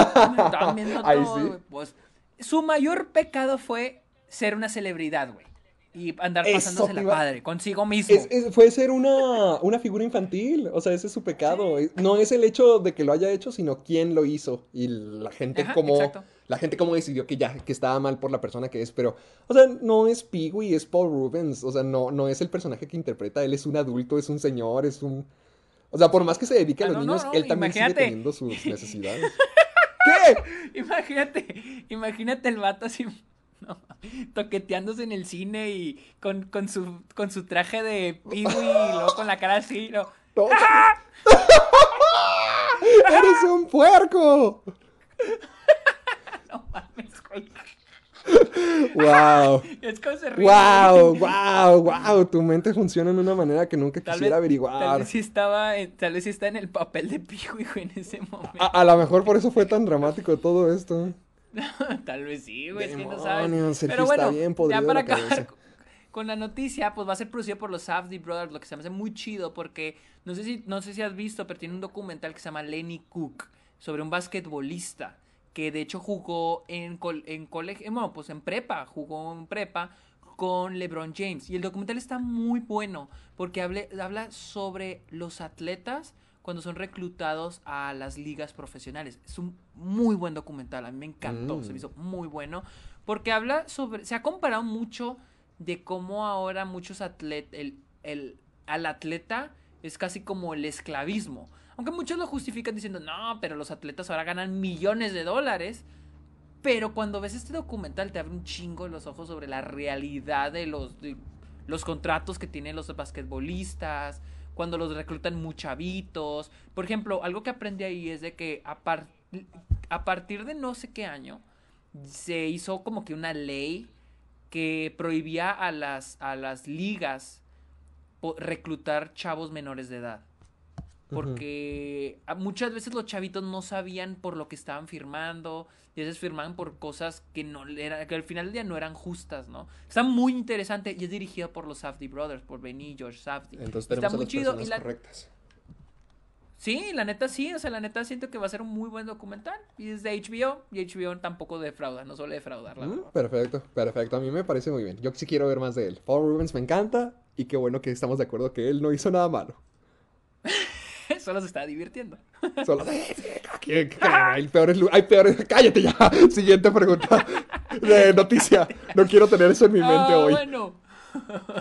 Estaban viendo Ahí todo, sí. güey. Pues, su mayor pecado fue ser una celebridad, güey. Y andar Eso pasándose te la iba- padre, consigo mismo. Es, es- fue ser una, una figura infantil, o sea, ese es su pecado. No es el hecho de que lo haya hecho, sino quién lo hizo. Y la gente Ajá, como... exacto. La gente como decidió que ya, que estaba mal por la persona que es, pero, o sea, no es Peewee, es Paul Rubens, o sea, no, no es el personaje que interpreta, él es un adulto, es un señor, es un... O sea, por más que se dedique a Ah, los no, no, niños, no, él también sigue imagínate. teniendo sus necesidades. ¿Qué? Imagínate, imagínate el vato así, no, toqueteándose en el cine y con, con su, con su traje de Peewee y luego con la cara así, no. No, ¡Eres un puerco! No mames, güey. ¡Wow! Es como se ríe. ¡Wow! ¡Wow! ¡Wow! Tu mente funciona de una manera que nunca Tal quisiera vez, averiguar. tal vez sí estaba, en- tal vez sí está en el papel de güey, en ese momento. A, a lo mejor por eso fue tan dramático todo esto. Tal vez sí, güey, es que no sabes. Pero está bueno, bien ya para acabar con- con la noticia, pues va a ser producido por los Safdie Brothers, lo que se me hace muy chido porque no sé si no sé si has visto, pero tiene un documental que se llama Lenny Cook sobre un basquetbolista que de hecho jugó en col- en colegio, bueno, pues en prepa, jugó en prepa con LeBron James y el documental está muy bueno porque hable- habla sobre los atletas cuando son reclutados a las ligas profesionales. Es un muy buen documental, a mí me encantó, Mm. se me hizo muy bueno, porque habla sobre, se ha comparado mucho de cómo ahora muchos atletas, el, el, al atleta es casi como el esclavismo. Aunque muchos lo justifican diciendo, no, pero los atletas ahora ganan millones de dólares. Pero cuando ves este documental te abre un chingo los ojos sobre la realidad de los, de los contratos que tienen los basquetbolistas, cuando los reclutan muy chavitos. Por ejemplo, algo que aprendí ahí es de que a, par- a partir de no sé qué año se hizo como que una ley que prohibía a las, a las ligas reclutar chavos menores de edad. Porque muchas veces los chavitos no sabían por lo que estaban firmando y a veces firmaban por cosas que no era, que al final del día no eran justas, ¿no? Está muy interesante y es dirigido por los Safdie Brothers, por Benny y George Safdie. Entonces Está tenemos a muy las chido y personas la, correctas. Sí, la neta sí, o sea, la neta siento que va a ser un muy buen documental. Y es de HBO, y HBO tampoco defrauda, no suele defraudar, la Mm, perfecto, perfecto. A mí me parece muy bien. Yo sí quiero ver más de él. Paul Rubens me encanta y qué bueno que estamos de acuerdo que él no hizo nada malo. Solo se está divirtiendo. Solo ¿Qué- qué- hay peores, hay peores. Cállate ya. Siguiente pregunta de noticia. No quiero tener eso en mi mente Ah, hoy. bueno.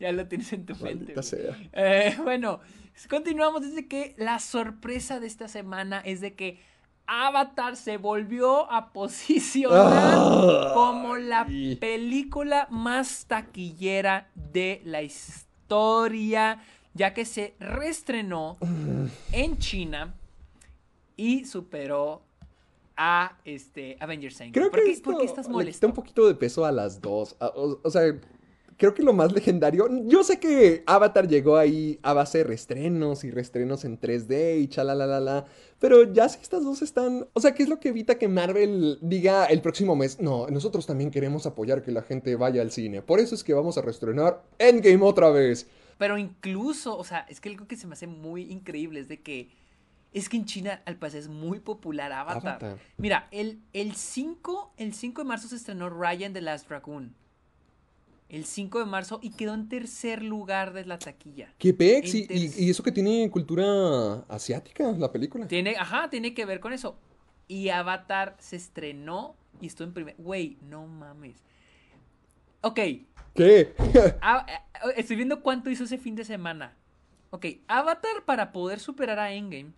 ya lo tienes en tu mente. Maldita güey. sea. Eh, bueno, continuamos desde que la sorpresa de esta semana es de que Avatar se volvió a posicionar Ay. como la película más taquillera de la historia, ya que se reestrenó en China y superó a este Avengers Endgame. Creo ¿Por, que qué, esto por qué estás le molesto? quita un poquito de peso a las dos. O, o sea, creo que lo más legendario. Yo sé que Avatar llegó ahí a base de restrenos y restrenos en 3D y chalalalala. Pero ya si estas dos están. O sea, ¿qué es lo que evita que Marvel diga el próximo mes? No, nosotros también queremos apoyar que la gente vaya al cine. Por eso es que vamos a reestrenar Endgame otra vez. Pero incluso, o sea, es que algo que se me hace muy increíble es de que es que en China al parecer es muy popular Avatar. Avatar. Mira, el, el 5, el 5 de marzo se estrenó Ryan the Last Dragoon. El 5 de marzo y quedó en tercer lugar de la taquilla. ¿Qué pex? Y eso que tiene cultura asiática, la película. Tiene, ajá, tiene que ver con eso. Y Avatar se estrenó y estuvo en primer. Güey, no mames. Ok, ¿Qué? Ah, eh, estoy viendo cuánto hizo ese fin de semana. Ok, Avatar para poder superar a Endgame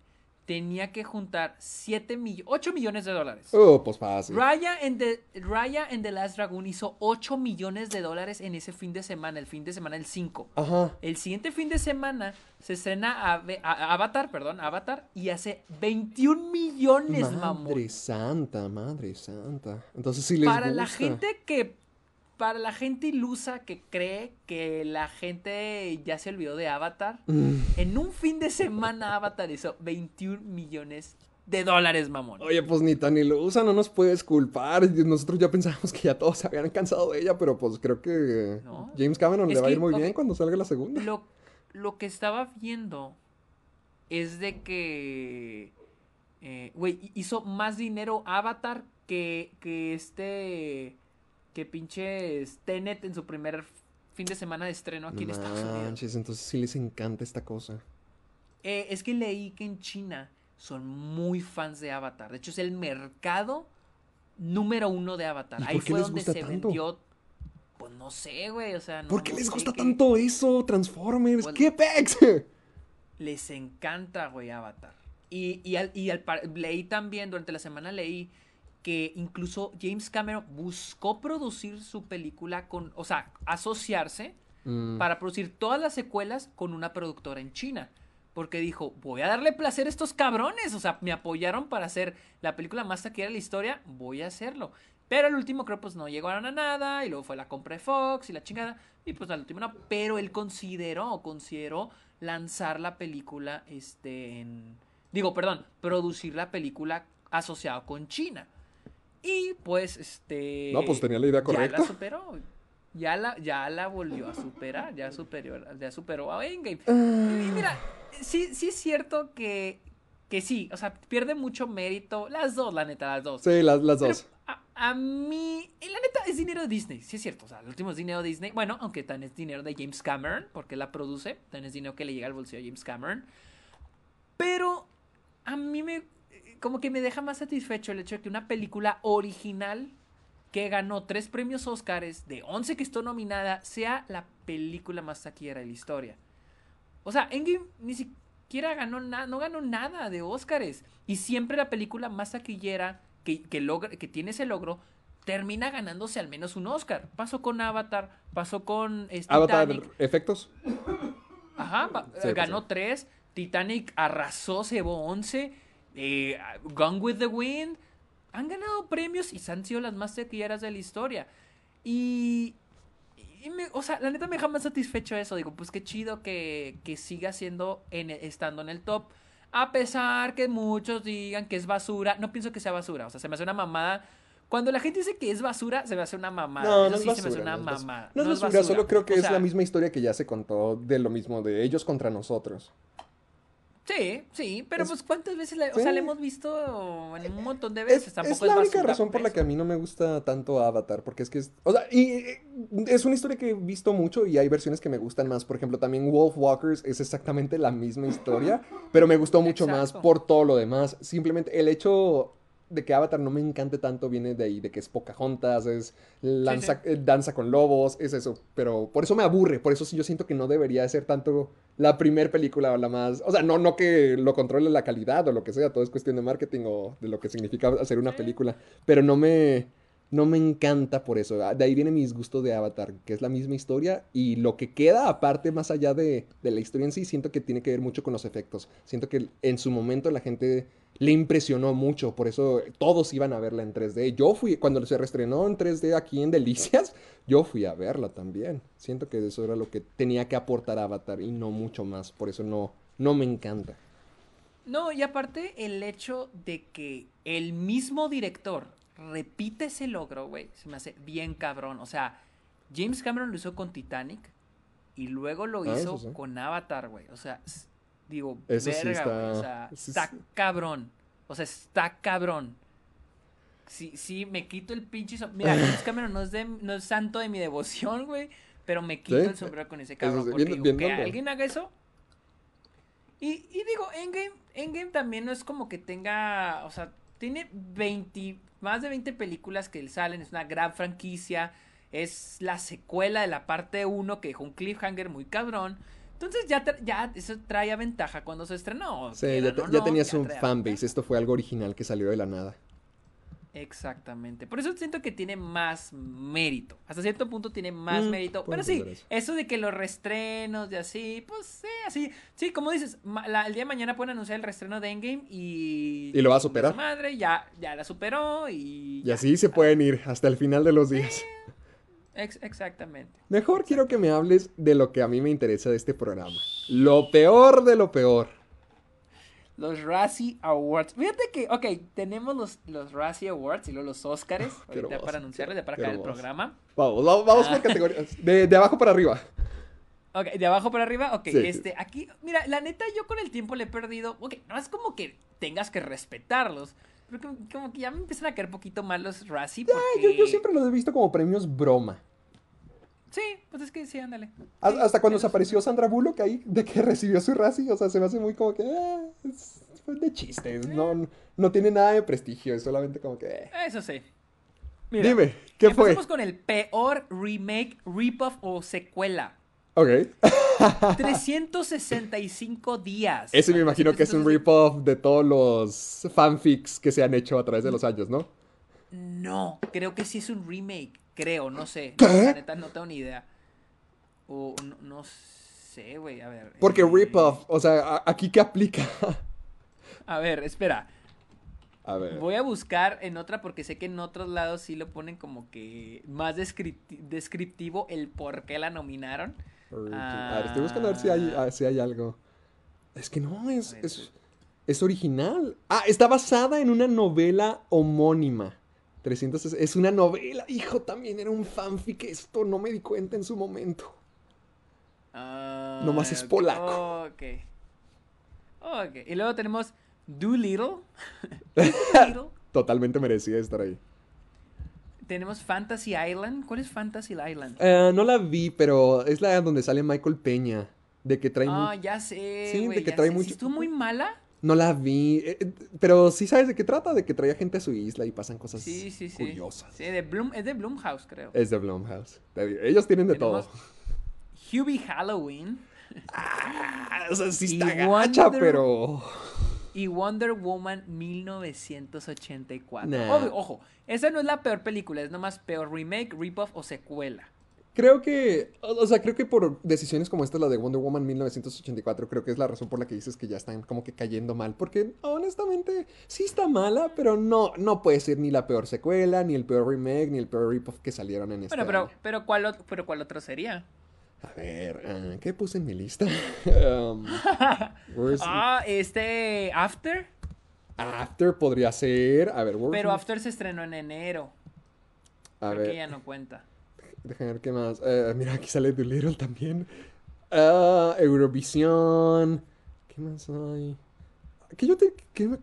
tenía que juntar 7 millones, 8 millones de dólares. oh, pues fácil. Raya en the, Raya en The Last Dragoon hizo 8 millones de dólares en ese fin de semana, el fin de semana el 5. Ajá. El siguiente fin de semana se estrena a- Avatar, perdón, Avatar, y hace 21 millones, mamón. Madre santa, madre santa. Entonces sí les para la gente que para la gente ilusa que cree que la gente ya se olvidó de Avatar Mm. en un fin de semana Avatar hizo 21 millones de dólares mamón Oye, pues ni tan ilusa, no nos puedes culpar. Nosotros ya pensábamos que ya todos se habían cansado de ella, pero pues creo que No. James Cameron Es le va a ir muy bien cuando salga la segunda. lo, lo que estaba viendo es de que eh, güey hizo más dinero Avatar que que este que pinche Tenet en su primer fin de semana de estreno aquí en Estados Unidos Manches, entonces sí les encanta esta cosa. Eh, es que leí que en China son muy fans de Avatar. De hecho, es el mercado número uno de Avatar. ¿Y Ahí fue donde se tanto? vendió. Pues no sé, güey. O sea, no. ¿Por qué no les gusta tanto eso, Transformers? Pues- ¿Qué pex? Les encanta, güey, Avatar. Y, y, al, y al par- leí también, durante la semana leí que incluso James Cameron buscó producir su película con. O sea, asociarse Mm, para producir todas las secuelas con una productora en China. Porque dijo, voy a darle placer a estos cabrones. O sea, me apoyaron para hacer la película más taquillera de la historia, voy a hacerlo. Pero al último creo pues no llegaron a nada y luego fue la compra de Fox y la chingada. Y pues al último no. Pero él consideró, consideró lanzar la película este en... Digo, perdón, producir la película asociado con China. Y pues este... No, pues tenía la idea Ya correcta. la superó. Ya la, ya la volvió a superar, ya superó, ya superó a Endgame. Ah. Y mira, sí, sí es cierto que, que sí, o sea, pierde mucho mérito. Las dos, la neta, las dos. Sí, las, las Pero dos. a, a mí, y la neta, es dinero de Disney, sí es cierto. O sea, el último es dinero de Disney. Bueno, aunque también es dinero de James Cameron, porque la produce. También es dinero que le llega al bolsillo a James Cameron. Pero a mí me, como que me deja más satisfecho el hecho de que una película original que ganó tres premios Oscars de 11 que estuvo nominada sea la película más taquillera de la historia. O sea, Endgame ni siquiera ganó nada, no ganó nada de Oscars. Y siempre la película más taquillera que, que, logra, que tiene ese logro termina ganándose al menos un Oscar. Pasó con Avatar, pasó con este, Avatar, Titanic. efectos. Ajá, Sí, ganó pues tres. Titanic arrasó, se llevó 11. Eh, Gone with the Wind. Han ganado premios y se han sido las más taquilleras de la historia. Y. y me- o sea, la neta me deja más satisfecho eso. Digo, pues qué chido que, que siga siendo en, estando en el top. A pesar que muchos digan que es basura. No pienso que sea basura. O sea, se me hace una mamada. Cuando la gente dice que es basura, se me hace una mamada. No, Eso no es sí basura. se me hace una no es mamada. No es basura, solo creo que O es la misma historia que ya se contó de lo mismo de ellos contra nosotros. Sí, sí, pero Es- pues cuántas veces la, o sea, la hemos visto en un montón de Es, veces. es Tampoco la es única razón por la eso. que a mí no me gusta tanto Avatar, porque es que es, o sea, y eh, es una historia que he visto mucho y hay versiones que me gustan más. Por ejemplo, también Wolf Walkers es exactamente la misma historia, pero me gustó mucho más por todo lo demás. Simplemente el hecho de que Avatar no me encante tanto viene de ahí, de que es Pocahontas, es lanza, sí. eh, danza con lobos, es eso. Pero por eso me aburre, por eso sí yo siento que no debería de ser tanto la primer película o la más... O sea, no, no que lo controle la calidad o lo que sea, todo es cuestión de marketing o de lo que significa hacer una película. Pero no me... No me encanta por eso. Ah, De ahí viene mis gustos de Avatar, que es la misma historia y lo que queda aparte, más allá de, de la historia en sí, siento que tiene que ver mucho con los efectos. Siento que en su momento la gente le impresionó mucho, por eso todos iban a verla en 3D. Yo fui, cuando se reestrenó en 3D aquí en Delicias, yo fui a verla también. Siento que eso era lo que tenía que aportar Avatar y no mucho más, por eso no, no me encanta. No, y aparte el hecho de que el mismo director repite ese logro, güey, se me hace bien cabrón. O sea, James Cameron lo hizo con Titanic y luego lo Ah, hizo sí. con Avatar, güey. O sea, digo, Eso sí verga, güey. está- O sea, sí, está sí. cabrón. O sea, está cabrón. Sí, sí, me quito el pinche... som- Mira, James Cameron no es, de, no es santo de mi devoción, güey. Pero me quito Sí, el sombrero con ese cabrón. sí, Porque bien- digo, bien que alguien haga eso. Y, y digo, Endgame, Endgame también no es como que tenga, o sea, tiene 20, más de 20 películas que salen, es una gran franquicia, es la secuela de la parte 1 que dejó un cliffhanger muy cabrón. Entonces ya, ya eso trae ventaja cuando se estrenó. Sí, ya, te- tenías ya un fanbase, esto fue algo original que salió de la nada. Exactamente. Por eso siento que tiene más mérito. Hasta cierto punto tiene más Mm, mérito. Pero sí, eso. eso. de que los restrenos y así, pues sí, así. Sí, como dices, la- el día de mañana pueden anunciar el restreno de Endgame y. Y lo va a superar. su madre, ya, ya la superó y. Y así se pueden ir hasta el final de los días. Ex- exactamente. Mejor quiero que me hables de lo que a mí me interesa de este programa. Lo peor de lo peor. Los Razzie Awards. Fíjate que, ok, tenemos los, los Razzie Awards y luego los Oscars. Ahorita hermoso, para anunciarles, ya para acabar el programa. Vamos, vamos, por Ah. categorías. De, de abajo para arriba. Ok, de abajo para arriba, ok, Sí, sí. este, aquí, mira, la neta yo con el tiempo le he perdido, ok, no es como que tengas que respetarlos, pero como, como que ya me empiezan a caer poquito mal los Razzie porque... Ah, yo, yo siempre los he visto como premios broma. Sí, pues es que sí, ándale. Sí, Hasta cuando se apareció Sandra Bullock ahí, de que recibió su Razzie, o sea, se me hace muy como que, ah, es de chistes, no, no tiene nada de prestigio, es solamente como que... eh. Eso sí. Mira, Dime, ¿qué fue? empezamos con el peor remake, rip-off o secuela. Ok. 365 días. Ese me imagino que es un 365 rip-off de todos los fanfics que se han hecho a través de los años, ¿no? No, creo que sí es un remake. Creo, no sé. La neta no tengo ni idea. O no, no sé, güey. A ver. Porque eh, rip-off, o sea, ¿a- ¿aquí qué aplica? A ver, espera. A ver. Voy a buscar en otra porque sé que en otros lados sí lo ponen como que más descripti- descriptivo el por qué la nominaron. A ver, estoy buscando a ver si hay, Ah. a- si hay algo. Es que no, es, ver, es, es original. Ah, está basada en una novela homónima. 300, es- una novela. Hijo, también era un fanfic. Esto no me di cuenta en su momento. Ah, Nomás es polaco. Ok. Ok. Y luego tenemos Doolittle. Doolittle. Totalmente merecía estar ahí. Tenemos Fantasy Island. ¿Cuál es Fantasy Island? Eh, no la vi, pero es la donde sale Michael Peña. De que trae. Ah, ya sé. Sí, de que trae sé. ¿Sí mucho- ¿Estuvo muy mala? No la vi. eh, eh, pero sí sabes de qué trata. De que trae gente a su isla y pasan cosas Sí, sí, sí. curiosas. Sí, de Bloom, es de Blumhouse, creo. Es de digo, Ellos tienen de todo. Hubie Halloween Ah, o sea, sí Y está gacha, Wonder- pero. y Wonder Woman 1984. Nah. Obvio, ojo, esa no es la peor película, es nomás peor remake, rip-off o secuela. Creo que. O sea, creo que por decisiones como esta, la de Wonder Woman 1984, creo que es la razón por la que dices que ya están como que cayendo mal. Porque honestamente, sí está mala, pero no, no puede ser ni la peor secuela, ni el peor remake, ni el peor rip-off que salieron en este Bueno, pero, año. pero, ¿cuál, ot- pero ¿cuál otro sería? A ver, ah, ¿qué puse en mi lista? Um, Ah, este After. After podría ser. A ver, Pero After se estrenó en enero. A Creo ver. que ya no cuenta. Déjame ver qué más. Eh, mira, aquí sale Doolittle también. Ah, Eurovisión. ¿Qué más hay? Que yo te. que-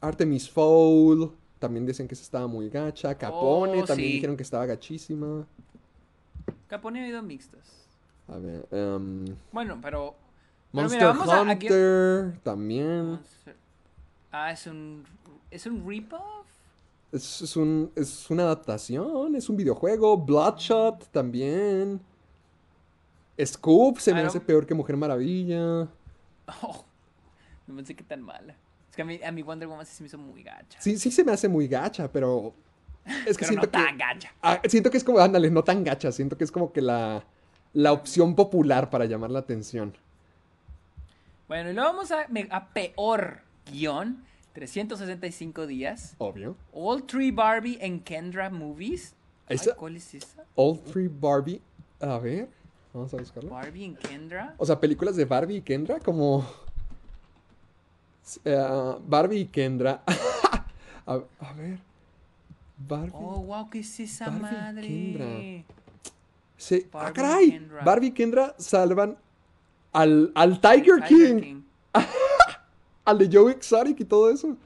Artemis Fowl. También dicen que esa estaba muy gacha. Capone Oh, también sí. dijeron que estaba gachísima. Capone ha ido mixtas. A ver. em, Bueno, pero. pero Monster mira, a- Hunter. También. Ah, es un. ¿Es un rip-off? Es, es un, es una adaptación, es un videojuego. Bloodshot también. Scoop se me Ah, hace peor que Mujer Maravilla. Oh, no pensé que tan mala. Es que a mí, a mí Wonder Woman sí se me hizo muy gacha. Sí, sí se me hace muy gacha, pero. Es que pero siento no que. tan gacha. Ah, siento que es como, ándale, no tan gacha. Siento que es como que la, la opción popular para llamar la atención. Bueno, y luego vamos a, a peor guion. 365 días. Obvio. All Three Barbie and Kendra Movies. Ay, Esa- ¿Cuál es esa? All Three Barbie. A ver, vamos a buscarlo. Barbie and Kendra. O sea, películas de Barbie y Kendra, como. eh, Barbie y Kendra. a, a ver. Barbie. Oh, wow, ¿qué es esa Barbie y madre? Kendra. ¡Ah, Barbie y caray! Kendra. Barbie y Kendra salvan al, al Tiger, Tiger King, al de Joe Exotic y todo eso.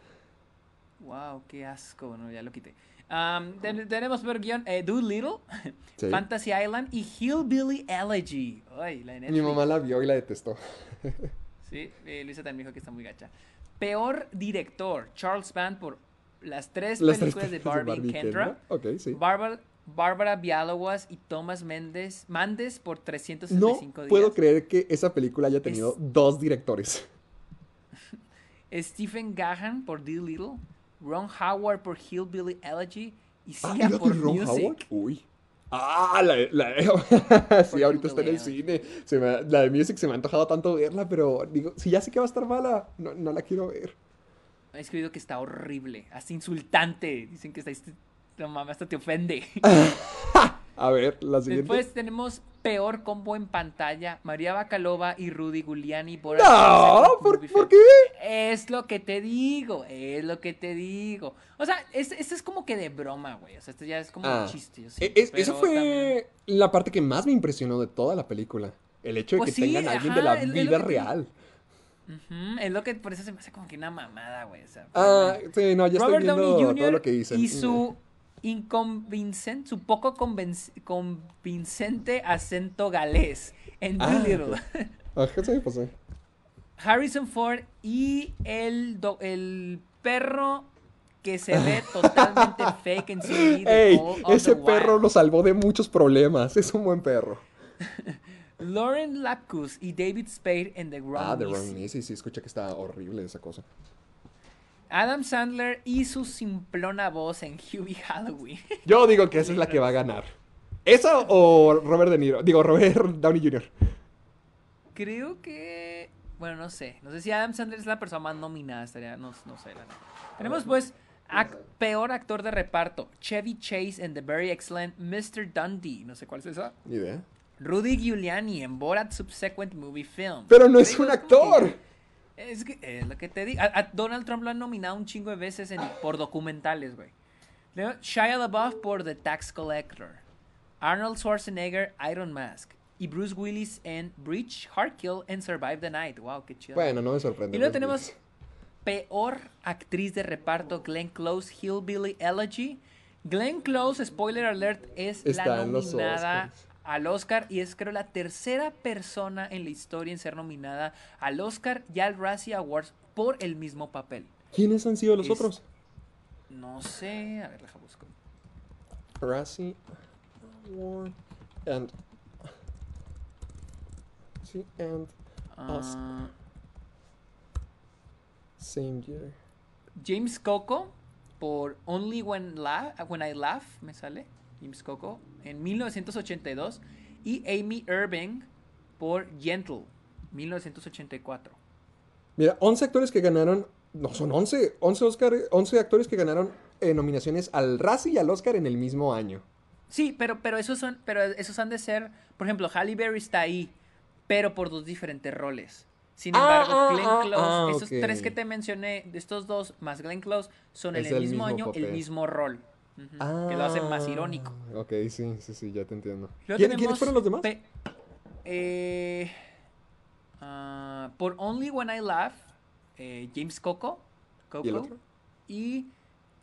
Wow, qué asco. Bueno, ya lo quité. Am, ten- tenemos por guion eh, Doolittle, Sí. Fantasy Island y Hillbilly Elegy. Ay, la Mi mamá la vio y la detestó. Sí, eh, Luisa también dijo que está muy gacha. Peor director, Charles Band por las tres Las tres películas de películas Barbie, y Kendra. Ok, sí. Bárbara, Bárbara Bialowas y Thomas Mendes, Mandes por No 365 días. puedo creer que esa película haya tenido Es- dos directores. Stephen Gahan por The Little, Ron Howard por Hillbilly Elegy y Ah, Sia ¿era por Ron Music. Howard? Uy. Ah, la, la- sí, ahorita está en el cine. Se me- la de Music se me ha antojado tanto verla, pero digo, si ya sé que va a estar mala, no, no la quiero ver. Ha escrito que está horrible, hasta insultante. Dicen que está. este- No mames, hasta te ofende. A ver, la siguiente. Después tenemos peor combo en pantalla: María Bacalova y Rudy Giuliani por No, ¿por, ¿por qué? Es lo que te digo, es lo que te digo. O sea, es- esto es como que de broma, güey. O sea, esto ya es como Ah, un chiste. yo e- siento, es- eso fue también- la parte que más me impresionó de toda la película. El hecho de Pues que sí, tengan a alguien ajá, de la es- vida te- real. Es lo que por eso se me hace como que una mamada, güey. o sea, Ah, sí, no, ya estoy Robert viendo Downey Jr. todo lo que dicen. y su inconvincente, su poco convincente acento galés en Ah, Dolittle. Ajá, sí, pues sí. Harrison Ford y el, do- el perro que se ve totalmente fake en de Ey, All of ese perro Wild. lo salvó de muchos problemas. Es un buen perro. Lauren Lapkus y David Spade en The Wrong Ah, The. Wrong Missy, sí, escucha que está horrible esa cosa. Adam Sandler y su simplona voz en Hubie Halloween. Yo digo que esa es la que va a ganar. ¿Esa o Robert De Niro? Digo, Robert Downey Jr. Creo que. Bueno, no sé. No sé si Adam Sandler es la persona más nominada. Estaría. No, no sé, la. Tenemos pues. ac- peor actor de reparto: Chevy Chase en The Very Excellent Mr. Dundee. No sé cuál es esa. Ni idea. Rudy Giuliani en Borat Subsequent Movie Film. Pero no es un actor. que- es que es lo que te digo. A, a Donald Trump lo han nominado un chingo de veces en- por documentales, güey. Shia LaBeouf por The Tax Collector. Arnold Schwarzenegger, Iron Mask. Y Bruce Willis en Breach, Hardkill and Survive the Night. Wow, qué chido. Bueno, no me sorprende. y luego tenemos peor actriz de reparto, Glenn Close, Hillbilly Elegy. Glenn Close, spoiler alert, es Está la en los nominada. Al Oscar y es creo la tercera persona en la historia en ser nominada al Oscar y al Razzie Awards por el mismo papel. ¿Quiénes han sido los Es- otros? No sé, a ver, deja busco. Razzie Award and sí and Oscar. Ah, same year. James Coco por Only When, La- When I Laugh, me sale. James Coco en 1982 y Amy Irving por Gentle, 1984. Mira, 11 actores que ganaron, no son 11, 11 Oscar, 11 actores que ganaron eh, nominaciones al Razzie y al Oscar en el mismo año. Sí, pero, pero esos son, pero esos han de ser, por ejemplo, Halle Berry está ahí, pero por dos diferentes roles. Sin Ah, embargo, ah, Glenn ah, Close, ah, esos tres que te mencioné, estos dos más Glenn Close, son en Es el el mismo, mismo año el mismo rol. Que lo hace más irónico. Ah, Ok, sí, sí, sí, ya te entiendo. ¿Quién- ¿Quiénes fueron los demás? eh, ah, por Only When I Laugh, eh, James Coco, Coco ¿Y el otro? y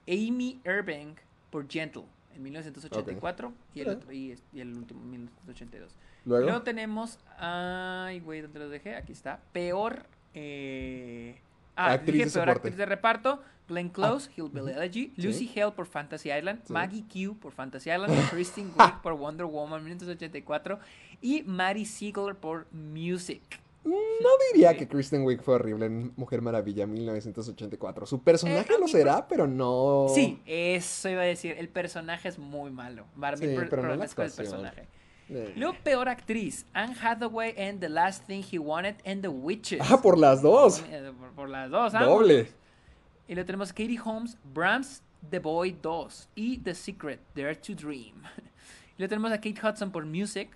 Amy Irving por Gentle en 1984 y, el otro, y el último en 1982. Luego. Luego tenemos, ay, güey, ¿dónde lo dejé? Aquí está. Peor eh, Ah, actriz dije de peor actriz de reparto. Glenn Close, Hillbilly Elegy, Lucy Hale por Fantasy Island, Sí. Maggie Q por Fantasy Island, Kristen Wiig por Wonder Woman 1984 y Mary Siegler por Music. No diría que Kristen Wiig fue horrible en Mujer Maravilla 1984. Su personaje Eh, lo será, pero no. Sí, eso iba a decir. El personaje es muy malo. Mí, Sí, pero no la el personaje. Eh. Luego, peor actriz: Anne Hathaway en The Last Thing He Wanted and The Witches. Ah, por las dos. Eh, Por, por las dos, ambos. Doble. Y luego tenemos Katie Holmes, Brahms, The Boy 2 y The Secret, Dare to Dream. Y luego tenemos a Kate Hudson por Music,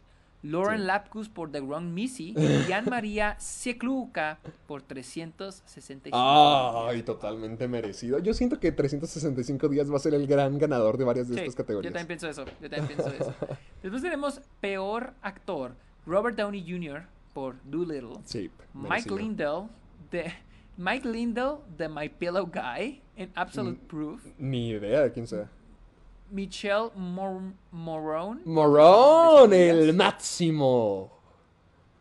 Lauren Sí. Lapkus por The Wrong Missy y Anne-María Siekluka por 365. Ay, totalmente merecido. Yo siento que 365 días va a ser el gran ganador de varias de Sí, estas Yo categorías. también pienso eso. Yo también pienso eso. Después tenemos peor actor, Robert Downey Jr. por Doolittle. Sí, Mike. Lindell de Mike Lindell de My Pillow Guy en Absolute. Proof. Ni idea de quién sea. Michelle Mor Morone, Morón, ¿De el máximo.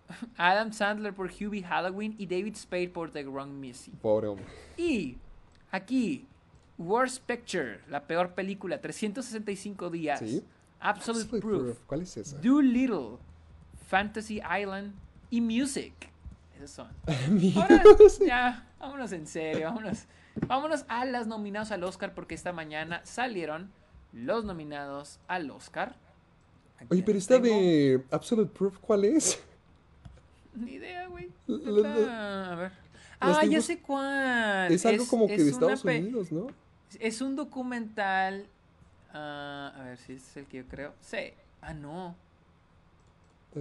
Adam Sandler por Hubie Halloween y David Spade por The Wrong Missy. Pobre hombre. Y aquí, Worst Picture, la peor película, 365 días. Sí. Absolute Absolute Proof. Proof. ¿Cuál es esa? Doolittle, Fantasy Island y Music. Esos son. Ahora, ya, vámonos en serio, vámonos. Vámonos a las nominados al Oscar porque esta mañana salieron los nominados al Oscar. Oye, pero esta de Absolute Proof, ¿cuál es? Ni idea, güey. A ver. Ah, ya sé cuál. Es algo como que es de Estados Unidos, ¿no? Es un documental. ah, a ver si es el que yo creo. Sí. Ah, no.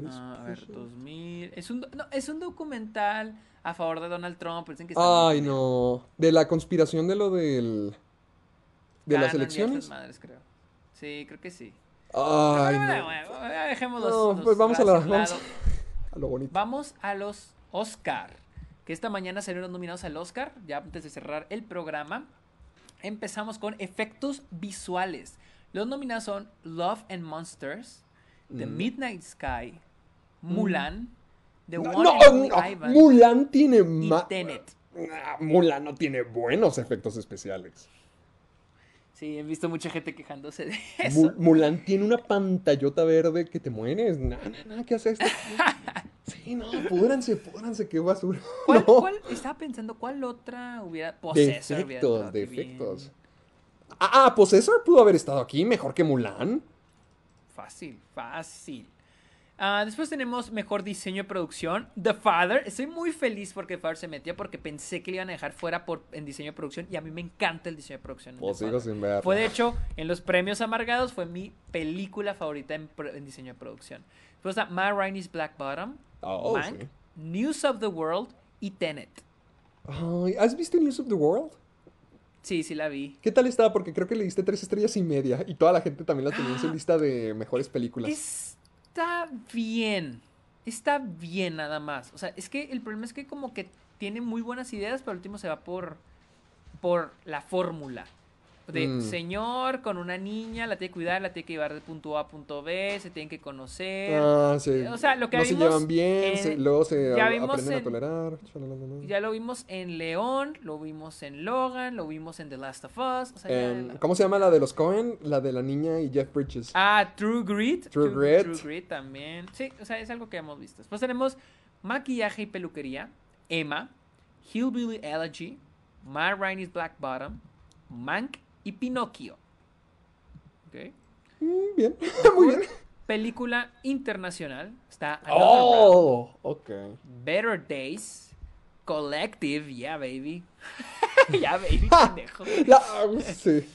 Ah, a ver, precious. 2000. Es un, no, es un documental a favor de Donald Trump. Dicen que Ay, no. De la conspiración de lo del. De las y elecciones. madres, creo. Sí, creo que sí. Ay, bueno, no. bueno, ya dejemos los- No, los pues vamos a la- vamos. A lo bonito. Vamos a los Oscar. Que esta mañana salieron nominados al Oscar. Ya antes de cerrar el programa. Empezamos con efectos visuales. Los nominados son Love and Monsters, The Mm. Midnight Sky, Mulan, The No, One no, and no, Ivan Mulan tiene y más. Tenet. Mulan no tiene buenos efectos especiales. Sí, he visto mucha gente quejándose de eso. Mulan tiene una pantallota verde que te mueres. Nada, nada, ¿qué haces? Sí, no, pudranse, pudranse, qué basura. ¿Cuál, No. cuál- estaba pensando cuál otra hubiera Possessor hubiera Defectos, bien. defectos. Ah, ah, Possessor pudo haber estado aquí mejor que Mulan. Fácil, fácil. Ah, después tenemos mejor diseño de producción. The Father. Estoy muy feliz porque The Father se metió porque pensé que le iban a dejar fuera por, en diseño de producción. Y a mí me encanta el diseño de producción. en Pues sigo sin verla. Fue de hecho en los premios amargados. Fue mi película favorita en, diseño de producción. Después está Matt Rainey's Black Bottom. Oh, Mank, sí. News of the World y Tenet. Ay, ¿Has visto News of the World? Sí, sí la vi. ¿Qué tal estaba? Porque creo que le diste tres estrellas y media. Y toda la gente también la tenía en su lista de mejores películas. Está bien. Está bien nada más. O sea, es que el problema es que como que tiene muy buenas ideas, pero al último se va por, por la fórmula. De Mm. señor con una niña, la tiene que cuidar, la tiene que llevar de punto A a punto B, se tienen que conocer. Ah, sí. O sea, lo que no se vimos llevan bien, en- se- luego se ya a- aprenden a tolerar. Ya lo vimos en León, lo vimos en Logan, lo vimos en The Last of Us. O sea, ya En- la- ¿Cómo se llama la de los Cohen? La de la niña y Jeff Bridges. Ah, True Grit. True Grit. True Grit también. Sí, o sea, es algo que hemos visto. Después tenemos maquillaje y peluquería, Emma, Hillbilly Elegy, My Rainey's Black Bottom, Mank y Pinocchio. Mm, bien, muy bien. Película internacional. Está Another Round, Oh, ok. Better Days, Collective, yeah, baby. yeah, baby, pendejo. La- sí.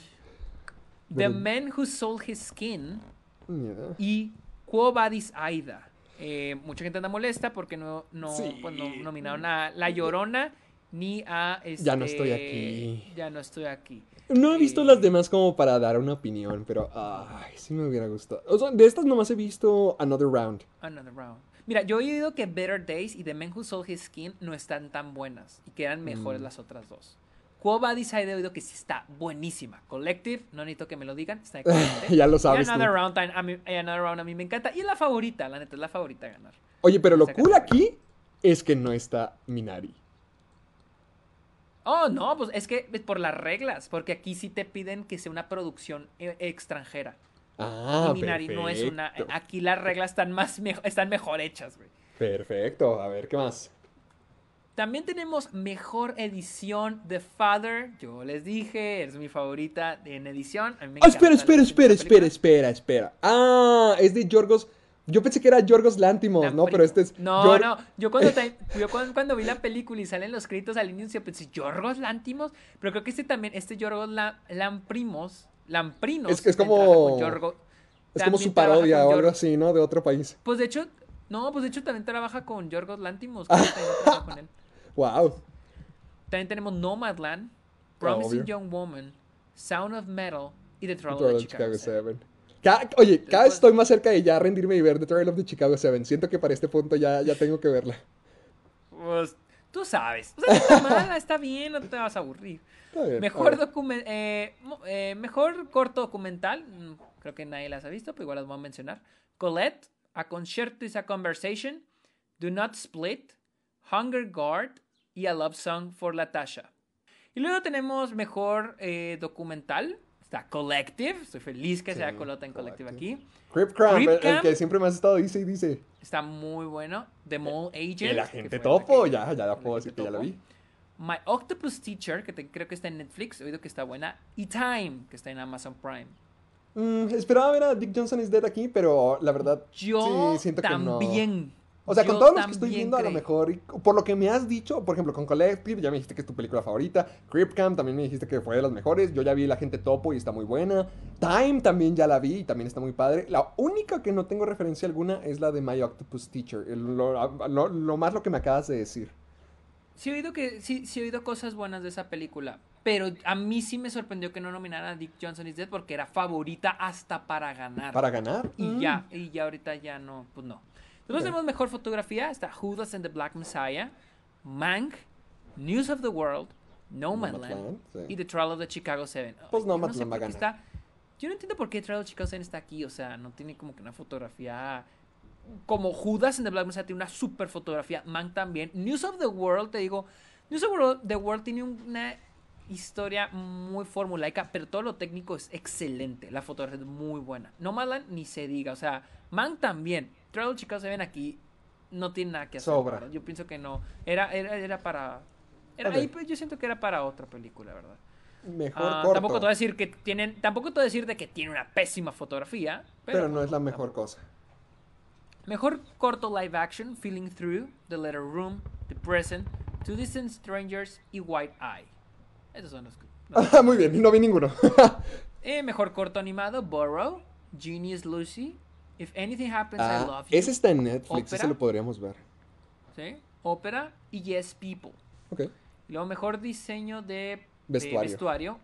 The Man Who Sold His Skin. Yeah. y Quo Vadis Aida. Eh, mucha gente anda molesta porque no, no, Sí. pues no nominaron a La Llorona ni a este, Ya no estoy aquí. Ya no estoy aquí. No he visto las demás como para dar una opinión, pero ay, sí me hubiera gustado. O sea, de estas nomás he visto Another Round. Another round. Mira, yo he oído que Better Days y The Man Who Sold His Skin no están tan buenas y que eran mejores Mm. las otras dos. Quo Aida he oído que sí está buenísima. Collective, no necesito que me lo digan, está excelente. Ya lo Y sabes. tú. Another round, a mí, y Another Round a mí me encanta. Y es la favorita, la neta, es la favorita a ganar. Oye, pero lo cool aquí es que no está Minari. Oh, no, pues es que por las reglas, porque aquí sí te piden que sea una producción eh, extranjera. Ah, y Minari no es una. perfecto. Aquí las reglas están más están mejor hechas, güey. Perfecto. A ver, ¿qué más? También tenemos mejor edición de Father. Yo les dije, es mi favorita en edición. A mí me Ah, espera, espera, espera, espera, espera, espera. Ah, es de Yorgos. Yo pensé que era Yorgos Lantimos, ¿no? Lamprimo. Pero este es. No, Yor- no. Yo cuando, te- yo cuando, cuando vi la película y salen los créditos al inicio pensé, ¿Yorgos Lantimos? Pero creo que este también, este Yorgos La- Lamprimos. Lamprinos. Es es como- Yorgos- Es como su parodia o algo así, ¿no? De otro país. Pues de hecho, no, pues de hecho también trabaja con Yorgos Lantimos. creo que también trabaja con él. Wow. También tenemos Nomadland, Ah, Promising obvio. Young Woman, Sound of Metal y The Trial of Chicago, Chicago Seven. 7. Oye, cada vez estoy más cerca de ya rendirme y ver The Trial of the Chicago 7. Siento que para este punto ya, ya tengo que verla. Pues tú sabes. O sea, está mala, está bien, no te vas a aburrir. Bien, Mejor, eh, eh, mejor corto documental, mm, creo que nadie las ha visto, pero igual las voy a mencionar. Colette, A Concierto is a Conversation, Do Not Split, Hunger Guard y A Love Song for Latasha. Y luego tenemos mejor eh, documental, está Collective, estoy feliz que sea Colota en Collective Collective. aquí. Crip Cramp, el, que siempre me has estado dice y dice. Está muy bueno. The Mole Agent. El agente topo, ya, ya la puedo decir que ya la vi. My Octopus Teacher, que te- creo que está en Netflix, he oído que está buena. Y Time, que está en Amazon Prime. Mm, esperaba ver a Dick Johnson is Dead aquí, pero la verdad. Yo sí, siento que no. O sea, con todos los que estoy viendo, a lo mejor, y por lo que me has dicho, por ejemplo, con Collective, ya me dijiste que es tu película favorita. Creep Camp también me dijiste que fue de las mejores. Yo ya vi La Gente Topo y está muy buena. Time también ya la vi y también está muy padre. La única que no tengo referencia alguna es la de My Octopus Teacher. El- lo, lo- lo más lo que me acabas de decir. Sí he oído que sí, sí he oído cosas buenas de esa película. Pero a mí sí me sorprendió que no nominaran a Dick Johnson is Dead porque era favorita hasta para ganar. ¿Para ganar? Y Mm. ya, y ya ahorita ya no, pues no. Después tenemos mejor fotografía, está Judas and the Black Messiah, Mank, News of the World, Nomadland Nomadland, sí. y The Trial of the Chicago 7. Pues yo no Nomadland sé está- yo no entiendo por qué Trial of the Chicago 7 está aquí, o sea, no tiene como que una fotografía como Judas and the Black Messiah tiene una super fotografía, Mank también. News of the World, te digo, News of the World, the World tiene una historia muy formulaica, pero todo lo técnico es excelente. La fotografía es muy buena. Nomadland ni se diga, o sea, Man también. Travel Chicago se ven aquí, no tiene nada que hacer. Sobra. ¿verdad? Yo pienso que no. Era, era, era para. Era, Ok. ahí, pues, yo siento que era para otra película, ¿verdad? Mejor Ah, corto. tampoco te voy a decir que tienen. Tampoco te voy a decir de que tiene una pésima fotografía. Pero, pero no es la mejor cosa. Mejor corto live action, Feeling Through, The Letter Room, The Present, Two Distant Strangers y White Eye. Esos son los. muy bien, no vi ninguno. Eh, mejor corto animado, Burrow, Genius Lucy, If Anything Happens, I Ah, Love You. ese está en Netflix, Ópera. ese lo podríamos ver. ¿sí? Ópera y Yes People. Ok. Luego mejor diseño de de Vestuario. vestuario,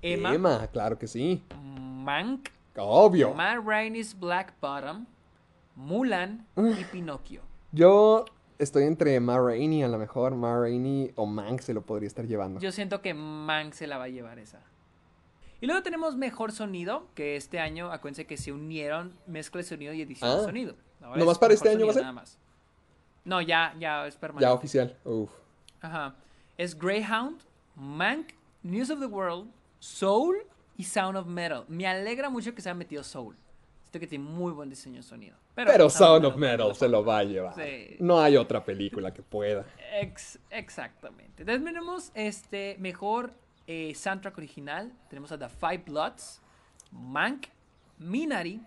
Emma, Emma, claro que sí. Mank, Obvio. Matt Rainey's Black Bottom, Mulan y Pinocchio. Yo estoy entre Ma Rainey, a lo mejor Ma Rainey o Mank se lo podría estar llevando. Yo siento que Mank se la va a llevar esa. Y luego tenemos mejor sonido, que este año, acuérdense que se unieron mezcla de sonido y edición de Ah. sonido. Ahora ¿Nomás es para este año va a sonido ser? nada más. No, ya, ya es permanente. Ya oficial. Uf. Ajá. Es Greyhound, Mank, News of the World, Soul y Sound of Metal. Me alegra mucho que se haya metido Soul. Siento que tiene muy buen diseño de sonido. Pero Sound of Metal Metal se lo va a llevar. Sí. No hay otra película que pueda. Ex- exactamente. Entonces tenemos este mejor eh, soundtrack original. Tenemos a The Five Bloods, Mank, Minari,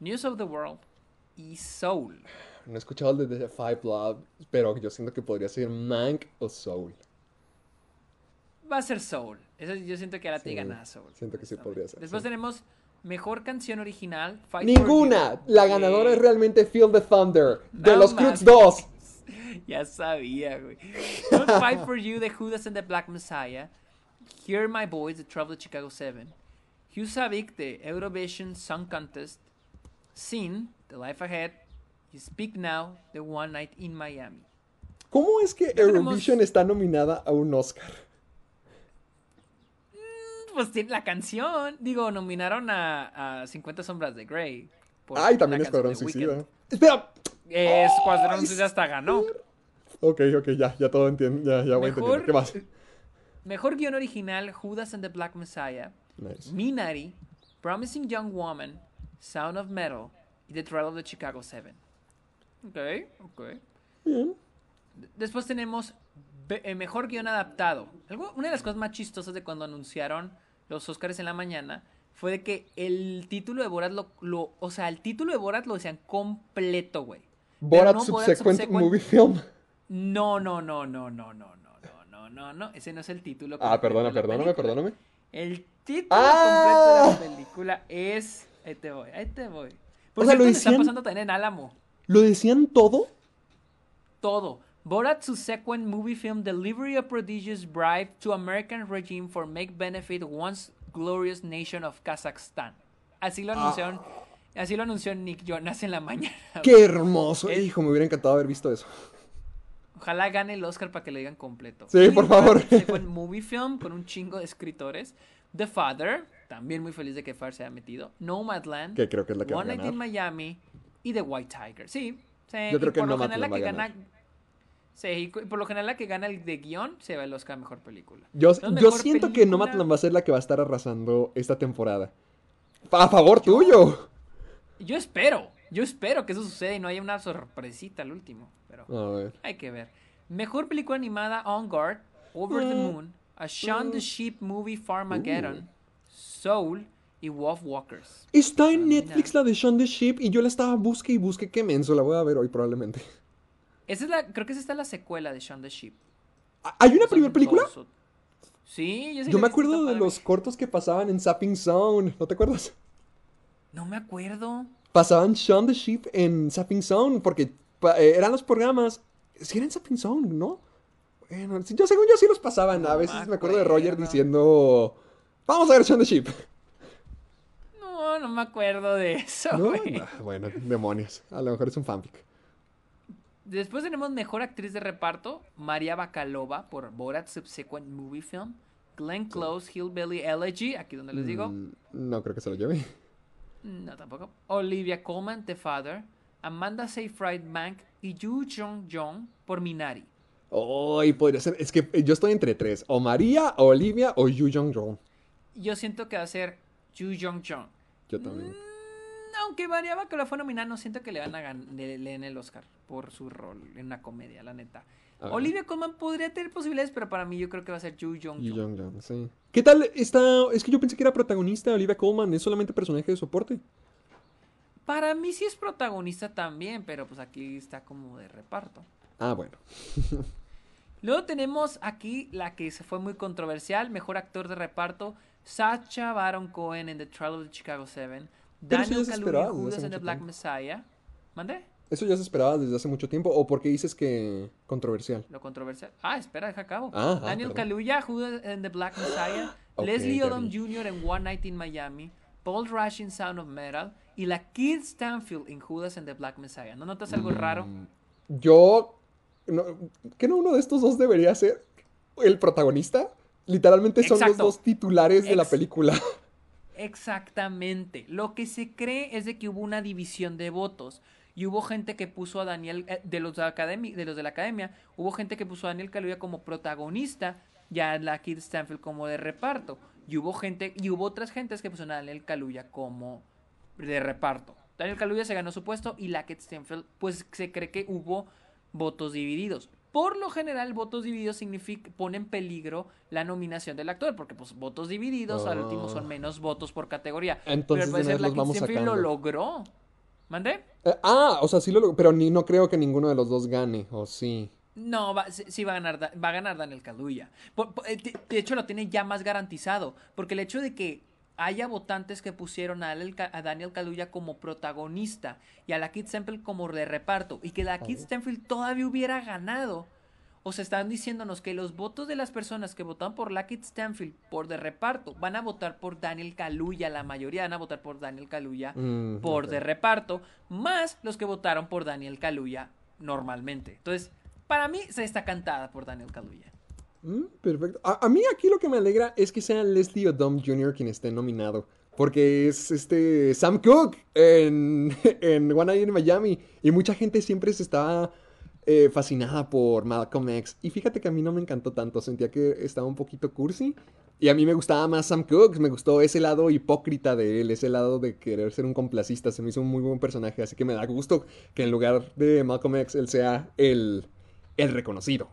News of the World y Soul. No he escuchado el de The Five Love, pero yo siento que podría ser Mank o Soul. Va a ser Soul. Eso yo siento que ahora te Sí, gana Soul. siento que sí podría ser, Después sí. tenemos mejor canción original. Fight Ninguna. La ganadora Eh, es realmente Feel the Thunder de No los. Croods 2. Ya sabía, güey. Don't Fight for You de Judas and the Black Messiah. Hear My Boys de Trouble Chicago 7. Hugh Savick de Eurovision Song Contest. Sin The Life Ahead. You Speak Now de One Night in Miami. ¿Cómo es que tenemos- Eurovision está nominada a un Oscar? Pues tiene la canción. Digo, nominaron a, a 50 Sombras de Grey. Ay, la también Escuadrón. Suicida. Espera. Eh, Escuadrón Suicida hasta ganó. Ok, ok, ya, ya todo entiendo. Ya, ya voy Mejor- entendiendo. ¿Qué más? Mejor guion original, Judas and the Black Messiah, Nice. Minari, Promising Young Woman, Sound of Metal y The Trial of the Chicago Seven. Ok, ok. Bien. Después tenemos eh, Mejor Guión Adaptado. Algo- una de las cosas más chistosas de cuando anunciaron los Oscars en la mañana fue de que el título de Borat lo, lo- o sea, el título de Borat lo decían completo, güey. Borat no Subsequent Subsequent- Movie Film. No, no, no, no, no, no, no, no, no. Ese no es el título. Ah, perdona, perdóname, perdóname. El título ¡Ah! completo de la película es. Ahí te voy, ahí te voy. O Por sea, lo le está decían- pasando también en Álamo. ¿Lo decían todo? Todo. Borat subsequent movie film delivery a prodigious bribe to American regime for make benefit once glorious nation of Kazakhstan. Así lo anunciaron. Así lo anunció Nick Jonas en la mañana. ¡Qué hermoso! Es- Hijo, me hubiera encantado haber visto eso. Ojalá gane el Oscar para que lo digan completo. Sí, Y por favor. subsequent movie film con un chingo de escritores. The Father, también muy feliz de que Far se haya metido. Nomadland. Que creo que es la que va a One Night in. Miami y The White Tiger. Sí, sí. Yo y creo que por lo general la va que ganar. gana. Sí, y por lo general la que gana el de guion se va el Oscar a mejor película. Yo, Entonces, yo mejor siento que Nomadland va a ser la que va a estar arrasando esta temporada. A favor tuyo. Yo espero, yo espero que eso suceda y no haya una sorpresita al último. Pero A ver. hay que ver. Mejor película animada: On Guard, Over the Mm. Moon, A Shaun the Sheep Movie Farmageddon, Soul y Wolf Walkers. Está en Ah. Netflix la de Shaun the Sheep y yo la estaba busque y busque. Qué menso, la voy a ver hoy probablemente. Esa es la, creo que esa está la secuela de Shaun the Sheep. ¿Hay una primera película? dos Sí, yo sí Yo me acuerdo de los cortos que pasaban en Zapping Zone. ¿No te acuerdas? No me acuerdo. Pasaban Shaun the Sheep en Zapping Zone porque eh, eran los programas. Si eran Zapping Zone, ¿no? Bueno, yo según yo sí los pasaban. A veces me acuerdo de Roger diciendo. Vamos a ver Shaun the Sheep. No, no me acuerdo de eso. Ah, Bueno, demonios. A lo mejor es un fanfic. Después tenemos mejor actriz de reparto, María Bakalova por Borat Subsequent Movie Film, Glenn Close, Hillbilly Elegy, aquí donde les digo, Mm, No creo que se lo lleve. No tampoco, Olivia Colman, The Father, Amanda Seyfried Bank y Yu Jong Jong por Minari. Ay, podría ser. Es que yo estoy entre tres: o María, o Olivia, o Yu Jong Jong. Yo siento que va a ser Yu Jong Jong. Yo también. Mm, Aunque María Bakalova fue nominada, no siento que le van a ganar le, le den el Oscar por su rol en una comedia, la neta. Olivia Colman podría tener posibilidades, pero para mí yo creo que va a ser Yu Jong Yu Jong. Sí. ¿Qué tal está? Es que yo pensé que era protagonista Olivia Colman. Es solamente personaje de soporte. Para mí sí es protagonista también, pero pues aquí está como de reparto. Ah, bueno. Luego tenemos aquí la que se fue muy controversial, mejor actor de reparto, Sacha Baron Cohen en The Trial of the Chicago Seven, Daniel Kaluuya Judas en The Black tiempo. Messiah. ¿Mande? ¿Eso ya se esperaba desde hace mucho tiempo? ¿O por qué dices que controversial? Lo controversial. Ah, espera, deja acabo. Ah, ah, Daniel perdón. Kaluuya, Judas en The Black Messiah, Leslie Odom. Jr. en One Night in Miami, Paul Rush en Sound of Metal y la Kid Stanfield en Judas en The Black Messiah. ¿No notas algo raro? Mm, Yo. No, ¿Que no uno de estos dos debería ser el protagonista? Literalmente son Exacto. los dos titulares de la película. Exactamente. Lo que se cree es de que hubo una división de votos. Y hubo gente que puso a Daniel, eh, de los de, la academia, de los de la academia, hubo gente que puso a Daniel Kaluuya como protagonista y a la Kid Stanfield como de reparto. Y hubo gente, y hubo otras gentes que pusieron a Daniel Kaluuya como de reparto. Daniel Kaluuya se ganó su puesto y la Kid Stanfield, pues se cree que hubo votos divididos. Por lo general, votos divididos significa, pone en peligro la nominación del actor, porque pues votos divididos al último son Ah. menos votos por categoría. Entonces, Pero al parecer la Kid Stanfield lo logró. ¿Mandé? Eh, ah, o sea, sí lo Pero ni, no creo que ninguno de los dos gane, ¿o sí? No, va, sí, sí va a ganar, va a ganar Daniel por- eh, de, de hecho, lo tiene ya más garantizado, porque el hecho de que haya votantes que pusieron a, Daniel Ka- a Daniel Kaluuya como protagonista y a la Kid Stanfield como de reparto y que la Kid Stanfield todavía hubiera ganado. O sea, están diciéndonos que los votos de las personas que votaron por Kid Stanfield por de reparto van a votar por Daniel Kaluuya, la mayoría van a votar por Daniel Kaluuya Mm, por de reparto, más los que votaron por Daniel Kaluuya normalmente. Entonces, para mí se está cantada por Daniel Kaluuya. Mm, perfecto. A, a mí aquí lo que me alegra es que sea Leslie Odom Jr. quien esté nominado. Porque es este Sam Cooke en, en One Night in Miami. Y mucha gente siempre se está eh, fascinada por Malcolm X. Y fíjate que a mí no me encantó tanto, sentía que estaba un poquito cursi. Y a mí me gustaba más Sam Cooke, me gustó ese lado hipócrita de él, ese lado de querer ser un complacista, se me hizo un muy buen personaje, así que me da gusto que en lugar de Malcolm X él sea el, el reconocido.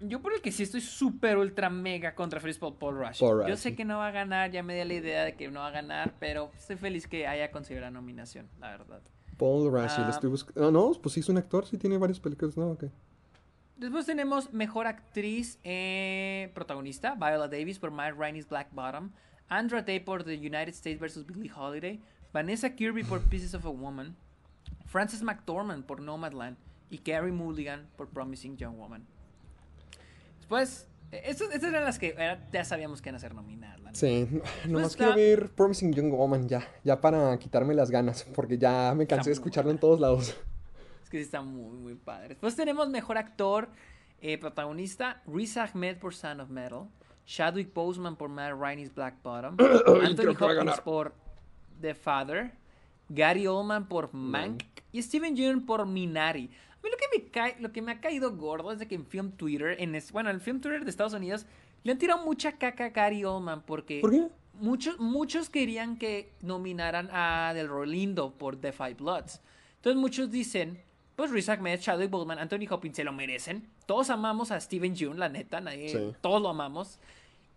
Yo por el que sí estoy súper ultra mega contra Free Paul, Paul Rush. Paul Rush, Yo sé que no va a ganar, ya me di la idea de que no va a ganar, pero estoy feliz que haya conseguido la nominación, la verdad. Paul Rashi, Ah. lo estoy buscando. No, no, pues sí es un actor, sí tiene varias películas, no, ok. Después tenemos mejor actriz eh, protagonista, Viola Davis por Matt Rainey's Black Bottom, Andra Day por The United States vs. Billie Holiday, Vanessa Kirby por Pieces of a Woman, Frances McDormand por Nomadland y Carrie Mulligan por Promising Young Woman. Después, estas, estas eran las que era- ya sabíamos que iban a ser nominadas. la. Sí, nomás está- quiero ver Promising Young Woman ya, ya para quitarme las ganas, porque ya me cansé de escucharlo en todos lados. Es que sí está muy, muy padre. Después tenemos mejor actor eh, protagonista: Riz Ahmed por Son of Metal, Chadwick Boseman por Matt Rainey's Black Bottom, Anthony Hopkins por The Father, Gary Oldman por Mank y Steven Yeun por Minari. Mí lo que me cae, lo que me ha caído gordo es de que en Film Twitter, en es- bueno, en el Film Twitter de Estados Unidos, le han tirado mucha caca a Gary Oldman porque ¿Por qué? muchos, muchos querían que nominaran a Del Rolindo por The Five Bloods. Entonces muchos dicen, pues Riz Ahmed, Chadwick Boseman, Anthony Hopkins se lo merecen. Todos amamos a Steven Yeun, la neta, nadie, Sí. todos lo amamos.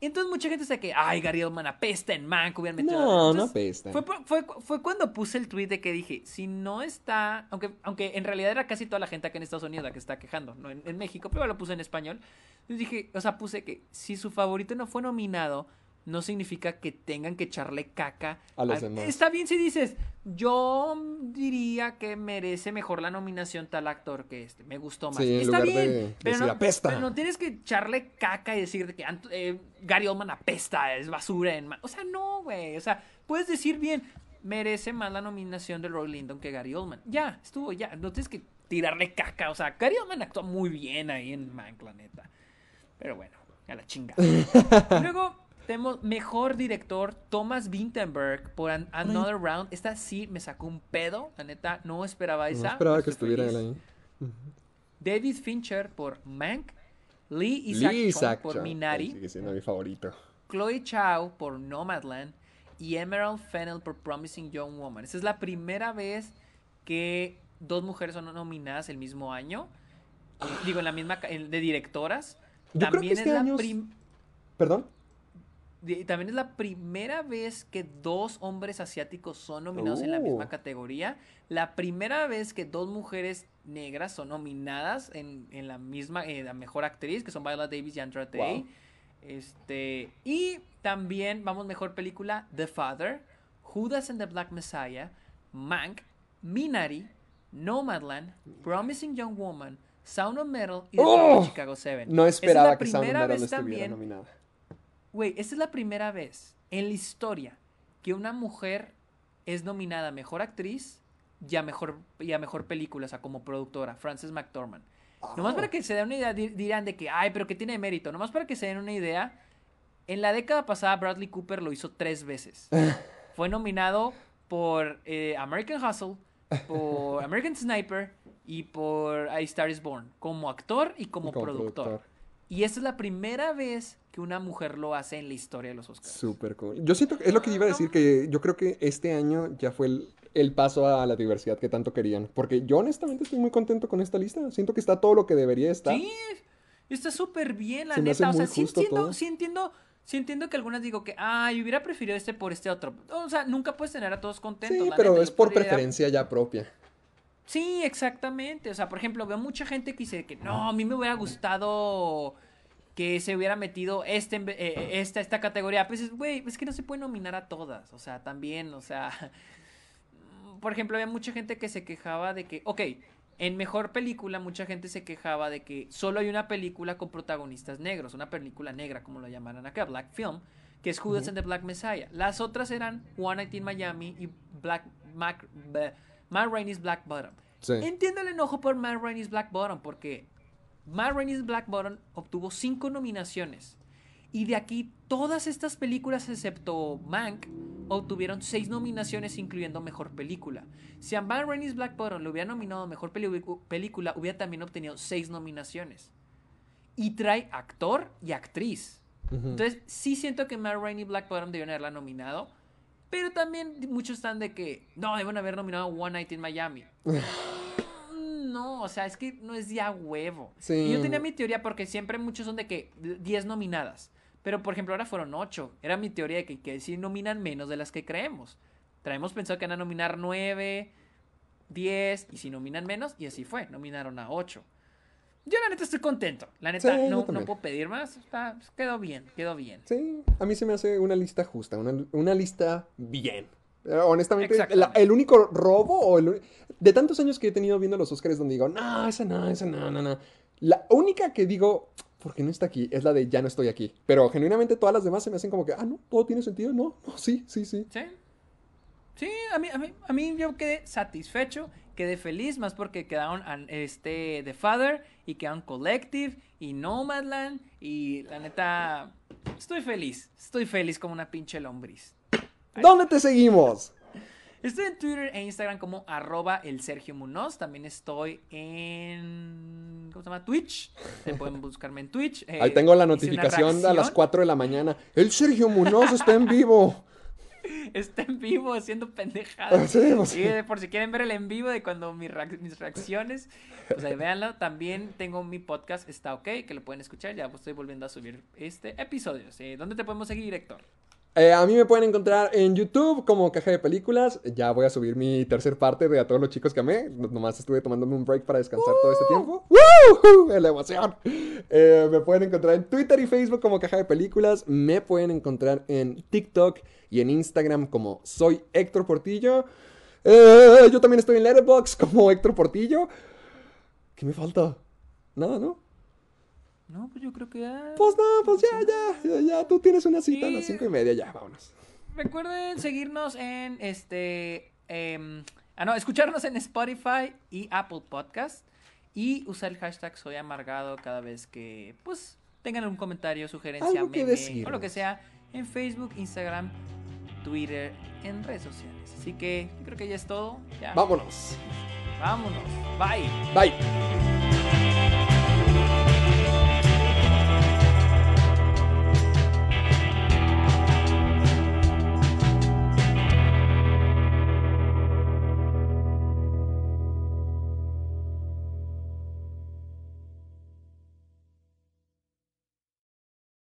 Entonces mucha gente dice que, ay, Gary Oldman apesta en Mank, hubieran metido a- No, no Entonces, apesta. Fue, fue, fue cuando puse el tweet de que dije, si no está, aunque, aunque en realidad era casi toda la gente acá en Estados Unidos la que está quejando, no en, en México, pero lo puse en español. Entonces dije, o sea, puse que si su favorito no fue nominado, no significa que tengan que echarle caca A los demás. Está bien si dices, yo diría que merece mejor la nominación tal actor que este, me gustó más. Sí, está bien, de pero, no, no tienes que echarle caca y decir de que eh, Gary Oldman apesta, es basura en... O sea, no, güey. O sea, puedes decir bien, merece más la nominación de Roy Lyndon que Gary Oldman. Ya, estuvo, ya. No tienes que tirarle caca. O sea, Gary Oldman actuó muy bien ahí en Mank, la neta. Pero bueno, a la chingada. Luego tenemos mejor director Thomas Vinterberg por An- Another Round. Esta sí me sacó un pedo, la neta, no esperaba esa. No esperaba que estuviera él ahí. David Fincher por Mank. Lee Isaac, Lee Chung Isaac por Chung, Minari. Sigue siendo mi favorito. Chloe Chao por Nomadland y Emerald Fennell por Promising Young Woman. Esta es la primera vez que dos mujeres son nominadas el mismo año. Eh, digo, en la misma de directoras. Yo creo que También este es la año ¿Perdón? También es la primera vez que dos hombres asiáticos son nominados en la Oh. misma categoría. La primera vez que dos mujeres negras son nominadas en, en la misma, eh, la mejor actriz, que son Viola Davis y Andra Day. Wow. Este, y también, vamos, mejor película, The Father, Judas and the Black Messiah, Mank, Minari, Nomadland, Promising Young Woman, Sound of Metal y The ¡Oh! Chicago Seven. No Esa es esperaba la que Sound of primera Metal vez también nominada. Güey, esta es la primera vez en la historia que una mujer es nominada a mejor actriz y a mejor, y a mejor película, o sea, como productora, Frances McDormand. Nomás Ah. para que se den una idea, di- dirán de que, ay, pero que tiene mérito. Nomás para que se den una idea, en la década pasada Bradley Cooper lo hizo tres veces. Fue nominado por eh, American Hustle, por American Sniper y por A Star is Born, como actor y como, Y como productor. productor. Y esta es la primera vez que una mujer lo hace en la historia de los Oscars. Súper cool. Yo siento que es lo que iba a decir, que yo creo que este año ya fue el, el paso a la diversidad que tanto querían. Porque yo honestamente estoy muy contento con esta lista. Siento que está todo lo que debería estar. Sí, está súper bien, la Se me neta. O hace sea, muy sí justo entiendo, todo. sí entiendo, sí entiendo que algunas digo que, ay, hubiera preferido este por este otro. O sea, nunca puedes tener a todos contentos. Sí, la pero neta. es por podría- preferencia ya propia. Sí, exactamente. O sea, por ejemplo, veo mucha gente que dice que no, a mí me hubiera gustado que se hubiera metido este, ve- eh, esta, esta categoría. Pues, es, güey, es que no se puede nominar a todas. O sea, también, o sea. Por ejemplo, había mucha gente que se quejaba de que, ok, en mejor película, mucha gente se quejaba de que solo hay una película con protagonistas negros, una película negra, como lo llamaran acá, Black Film, que es Judas and the Black Messiah. Las otras eran One Night in Miami y Black Mac, bleh, Matt Rainey's Black Bottom. Sí. Entiendo el enojo por Matt Rainey's Black Bottom, porque Matt Rainey's Black Bottom obtuvo cinco nominaciones. Y de aquí, todas estas películas, excepto Mank, obtuvieron seis nominaciones, incluyendo Mejor Película. Si a Van Rainey's Black Bottom le hubiera nominado Mejor Película, hubiera también obtenido seis nominaciones. Y trae actor y actriz. Entonces, sí siento que Matt Rainey Black Bottom debieron haberla nominado. Pero también muchos están de que, no, deben haber nominado One Night in Miami. no, o sea, es que no es ya huevo. Y yo tenía mi teoría porque siempre muchos son de que 10 nominadas. Pero, por ejemplo, ahora fueron 8. Era mi teoría de que, que si nominan menos de las que creemos. Traemos pensado que van a nominar 9, 10, y si nominan menos, y así fue, nominaron a 8. Yo la neta estoy contento. La neta no, no, puedo pedir más. Está, quedó bien, quedó bien. Sí, a mí se me hace una lista justa, una, una lista bien. Eh, honestamente, el único robo o el, de tantos años que he tenido viendo los Oscars donde digo, no, esa no, esa no, no, no. La única que digo, ¿por qué no está aquí? Es la de ya no estoy aquí. Pero genuinamente todas las demás se me hacen como que, ah, no, todo tiene sentido. No, no, sí, sí, sí. Sí. Sí, a mí, a mí, a mí yo quedé satisfecho quedé feliz más porque quedaron este The Father y quedaron Collective y Nomadland y la neta estoy feliz, estoy feliz como una pinche lombriz. ¿Dónde te seguimos? Estoy en Twitter e Instagram como arroba el Sergio Munoz. También estoy en. ¿Cómo se llama? Twitch. pueden buscarme en Twitch. Ahí tengo la notificación a las 4 de la mañana. El Sergio Munoz está en vivo. está en vivo haciendo pendejadas. Ah, pues y por si quieren ver el en vivo de cuando mis, reacciones, pues ahí véanlo. También tengo mi podcast, está ok, que lo pueden escuchar. Ya estoy volviendo a subir este episodio. ¿Dónde te podemos seguir, Héctor? Eh, a mí me pueden encontrar en YouTube como Caja de Películas. Ya voy a subir mi tercer parte de A todos los chicos que amé. Nomás estuve tomándome un break para descansar todo este tiempo. ¡Woo! ¡La emoción! Eh, me pueden encontrar en Twitter y Facebook como Caja de Películas. Me pueden encontrar en TikTok y en Instagram como Soy Héctor Portillo. Eh, yo también estoy en Letterboxd como Héctor Portillo. ¿Qué me falta? Nada, ¿no? No, pues yo creo que ya. Pues no, pues ya, ya, ya, tú tienes una cita a las cinco y media, ya, vámonos. Recuerden seguirnos en este. Em, ah, no, escucharnos en Spotify y Apple Podcast. Y usar el hashtag Soy Amargado cada vez que, pues, tengan un comentario, sugerencia, meme, o lo que sea, en Facebook, Instagram, Twitter, en redes sociales. Así que yo creo que ya es todo. Vámonos. Vámonos. Bye. Bye.